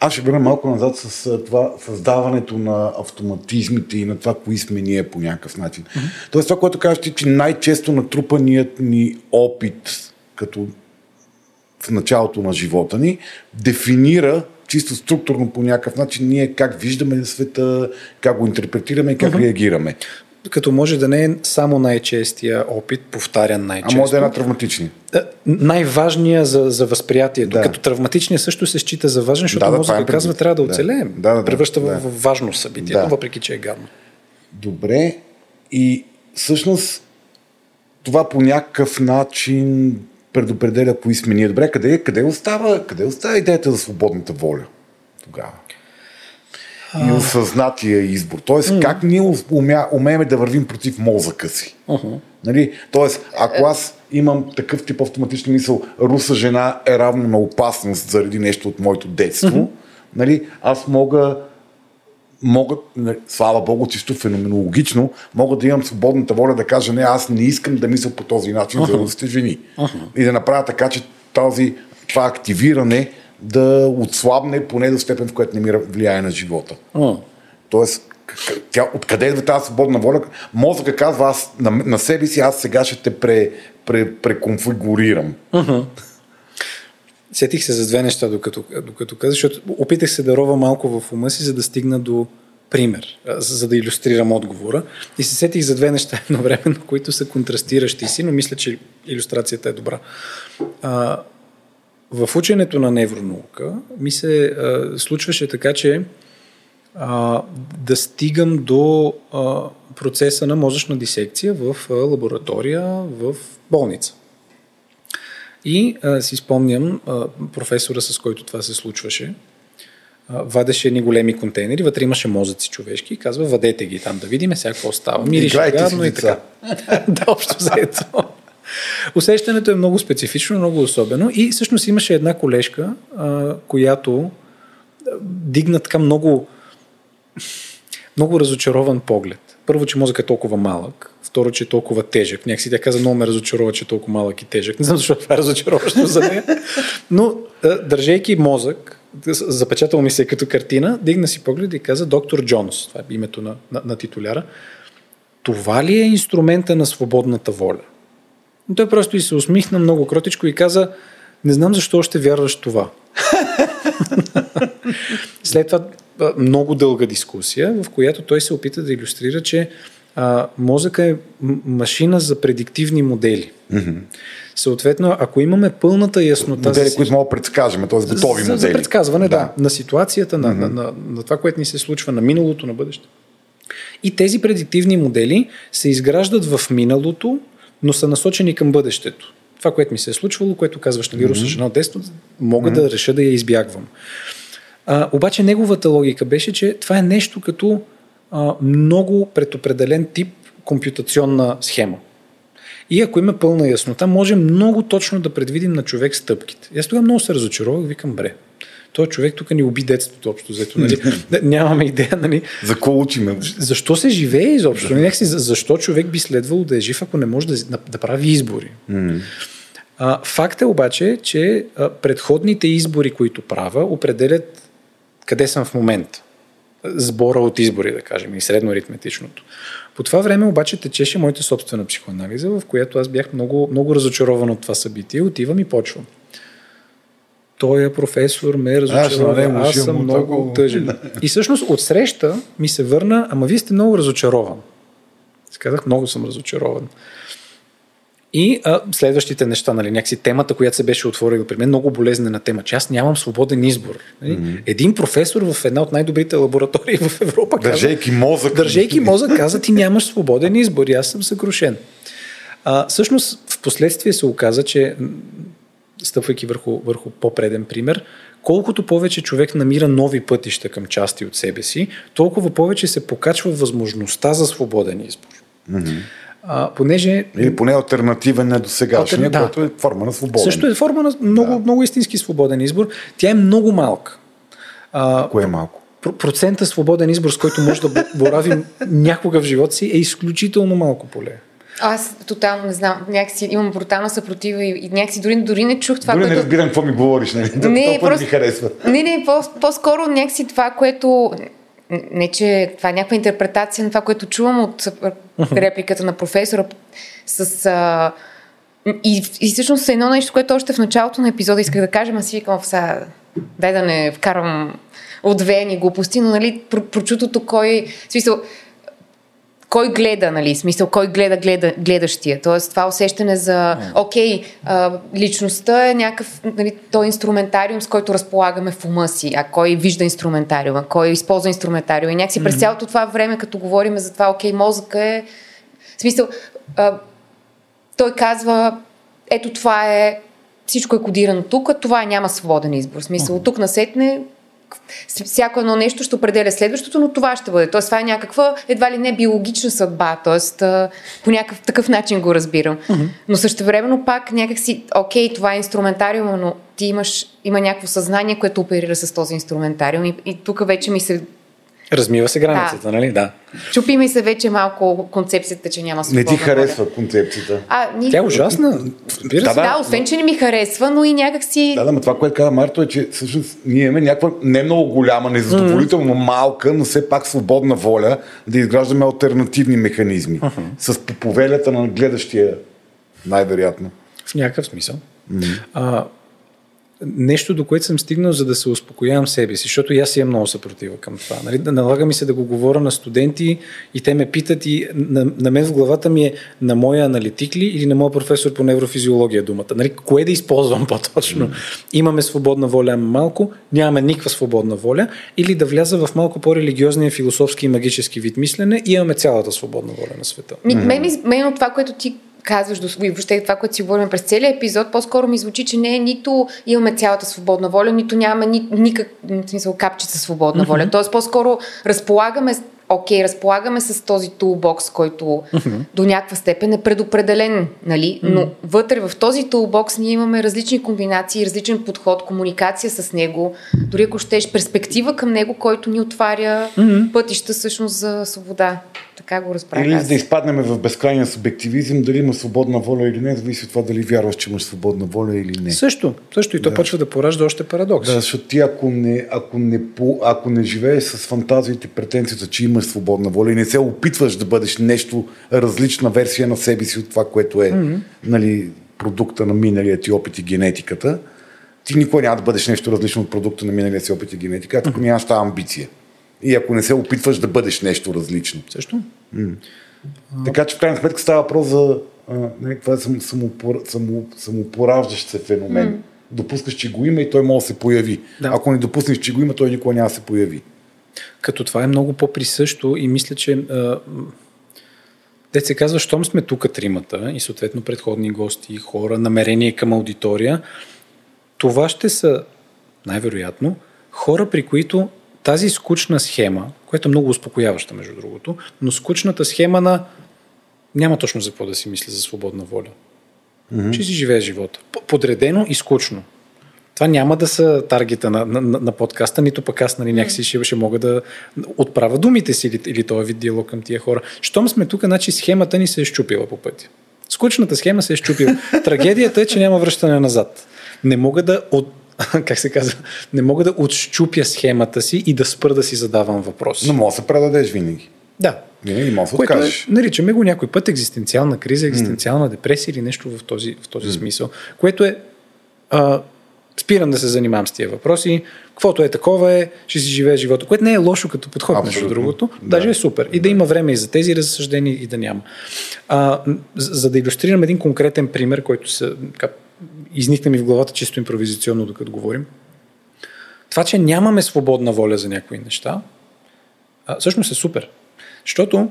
аз ще върна малко назад с това създаването на автоматизмите и на това, кои сме ние по някакъв начин. Mm-hmm. Тоест това, което казваш че най-често натрупаният ни опит като в началото на живота ни дефинира чисто структурно по някакъв начин ние как виждаме света, как го интерпретираме и как uh-huh. реагираме. Като може да не е само най-честия опит, повтарян най-често. А може да е на травматични. Най-важния за, за възприятието. Да. Като травматичния също се счита за важен, защото да, да, мозъка казва, трябва да оцелеем. Да, да, да, Превръща да. в важно събитие, да. въпреки че е гадно. Добре. И всъщност това по някакъв начин предопределя кои сме ние. Добре, къде, къде, остава, къде остава идеята за свободната воля тогава? И осъзнатия избор. Тоест, mm. как ние умя, умеем да вървим против мозъка си. Uh-huh. Нали? Тоест, ако аз имам такъв тип автоматична мисъл, руса жена е равна на опасност заради нещо от моето детство, uh-huh. нали? аз мога могат, слава Богу, чисто феноменологично, могат да имам свободната воля да кажа, не, аз не искам да мисля по този начин uh-huh. за руските жени. Uh-huh. И да направя така, че този, това активиране да отслабне поне до степен, в която не ми влияе на живота. Uh-huh. Тоест, тя, откъде идва тази свободна воля? Мозъка казва, аз на, на себе си, аз сега ще те пре, пре, преконфигурирам. Uh-huh. Сетих се за две неща, докато, докато казах, защото опитах се да рова малко в ума си, за да стигна до пример, за, да иллюстрирам отговора. И се сетих за две неща едновременно, които са контрастиращи си, но мисля, че иллюстрацията е добра. А, в ученето на невронаука ми се а, случваше така, че а, да стигам до а, процеса на мозъчна дисекция в а, лаборатория в болница. И а, си спомням а, професора, с който това се случваше, вадеше едни големи контейнери, вътре имаше мозъци човешки и казва, вадете ги там да видим сега какво става. Мирише гадно и така. да, общо заето. Усещането е много специфично, много особено и всъщност имаше една колежка, а, която дигна така много много разочарован поглед. Първо, че мозък е толкова малък, второ, че е толкова тежък. Някакси тя каза, много ме разочарова, че е толкова малък и тежък. Не знам защо това е разочароващо за нея. Но, държейки мозък, запечатал ми се като картина, дигна си поглед и каза доктор Джонс, това е името на, на, на титуляра. Това ли е инструмента на свободната воля? И той просто и се усмихна много кротичко и каза, не знам защо още вярваш това. След това много дълга дискусия, в която той се опита да иллюстрира, че а, мозъка е машина за предиктивни модели. Mm-hmm. Съответно, ако имаме пълната яснота. Модели, за... които могат да предскажем, т.е. готови за, модели. За предсказване, да. да. На ситуацията, mm-hmm. на, на, на, на това, което ни се случва, на миналото, на бъдеще. И тези предиктивни модели се изграждат в миналото, но са насочени към бъдещето. Това, което ми се е случвало, което казваш на вируса mm-hmm. жена детство, мога mm-hmm. да реша да я избягвам. А, обаче неговата логика беше, че това е нещо като а, много предопределен тип компютационна схема. И ако има пълна яснота, може много точно да предвидим на човек стъпките. И аз тогава много се разочаровах, викам, бре, той човек тук ни уби детството общо взето. Нали? Нямаме идея. Нали? За какво учиме? Защо се живее изобщо? Да. Си, защо човек би следвало да е жив, ако не може да, да прави избори? Mm. А, факт е обаче, че а, предходните избори, които правя, определят къде съм в момента. Сбора от избори, да кажем, и средно аритметичното. По това време обаче течеше моята собствена психоанализа, в която аз бях много, много разочарован от това събитие. Отивам и почвам. Той е професор ме е разочарова. Аз, аз съм много тъжен. И всъщност от среща ми се върна, ама вие сте много разочарован. Казах, много съм разочарован. И а, следващите неща, нали, някакси темата, която се беше отворила при мен, много болезнена тема, че аз нямам свободен избор. Нали? Mm-hmm. Един професор в една от най-добрите лаборатории в Европа държейки каза, мозък. Държейки мозък каза, ти нямаш свободен избор и аз съм съкрушен. А, всъщност, в последствие се оказа, че стъпвайки върху, върху по-преден пример, колкото повече човек намира нови пътища към части от себе си, толкова повече се покачва възможността за свободен избор. Mm-hmm. А, понеже... Или поне альтернативен на досегашния, да. което е форма на свободен. Също е форма на много, да. много истински свободен избор. Тя е много малка. А, Кое е малко? Процента свободен избор, с който може да боравим някога в живота си, е изключително малко поле. Аз тотално не знам. Някакси имам брутална съпротива и, и някакси дори, дори не чух това, дори което... не разбирам какво ми говориш, нали? Не, просто... ми харесва. Не, не, по, по-скоро някакси това, което не, че това е някаква интерпретация на това, което чувам от репликата на професора. С... А, и, и всъщност е едно нещо, което още в началото на епизода исках да кажа, а си викам, сега, дай да не вкарвам отвеяни глупости, но нали, прочутото кой... В смисъл, кой гледа, нали, смисъл, кой гледа, гледа гледащия. Тоест, това усещане за, окей, а, личността е някакъв, нали, той инструментариум, с който разполагаме в ума си, а кой вижда инструментариума, кой използва инструментариума. И някакси през цялото това време, като говорим за това, окей, мозъка е, в смисъл, а, той казва, ето това е, всичко е кодирано тук, а това е, няма свободен избор. В смисъл, тук насетне всяко едно нещо ще определя следващото, но това ще бъде. Тоест, това е някаква едва ли не биологична съдба. Тоест, по някакъв такъв начин го разбирам. Mm-hmm. Но същевременно пак някакси, окей, това е инструментариум, но ти имаш, има някакво съзнание, което оперира с този инструментариум. И, и тук вече ми се Размива се границата, да. нали? Да. Чупи ми се вече малко концепцията, че няма свободна Не ти харесва воля. концепцията. А, ни... Тя е ужасна. Да, да, да, освен, че не ми харесва, но и някакси... Да, да, но това, което каза Марто е, че всъщност ние имаме някаква не много голяма, незадоволително mm. малка, но все пак свободна воля да изграждаме альтернативни механизми. Uh-huh. С повелята на гледащия, най-вероятно. В някакъв смисъл. Mm. А, нещо, до което съм стигнал, за да се успокоявам себе си, защото и аз имам много съпротива към това. Нали? Налага ми се да го говоря на студенти и те ме питат и на, на мен в главата ми е на моя аналитик ли или на моя професор по неврофизиология думата. Нали? Кое да използвам по-точно? Имаме свободна воля малко, нямаме никаква свободна воля или да вляза в малко по-религиозния, философски и магически вид мислене и имаме цялата свободна воля на света. Мен, мен от това, което ти казваш до и въобще това, което си говорим през целия епизод, по-скоро ми звучи, че не е нито имаме цялата свободна воля, нито нямаме ни, никак, в смисъл, капчица свободна mm-hmm. воля. Тоест, по-скоро разполагаме окей, разполагаме с този тулбокс, който mm-hmm. до някаква степен е предопределен, нали? Mm-hmm. но вътре в този тулбокс ние имаме различни комбинации, различен подход, комуникация с него, дори ако щеш перспектива към него, който ни отваря mm-hmm. пътища всъщност за свобода. Така го разправя. Или за да изпаднем в безкрайния субективизъм, дали има свободна воля или не, зависи от това дали вярваш, че имаш свободна воля или не. Също, също и то да. почва да поражда още парадокс. Да, защото ти ако не, ако не, ако не живееш с фантазиите, претенцията, че имаш свободна воля и не се опитваш да бъдеш нещо различна версия на себе си от това, което е mm-hmm. нали, продукта на миналия ти опит и генетиката, ти никога няма да бъдеш нещо различно от продукта на миналия си опит и генетика, ако mm-hmm. нямаш тази амбиция. И ако не се опитваш да бъдеш нещо различно. Също. Така че в крайна сметка става въпрос за а, не, нали, това е само, самопор, само, самопораждащ се феномен. Mm. Допускаш, че го има и той може да се появи. Да. Ако не допуснеш, че го има, той никога няма да се появи. Като това е много по-присъщо и мисля, че те се казва, щом сме тук тримата и съответно предходни гости, хора, намерение към аудитория, това ще са най-вероятно хора, при които тази скучна схема, която е много успокояваща, между другото, но скучната схема на няма точно за какво да си мисля за свободна воля. Mm-hmm. Че си живее живота. Подредено и скучно. Това няма да са таргета на, на, на подкаста, нито пък аз нали, някакси ще, ще мога да отправя думите си или, или този вид диалог към тия хора. Щом сме тук, значи схемата ни се е щупила по пътя. Скучната схема се е щупила. Трагедията е, че няма връщане назад. Не мога да от, как се казва, не мога да отщупя схемата си и да спра да си задавам въпрос. Но може да се предадеш винаги. Да. Винаги може да откажеш. Е, наричаме го някой път екзистенциална криза, екзистенциална mm. депресия или нещо в този, в този mm. смисъл, което е а, спирам да се занимавам с тия въпроси, каквото е такова е, ще си живее живота, което не е лошо като подход, между другото, да. даже е супер. И да има време и за тези разсъждения и да няма. А, за да иллюстрирам един конкретен пример, който се, изникна ми в главата чисто импровизационно, докато говорим. Това, че нямаме свободна воля за някои неща, всъщност е супер. Защото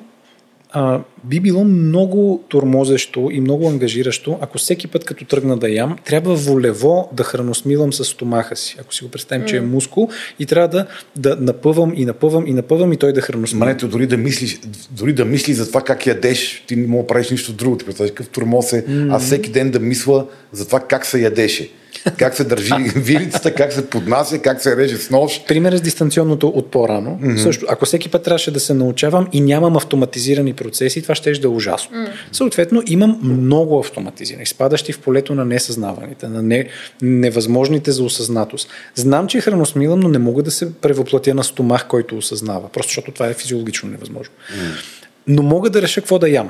а, би било много тормозещо и много ангажиращо, ако всеки път като тръгна да ям, трябва волево да храносмилам с стомаха си. Ако си го представим, mm. че е мускул и трябва да, да напъвам и напъвам и напъвам и той да храносмилам. Мането, дори да мислиш, дори да мислиш за това как ядеш, ти не мога да правиш нищо друго. Ти представяш какъв тормоз е, mm. а всеки ден да мисля за това как се ядеше как се държи вилицата, как се поднася, как се реже с нож. Пример с дистанционното от по-рано. Mm-hmm. Също, ако всеки път трябваше да се научавам и нямам автоматизирани процеси, това ще да е ужасно. Mm. Съответно, имам много автоматизирани, спадащи в полето на несъзнаваните, на не, невъзможните за осъзнатост. Знам, че храносмилам, но не мога да се превъплатя на стомах, който осъзнава, просто защото това е физиологично невъзможно. Mm. Но мога да реша какво да ям.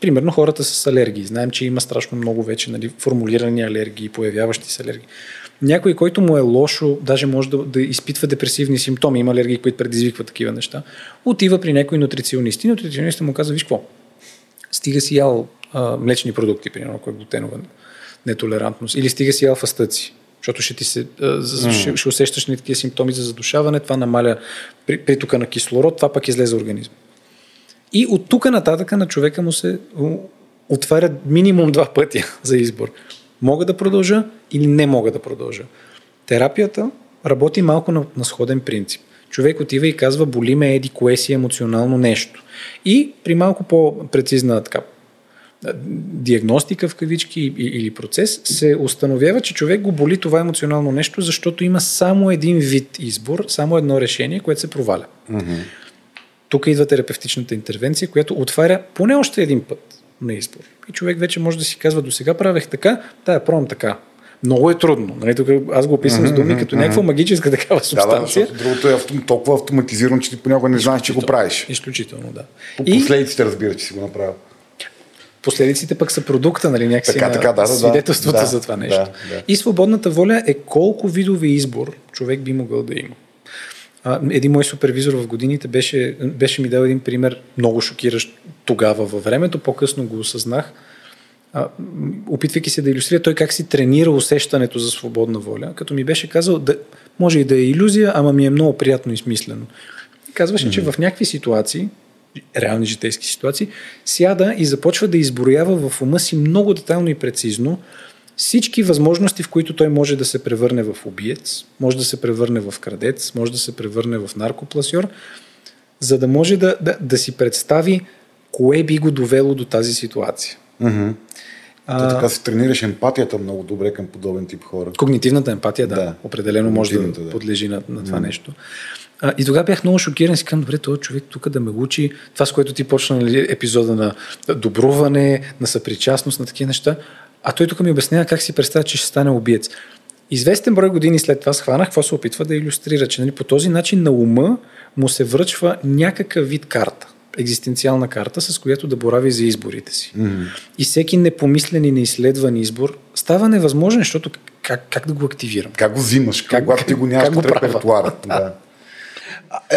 Примерно хората с алергии. Знаем, че има страшно много вече нали, формулирани алергии, появяващи се алергии. Някой, който му е лошо, даже може да, да изпитва депресивни симптоми, има алергии, които предизвикват такива неща, отива при някой нутриционист и нутриционистът му казва, виж какво, стига си ял а, млечни продукти, примерно, ако е глутенова нетолерантност, или стига си ял фастъци, защото ще, ти се, mm. ще, ще усещаш такива симптоми за задушаване, това намаля притока на кислород, това пък излезе организма. И от тук нататък на човека му се отваря минимум два пътя за избор. Мога да продължа или не мога да продължа. Терапията работи малко на, на сходен принцип. Човек отива и казва, боли ме еди кое си емоционално нещо. И при малко по-прецизна така, диагностика в кавички или процес, се установява, че човек го боли това емоционално нещо, защото има само един вид избор, само едно решение, което се проваля. Mm-hmm. Тук идва терапевтичната интервенция, която отваря поне още един път на избор. И човек вече може да си казва, до сега правех така, да, пробвам така. Много е трудно. Нали? Тук аз го описвам mm-hmm, с думи като mm-hmm. някаква магическа такава субстанция. Да, да, другото е автом, толкова автоматизирано, че ти понякога не знаеш, че го правиш. Изключително, да. По последиците разбира, че си го направил. Последиците пък са продукта, нали, някакси така, на така, да, свидетелството да, за това нещо. Да, да. И свободната воля е колко видове избор човек би могъл да има. А, един мой супервизор в годините беше, беше ми дал един пример, много шокиращ тогава във времето, по-късно го осъзнах. А, опитвайки се да иллюстрира той как си тренира усещането за свободна воля, като ми беше казал, да, може и да е иллюзия, ама ми е много приятно и смислено. Казваше, mm-hmm. че в някакви ситуации, реални житейски ситуации, сяда и започва да изброява в ума си много детайлно и прецизно всички възможности, в които той може да се превърне в убиец, може да се превърне в крадец, може да се превърне в наркопласьор, за да може да, да, да си представи кое би го довело до тази ситуация. Mm-hmm. А, така се тренираш емпатията много добре към подобен тип хора. Когнитивната емпатия, да, да. определено може да, да подлежи на, на това mm. нещо. А, и тогава бях много шокиран си казвам, добре, този човек тук да ме учи това, с което ти почна нали, епизода на добруване, на съпричастност, на такива неща. А той тук ми обяснява как си представя, че ще стане убиец. Известен брой години след това схванах какво се опитва да иллюстрира, че нали, по този начин на ума му се връчва някакъв вид карта екзистенциална карта, с която да борави за изборите си. Mm-hmm. И всеки непомислен и неизследван избор става невъзможен, защото как, как да го активирам? Как го взимаш, как, когато ти го нямаш в репертуара? Да.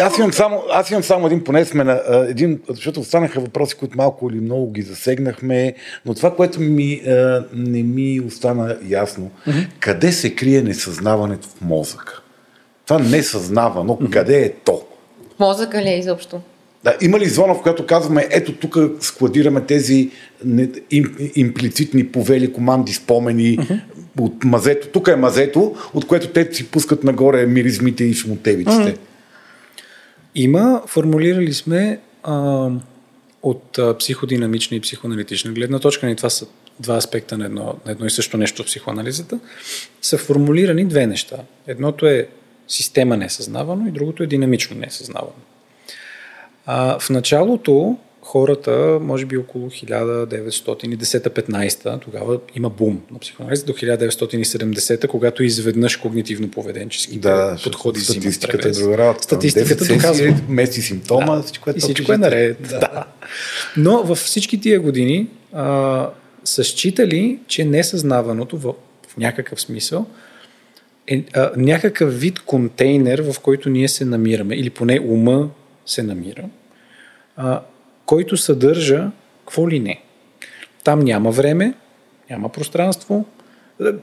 Аз имам, само, аз имам само един, поне сме на един, защото останаха въпроси, които малко или много ги засегнахме, но това, което ми не ми остана ясно, mm-hmm. къде се крие несъзнаването в мозъка? Това несъзнавано, mm-hmm. къде е то? Мозъка ли е изобщо? Да, има ли зона, в която казваме, ето тук складираме тези им, имплицитни повели, команди, спомени uh-huh. от мазето. Тук е мазето, от което те си пускат нагоре миризмите и шмотевиците. Uh-huh. Има, формулирали сме а, от а, психодинамична и психоаналитична гледна точка, и това са два аспекта на едно, на едно и също нещо в психоанализата, са формулирани две неща. Едното е система несъзнавано и другото е динамично несъзнавано. А, в началото хората, може би около 1910-15, тогава има бум на психоанализа, до 1970, когато изведнъж когнитивно-поведенчески да, подходи статистиката е добра. Статистиката доказва. Меси симптома, да, всичко е, и всичко е наред. Да. да. Но във всички тия години а, са считали, че несъзнаваното в, в някакъв смисъл е а, някакъв вид контейнер, в който ние се намираме, или поне ума се намира, а, който съдържа какво ли не. Там няма време, няма пространство.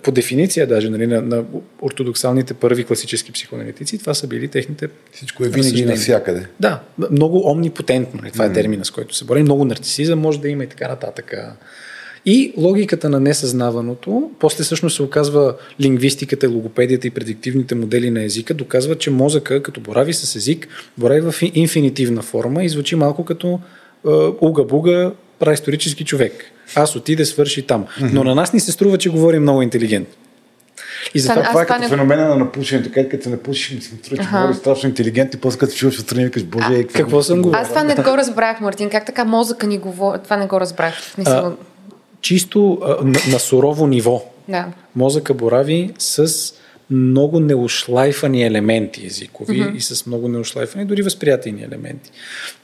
По дефиниция даже нали, на, на ортодоксалните първи класически психоаналитици, това са били техните. Всичко е винаги навсякъде. Да, много омнипотентно. Нали, това mm. е термина, с който се бори. Много нарцисизъм може да има и така нататък. И логиката на несъзнаваното, после всъщност се оказва лингвистиката, логопедията и предиктивните модели на езика, доказват, че мозъка, като борави с език, борави в инфинитивна форма и звучи малко като уга-буга, праисторически човек. Аз отиде, свърши там. Но на нас ни се струва, че говори много интелигентно. И затова това е като не... феномена на напушенето, където като се напушиш, ми се струва, че говори страшно интелигентно и после като чуваш отстрани, викаш, боже, а, какво, какво съм говорил? Аз това не го разбрах, Мартин. Как така мозъка ни говори? Това не го разбрах. А, чисто а, на, на сурово ниво. Да. Мозъка борави с много неушлайфани елементи езикови mm-hmm. и с много неушлайфани, дори възприятени елементи.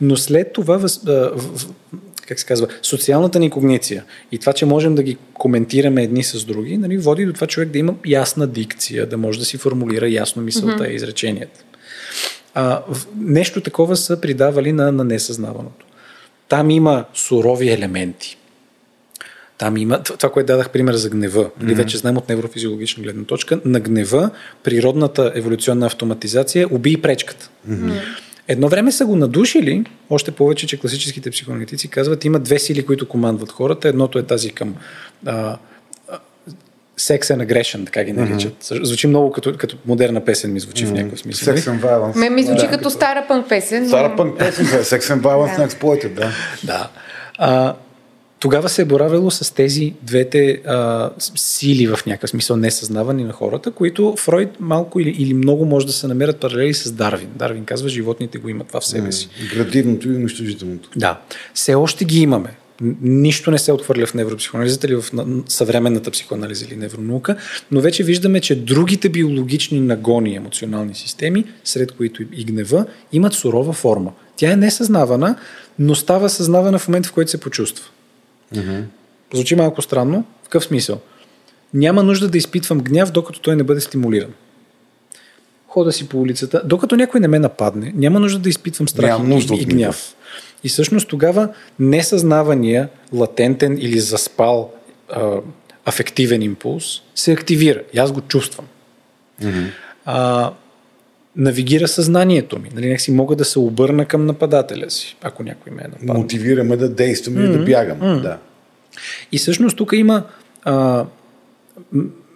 Но след това, въз, а, в, как се казва, социалната ни когниция и това, че можем да ги коментираме едни с други, нали, води до това човек да има ясна дикция, да може да си формулира ясно мисълта mm-hmm. и изреченията. А, нещо такова са придавали на, на несъзнаваното. Там има сурови елементи там има това, което дадах пример за гнева. Mm-hmm. Вече знаем от неврофизиологична гледна точка. На гнева природната еволюционна автоматизация уби пречката. Mm-hmm. Едно време са го надушили, още повече, че класическите психоаналитици казват, има две сили, които командват хората. Едното е тази към а, Sex and Aggression, така ги наричат. Mm-hmm. Звучи много като, като модерна песен, ми звучи mm-hmm. в някакъв смисъл. Sex and Violence. Ме ми звучи да, като стара пънк песен. Стара пънк песен, Sex and Violence на Exploited, да. Да. А, тогава се е боравило с тези двете а, сили в някакъв смисъл несъзнавани на хората, които Фройд малко или, или много може да се намерят паралели с Дарвин. Дарвин казва, животните го имат това в себе си. Градивното и унищожителното. Да. Все още ги имаме. Нищо не се отхвърля в невропсихоанализата или в съвременната психоанализа или невронаука, но вече виждаме, че другите биологични нагони емоционални системи, сред които и гнева, имат сурова форма. Тя е несъзнавана, но става съзнавана в момента, в който се почувства. Mm-hmm. Звучи малко странно. В какъв смисъл? Няма нужда да изпитвам гняв, докато той не бъде стимулиран. Хода си по улицата. Докато някой не ме нападне, няма нужда да изпитвам страх и, и гняв. И всъщност тогава несъзнавания, латентен или заспал а, афективен импулс се активира. И аз го чувствам. Mm-hmm. А, навигира съзнанието ми. Нали, си мога да се обърна към нападателя си, ако някой ме е нападал. Мотивираме да действам mm-hmm. или да бягам. Mm-hmm. Да. И всъщност тук има а,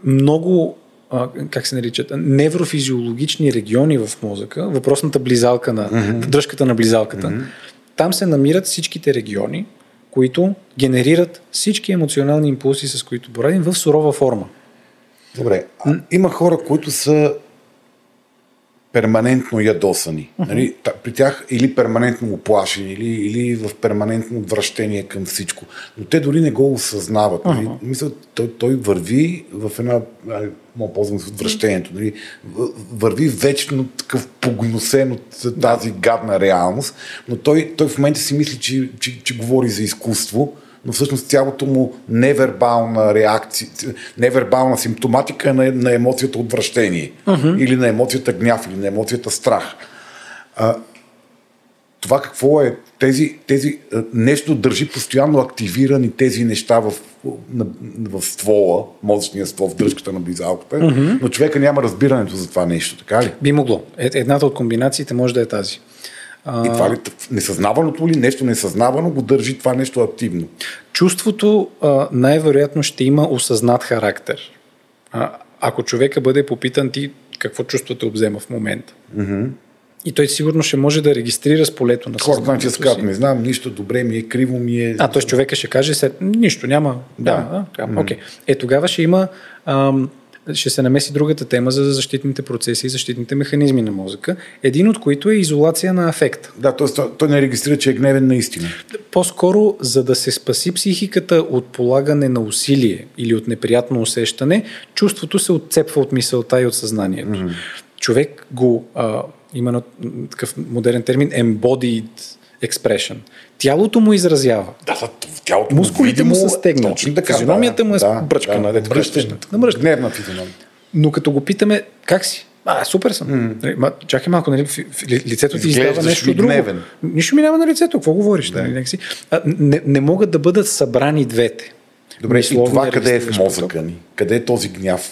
много а, как се наричат, неврофизиологични региони в мозъка, въпросната близалка на, mm-hmm. дръжката на близалката, mm-hmm. там се намират всичките региони, които генерират всички емоционални импулси, с които боравим в сурова форма. Добре, а, има хора, които са перманентно ядосани. Нали? При тях или перманентно оплашени, или, или в перманентно отвращение към всичко. Но те дори не го осъзнават. Нали? Мисля, той, той върви в една, мога ползвам с отвращението, нали? върви вечно такъв погносен от тази гадна реалност, но той, той в момента си мисли, че, че, че говори за изкуство, но всъщност цялото му невербална реакция, невербална симптоматика е на, на емоцията отвращение uh-huh. или на емоцията гняв или на емоцията страх. А, това какво е? Тези, тези, нещо държи постоянно активирани тези неща в, на, в ствола, мозъчния ствол, в дръжката на близалката, uh-huh. но човека няма разбирането за това нещо, така ли? Би могло. Е, едната от комбинациите може да е тази. И това ли, несъзнаваното ли нещо несъзнавано го държи това нещо активно? Чувството а, най-вероятно ще има осъзнат характер. А, ако човека бъде попитан ти какво чувство те обзема в момента. Mm-hmm. И той сигурно ще може да регистрира с полето на Хората значи сказват, не знам, нищо добре ми е, криво ми е. А, т.е. човека ще каже, след, нищо, няма. Да, да, да. Mm-hmm. Okay. Е, тогава ще има ам, ще се намеси другата тема за защитните процеси и защитните механизми на мозъка, един от които е изолация на афекта. Да, т.е. той не регистрира, че е гневен наистина. По-скоро, за да се спаси психиката от полагане на усилие или от неприятно усещане, чувството се отцепва от мисълта и от съзнанието. Mm-hmm. Човек го, а, има такъв модерен термин, embodied expression. Тялото му изразява. Да, да тялото Мускулите му са стегнати. Така. Физиономията му е да, бръчкана. Да, да, Гневна физиономия. Но като го питаме, как си? А, супер съм. Mm. Ма, чакай малко, нали, лицето ти издава нещо друго. Гневен. Нищо ми няма на лицето, какво говориш? Да. Нали, а, не, не могат да бъдат събрани двете. Добре, и това къде е в мозъка ни? Къде е този гняв?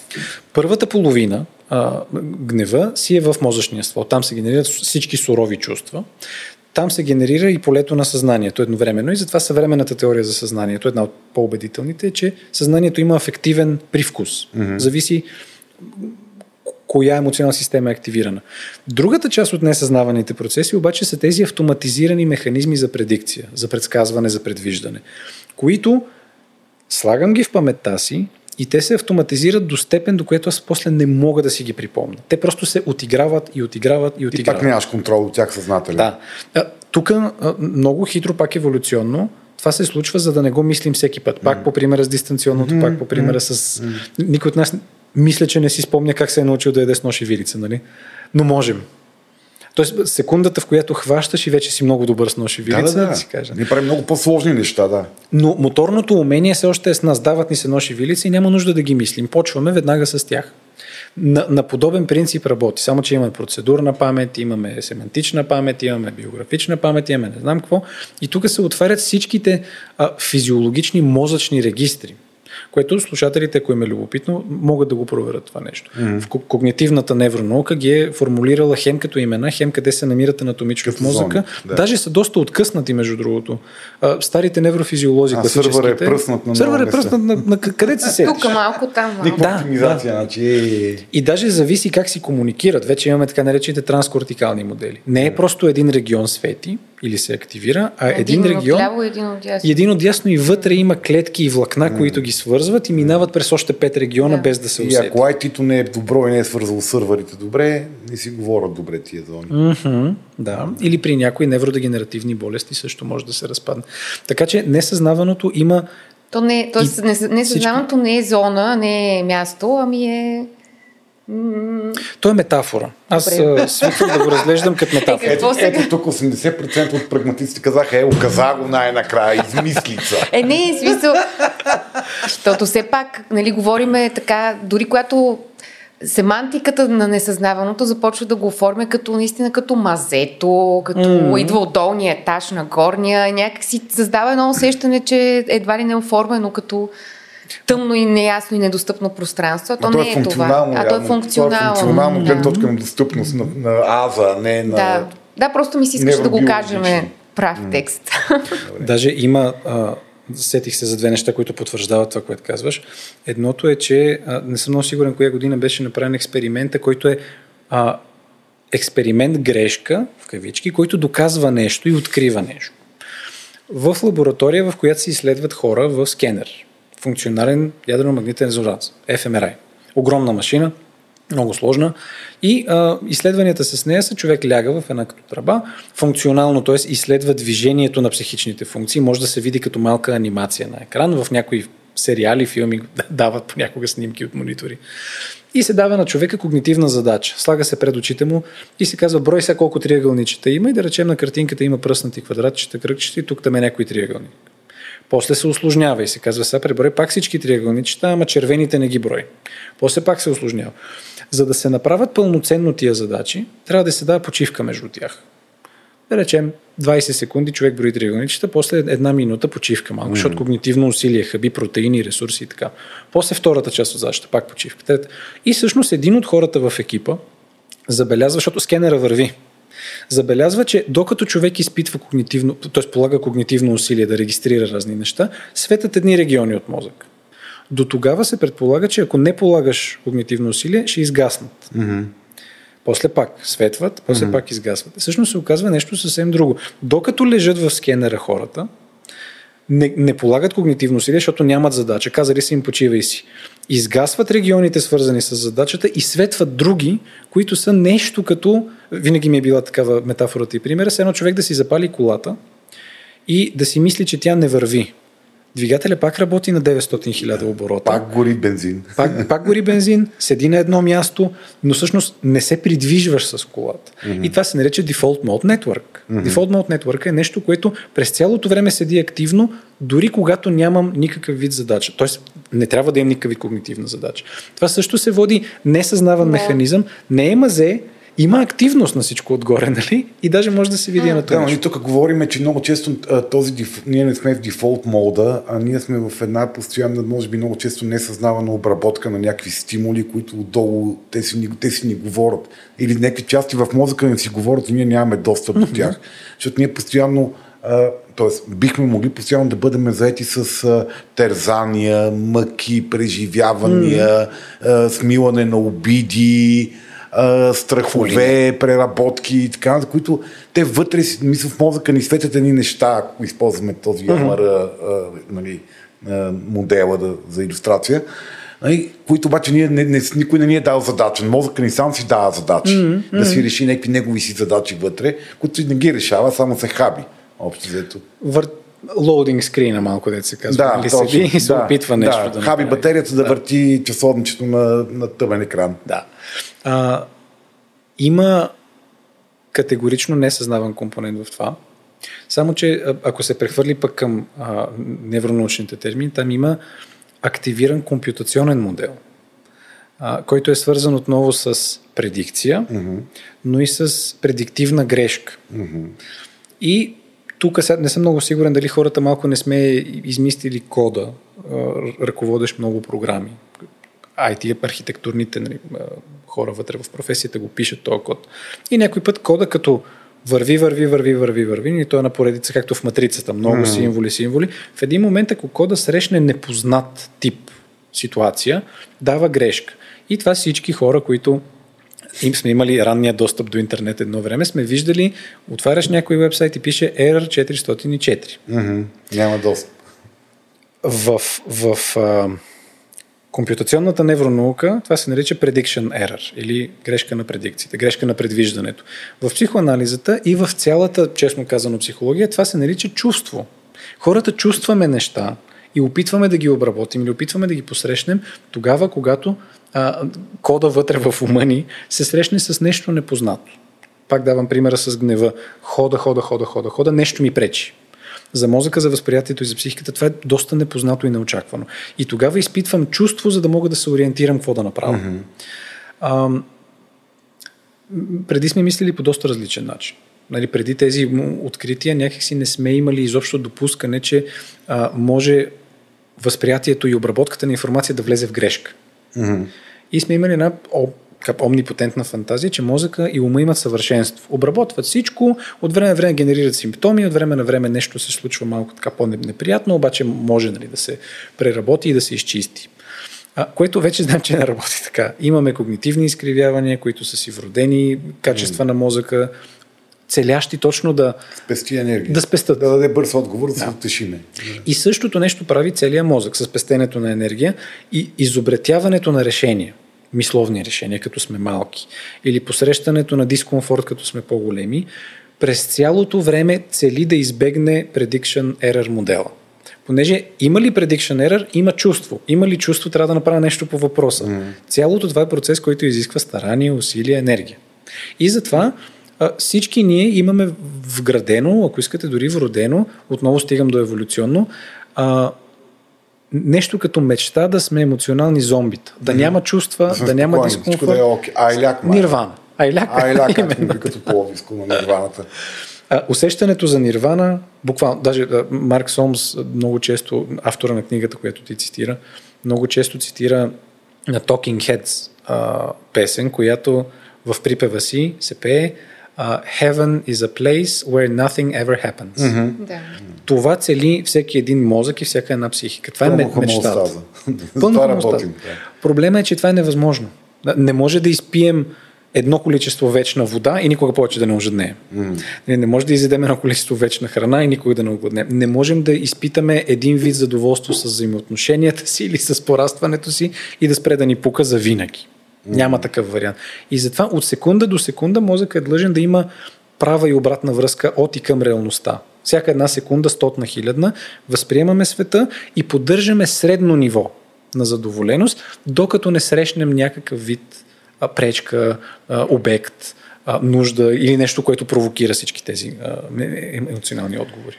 Първата половина, а, гнева, си е в мозъчния ствол. Там се генерират всички сурови чувства там се генерира и полето на съзнанието едновременно. И затова съвременната теория за съзнанието, една от по-убедителните, е, че съзнанието има афективен привкус. Mm-hmm. Зависи коя емоционална система е активирана. Другата част от несъзнаваните процеси обаче са тези автоматизирани механизми за предикция, за предсказване, за предвиждане, които слагам ги в паметта си и те се автоматизират до степен, до която аз после не мога да си ги припомня. Те просто се отиграват и отиграват и отиграват. И пак нямаш контрол от тях съзнателно. Да. Тук много хитро, пак еволюционно, това се случва, за да не го мислим всеки път. Пак mm. по примера с дистанционното, пак по примера с... Mm. Никой от нас мисля, че не си спомня как се е научил да яде с нож и вилица, нали? Но можем. Тоест, секундата, в която хващаш и вече си много добър с нож и вилица, да, да, да. да си кажа. Ни прави много по-сложни неща, да. Но моторното умение все още е с нас. Дават ни се нож и вилица и няма нужда да ги мислим. Почваме веднага с тях. На, на подобен принцип работи. Само, че имаме процедурна памет, имаме семантична памет, имаме биографична памет, имаме не знам какво. И тук се отварят всичките а, физиологични мозъчни регистри което слушателите, ако им е любопитно, могат да го проверят това нещо. Mm-hmm. В когнитивната невронаука ги е формулирала хем като имена, хем къде се намират анатомично в мозъка. Да. Даже са доста откъснати, между другото. А, старите неврофизиолози, а, сървър е пръснат на Сървър е пръснат на, на, къде се седиш? Тук малко, там малко. Да, оптимизация. Да. Значи... Е, е, и даже зависи как си комуникират. Вече имаме така наречените транскортикални модели. Не е просто един регион свети, или се активира, а един, един регион отляво, един отдясно. един отдясно и вътре има клетки и влакна, mm. които ги свързват и минават през още пет региона yeah. без да се усети. И ако IT-то не е добро и не е свързал сървърите добре, не си говорят добре тия зони. Mm-hmm, да, или при някои невродегенеративни болести също може да се разпадне. Така че несъзнаваното има то не, тоест, и... несъзнаваното не е зона, не е място, ами е то е метафора. Аз свиквам да го разглеждам като метафора. Е, ето, ето тук 80% от прагматистите казаха, е, оказа го най-накрая, измислица. Е, не, смисъл. Защото все пак, нали, говориме така, дори когато семантиката на несъзнаваното започва да го оформя като наистина като мазето, като mm-hmm. идва от долния етаж на горния, някак си създава едно усещане, че едва ли не е оформено като тъмно и неясно и недостъпно пространство. То, то не е, това. А то е функционално. Това е функционално гледна точка на достъпност на, на аза, не на... Да. да, просто ми си искаш да го кажем прав текст. Даже има а, сетих се за две неща, които потвърждават това, което казваш. Едното е, че а, не съм много сигурен коя година беше направен експеримента, който е а, експеримент грешка, в кавички, който доказва нещо и открива нещо. В лаборатория, в която се изследват хора в скенер. Функционален ядрено-магнитен резонанс, FMRI. Огромна машина, много сложна. И а, изследванията с нея са човек ляга в една като тръба, функционално, т.е. изследва движението на психичните функции, може да се види като малка анимация на екран, в някои сериали, филми дават понякога снимки от монитори. И се дава на човека когнитивна задача. Слага се пред очите му и се казва брой сега колко триъгълничета има и да речем на картинката има пръснати квадратчета, кръгчета и тук там е някой триъгълник. После се осложнява и се казва сега преброй пак всички триъгълничета, ама червените не ги брой. После пак се осложнява. За да се направят пълноценно тия задачи, трябва да се дава почивка между тях. Да речем 20 секунди човек брои триъгълничета, после една минута почивка малко, mm-hmm. защото когнитивно усилие, хаби, протеини, ресурси и така. После втората част от задачата, пак почивка. Трета. И всъщност един от хората в екипа забелязва, защото скенера върви, забелязва, че докато човек изпитва когнитивно, т.е. полага когнитивно усилие да регистрира разни неща, светят едни региони от мозък. До тогава се предполага, че ако не полагаш когнитивно усилие, ще изгаснат. Mm-hmm. После пак светват, после mm-hmm. пак изгасват. Всъщност се оказва нещо съвсем друго. Докато лежат в скенера хората, не, не полагат когнитивно усилие, защото нямат задача. Казали си им почивай си. Изгасват регионите, свързани с задачата и светват други, които са нещо като... Винаги ми е била такава метафората и примера. С едно човек да си запали колата и да си мисли, че тя не върви. Двигателя пак работи на 900 хиляди оборота. Пак гори бензин. Пак, пак гори бензин, седи на едно място, но всъщност не се придвижваш с колата. Mm-hmm. И това се нарича Default Mode Network. Mm-hmm. Default Mode Network е нещо, което през цялото време седи активно, дори когато нямам никакъв вид задача. Тоест, не трябва да имам никакъв вид когнитивна задача. Това също се води несъзнаван no. механизъм, не е мазе, има активност на всичко отгоре, нали? И даже може да се види на това. Да, ние тук говорим, че много често този, ние не сме в дефолт мода, а ние сме в една постоянна, може би много често несъзнавана обработка на някакви стимули, които отдолу те си, те си ни говорят. Или някакви части в мозъка ни си говорят и ние нямаме достъп до тях. Защото ние постоянно т.е. бихме могли постоянно да бъдем заети с а, терзания, мъки, преживявания, mm. а, смилане на обиди, а, страхове, преработки и така, за които те вътре, мисля, в мозъка ни светят едни неща, ако използваме този mm-hmm. а, нали, а, модела да, за иллюстрация, нали, които обаче ние, не, не, никой не ни е дал задача. Мозъка ни сам си дава задачи, mm-hmm. да си реши някакви негови си задачи вътре, които не ги решава, само се хаби. Общо взето. Вър... Лоудинг скрина малко, дете се казва. Да, Или точно, седи и се да, опитва нещо да, да Хаби батерията да, да върти часовничето на, на тъмен екран. Да. А, има категорично несъзнаван компонент в това. Само, че ако се прехвърли пък към а, невронаучните термини, там има активиран компютационен модел, а, който е свързан отново с предикция, mm-hmm. но и с предиктивна грешка. Mm-hmm. И тук не съм много сигурен дали хората малко не сме измислили кода, ръководещ много програми. IT архитектурните нали, хора вътре в професията го пишат този код. И някой път кода като върви, върви, върви, върви, върви, и то е на поредица, както в матрицата, много mm. символи, символи. В един момент, ако кода срещне непознат тип ситуация, дава грешка. И това всички хора, които им сме имали ранния достъп до интернет едно време, сме виждали, отваряш някой вебсайт и пише Error 404. Mm-hmm. Няма достъп. В, в в компютационната невронаука това се нарича prediction error или грешка на предикциите, грешка на предвиждането. В психоанализата и в цялата, честно казано, психология това се нарича чувство. Хората чувстваме неща и опитваме да ги обработим или опитваме да ги посрещнем тогава, когато а, кода вътре в ума ни се срещне с нещо непознато. Пак давам примера с гнева. Хода, хода, хода, хода, хода, нещо ми пречи. За мозъка, за възприятието и за психиката това е доста непознато и неочаквано. И тогава изпитвам чувство, за да мога да се ориентирам какво да направя. Mm-hmm. А, преди сме мислили по доста различен начин. Нали, преди тези открития някакси не сме имали изобщо допускане, че а, може възприятието и обработката на информация да влезе в грешка. Mm-hmm. И сме имали една о, омнипотентна фантазия, че мозъка и ума имат съвършенство. Обработват всичко, от време на време генерират симптоми, от време на време нещо се случва малко така по-неприятно, обаче може нали, да се преработи и да се изчисти. А, което вече знам, че не работи така. Имаме когнитивни изкривявания, които са си вродени, качества mm. на мозъка, целящи точно да... Спести енергия. Да спестат. Да даде бърз отговор, да, да. се утешиме. И същото нещо прави целият мозък с пестенето на енергия и изобретяването на решения мисловни решения, като сме малки, или посрещането на дискомфорт, като сме по-големи, през цялото време цели да избегне prediction error модела. Понеже има ли prediction error, има чувство. Има ли чувство, трябва да направя нещо по въпроса. Mm. Цялото това е процес, който изисква старание, усилие, енергия. И затова всички ние имаме вградено, ако искате дори вродено, отново стигам до еволюционно, нещо като мечта да сме емоционални зомбита. Да няма чувства, да, да няма дискомфорт. Да е okay. Айляк, Нирвана. Айляк, Айляк както като половиско на нирваната. А, усещането за нирвана, буквално, даже Марк Сомс много често, автора на книгата, която ти цитира, много често цитира на Talking Heads а, песен, която в припева си се пее uh, Heaven is a place where nothing ever happens. Mm-hmm. Да. Това цели всеки един мозък и всяка една психика. Това Пълно е мечтата. Пълно работим. Проблема е, че това е невъзможно. Не може да изпием едно количество вечна вода и никога повече да не ожеднеем. Mm. Не, не може да изедем едно количество вечна храна и никога да не огладнем. Не можем да изпитаме един вид задоволство с взаимоотношенията си или с порастването си и да спре да ни пука за винаги. Няма такъв вариант. И затова от секунда до секунда мозъкът е длъжен да има права и обратна връзка от и към реалността. Всяка една секунда, стотна хилядна, възприемаме света и поддържаме средно ниво на задоволеност, докато не срещнем някакъв вид а, пречка, а, обект, а, нужда или нещо, което провокира всички тези а, емоционални отговори.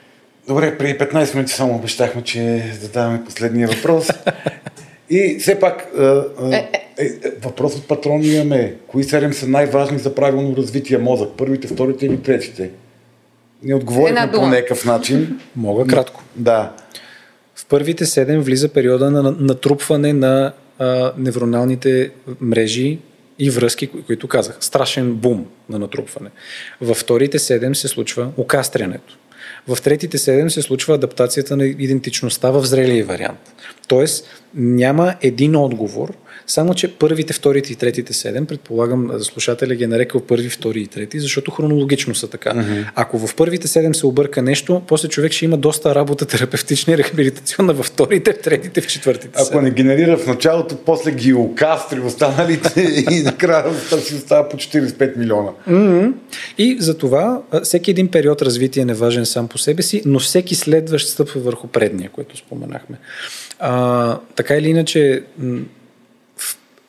Добре, преди 15 минути само обещахме, че задаваме последния въпрос. И все пак, е, е, е, е, въпрос от патрон имаме. Кои седем са най-важни за правилно развитие мозък? Първите, вторите или третите? Не отговорихме по някакъв начин. Мога кратко. Да. В първите седем влиза периода на натрупване на а, невроналните мрежи и връзки, които казах. Страшен бум на натрупване. Във вторите седем се случва окастрянето. В третите седем се случва адаптацията на идентичността в зрелия вариант. Тоест няма един отговор, само, че първите, вторите и третите седем, предполагам, слушателя ги е нарекал първи, втори и трети, защото хронологично са така. Uh-huh. Ако в първите седем се обърка нещо, после човек ще има доста работа терапевтична и рехабилитационна във вторите, в третите, в четвъртите. Ако седем. не генерира в началото, после ги окастри останалите и накрая си остава по 45 милиона. Uh-huh. И за това всеки един период развитие е неважен сам по себе си, но всеки следващ стъпва върху предния, което споменахме. А, така или иначе,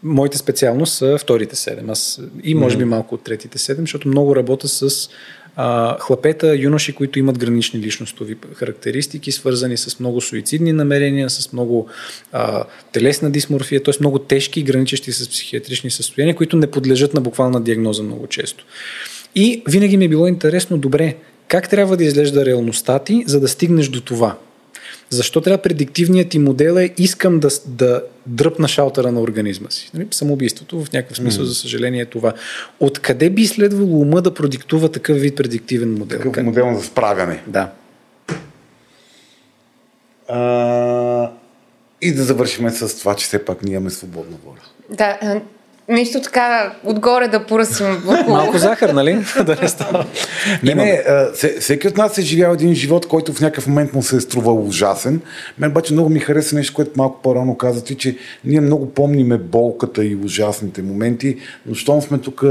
моите специалност са вторите седем. Аз и може би малко от третите седем, защото много работя с а, хлапета, юноши, които имат гранични личностови характеристики, свързани с много суицидни намерения, с много а, телесна дисморфия, т.е. много тежки, граничещи с психиатрични състояния, които не подлежат на буквална диагноза много често. И винаги ми е било интересно, добре, как трябва да изглежда реалността ти, за да стигнеш до това? Защо трябва предиктивният ти модел е искам да, да дръпна шалтера на организма си? Нали? Самоубийството в някакъв смисъл, mm. за съжаление, е това. Откъде би следвало ума да продиктува такъв вид предиктивен модел? Такъв как? модел за справяне. Да. А, и да завършим с това, че все пак ние имаме свободна воля. Да, нещо така отгоре да поръсим. Малко захар, нали? да не става. Не, не, всеки от нас е живял един живот, който в някакъв момент му се е струвал ужасен. Мен обаче много ми хареса нещо, което малко по-рано казати, че ние много помниме болката и ужасните моменти, но щом сме тук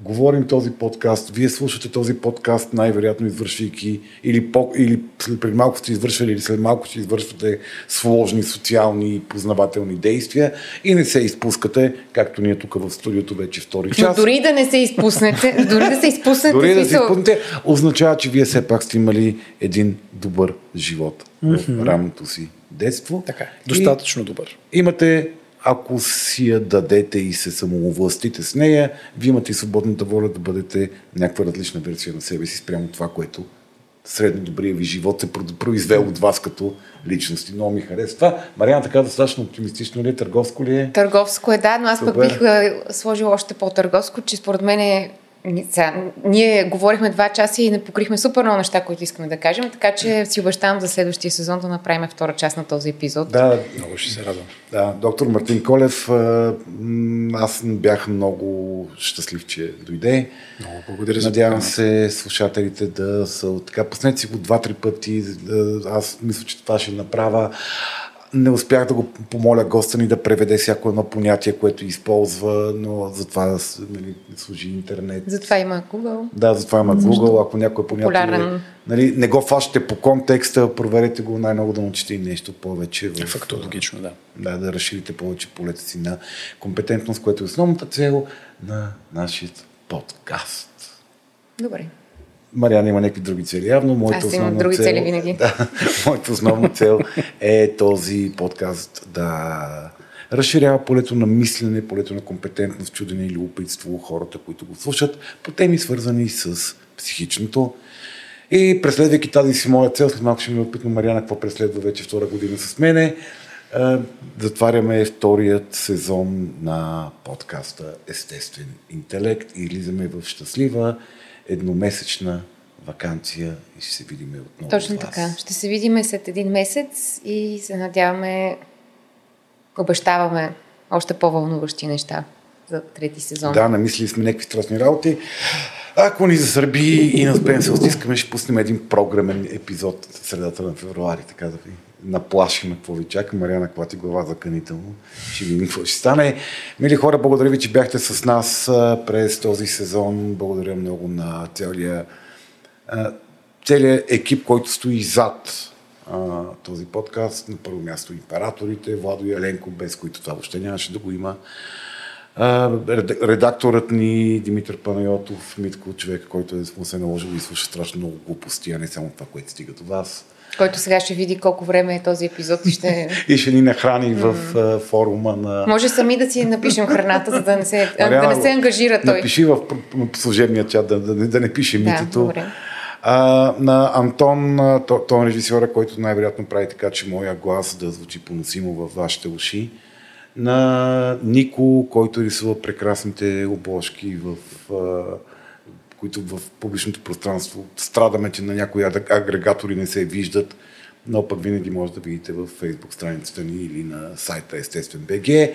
говорим този подкаст, вие слушате този подкаст, най-вероятно извършвайки или, по, или преди малко сте извършвали или след малко ще извършвате сложни социални и познавателни действия и не се изпускате, както ние тук в студиото вече втори час. Но дори да не се изпуснете, дори да се изпуснете, дори да се изпуснете, означава, че вие все пак сте имали един добър живот mm-hmm. в рамното си детство. Така, достатъчно добър. Имате ако си я дадете и се самовластите с нея, вие имате и свободната воля да бъдете някаква различна версия на себе си спрямо това, което средно добрия ви живот се произвел от вас като личности. Много ми харесва това. Мариана така достатъчно оптимистично ли е? Търговско ли е? Търговско е, да, но аз Супер. пък бих сложил още по-търговско, че според мен е сега, ние говорихме два часа и не покрихме супер много неща, които искаме да кажем, така че си обещавам за следващия сезон да направим втора част на този епизод. Да, много ще се радвам. Да, доктор Мартин Колев, аз бях много щастлив, че дойде. Много благодаря за Надявам се слушателите да са така, пуснете си го два-три пъти. Аз мисля, че това ще направя не успях да го помоля госта ни да преведе всяко едно понятие, което използва, но затова нали, служи интернет. Затова има Google. Да, затова има Google. Ако някой понятие нали, не го фащате по контекста, проверете го най-много да научите и нещо повече. В, Фактологично, да. Да, да разширите повече полета си на компетентност, което е основната цел на нашия подкаст. Добре. Мариана има някакви други цели. Явно моята Аз имам други цел, цели винаги. Да, моята основна цел е този подкаст да разширява полето на мислене, полето на компетентност, чудене и любопитство хората, които го слушат по теми свързани с психичното. И преследвайки тази си моя цел, след малко ще ми опитам Мариана какво преследва вече втора година с мене, затваряме вторият сезон на подкаста Естествен интелект и влизаме в щастлива едномесечна вакансия и ще се видим отново. Точно така. Ще се видим след един месец и се надяваме, обещаваме още по-вълнуващи неща за трети сезон. Да, намислили сме някакви страстни работи. Ако ни засърби и не успеем се отстискаме, ще пуснем един програмен епизод в средата на февруари, така да ви наплашим какво ви чака. Мариана клати глава заканително. Ще видим какво ще стане. Мили хора, благодаря ви, че бяхте с нас през този сезон. Благодаря много на целия, целият екип, който стои зад този подкаст. На първо място императорите, Владо и Еленко, без които това въобще нямаше да го има. Редакторът ни Димитър Панайотов, Митко, човек, който е, му се наложил и слуша страшно много глупости, а не само това, което стига до вас. Който сега ще види колко време е този епизод и ще... и ще ни нахрани в uh, форума на... Може сами да си напишем храната, за да не се, да не се ангажира той. Напиши в служебния чат, да, да, да не пише да, митото. Добре. А, на Антон, тон режисьора, който най-вероятно прави така, че моя глас да звучи поносимо във вашите уши. На Нико, който рисува прекрасните обложки в които в публичното пространство страдаме, че на някои агрегатори не се виждат, но пък винаги може да видите в фейсбук страницата ни или на сайта Естествен БГ.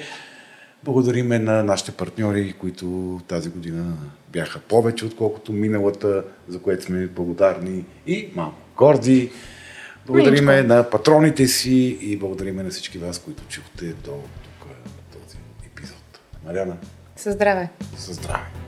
Благодариме на нашите партньори, които тази година бяха повече, отколкото миналата, за което сме благодарни и малко горди. Благодариме на патроните си и благодариме на всички вас, които чухте до тук този епизод. Мариана. Със здраве. Със здраве.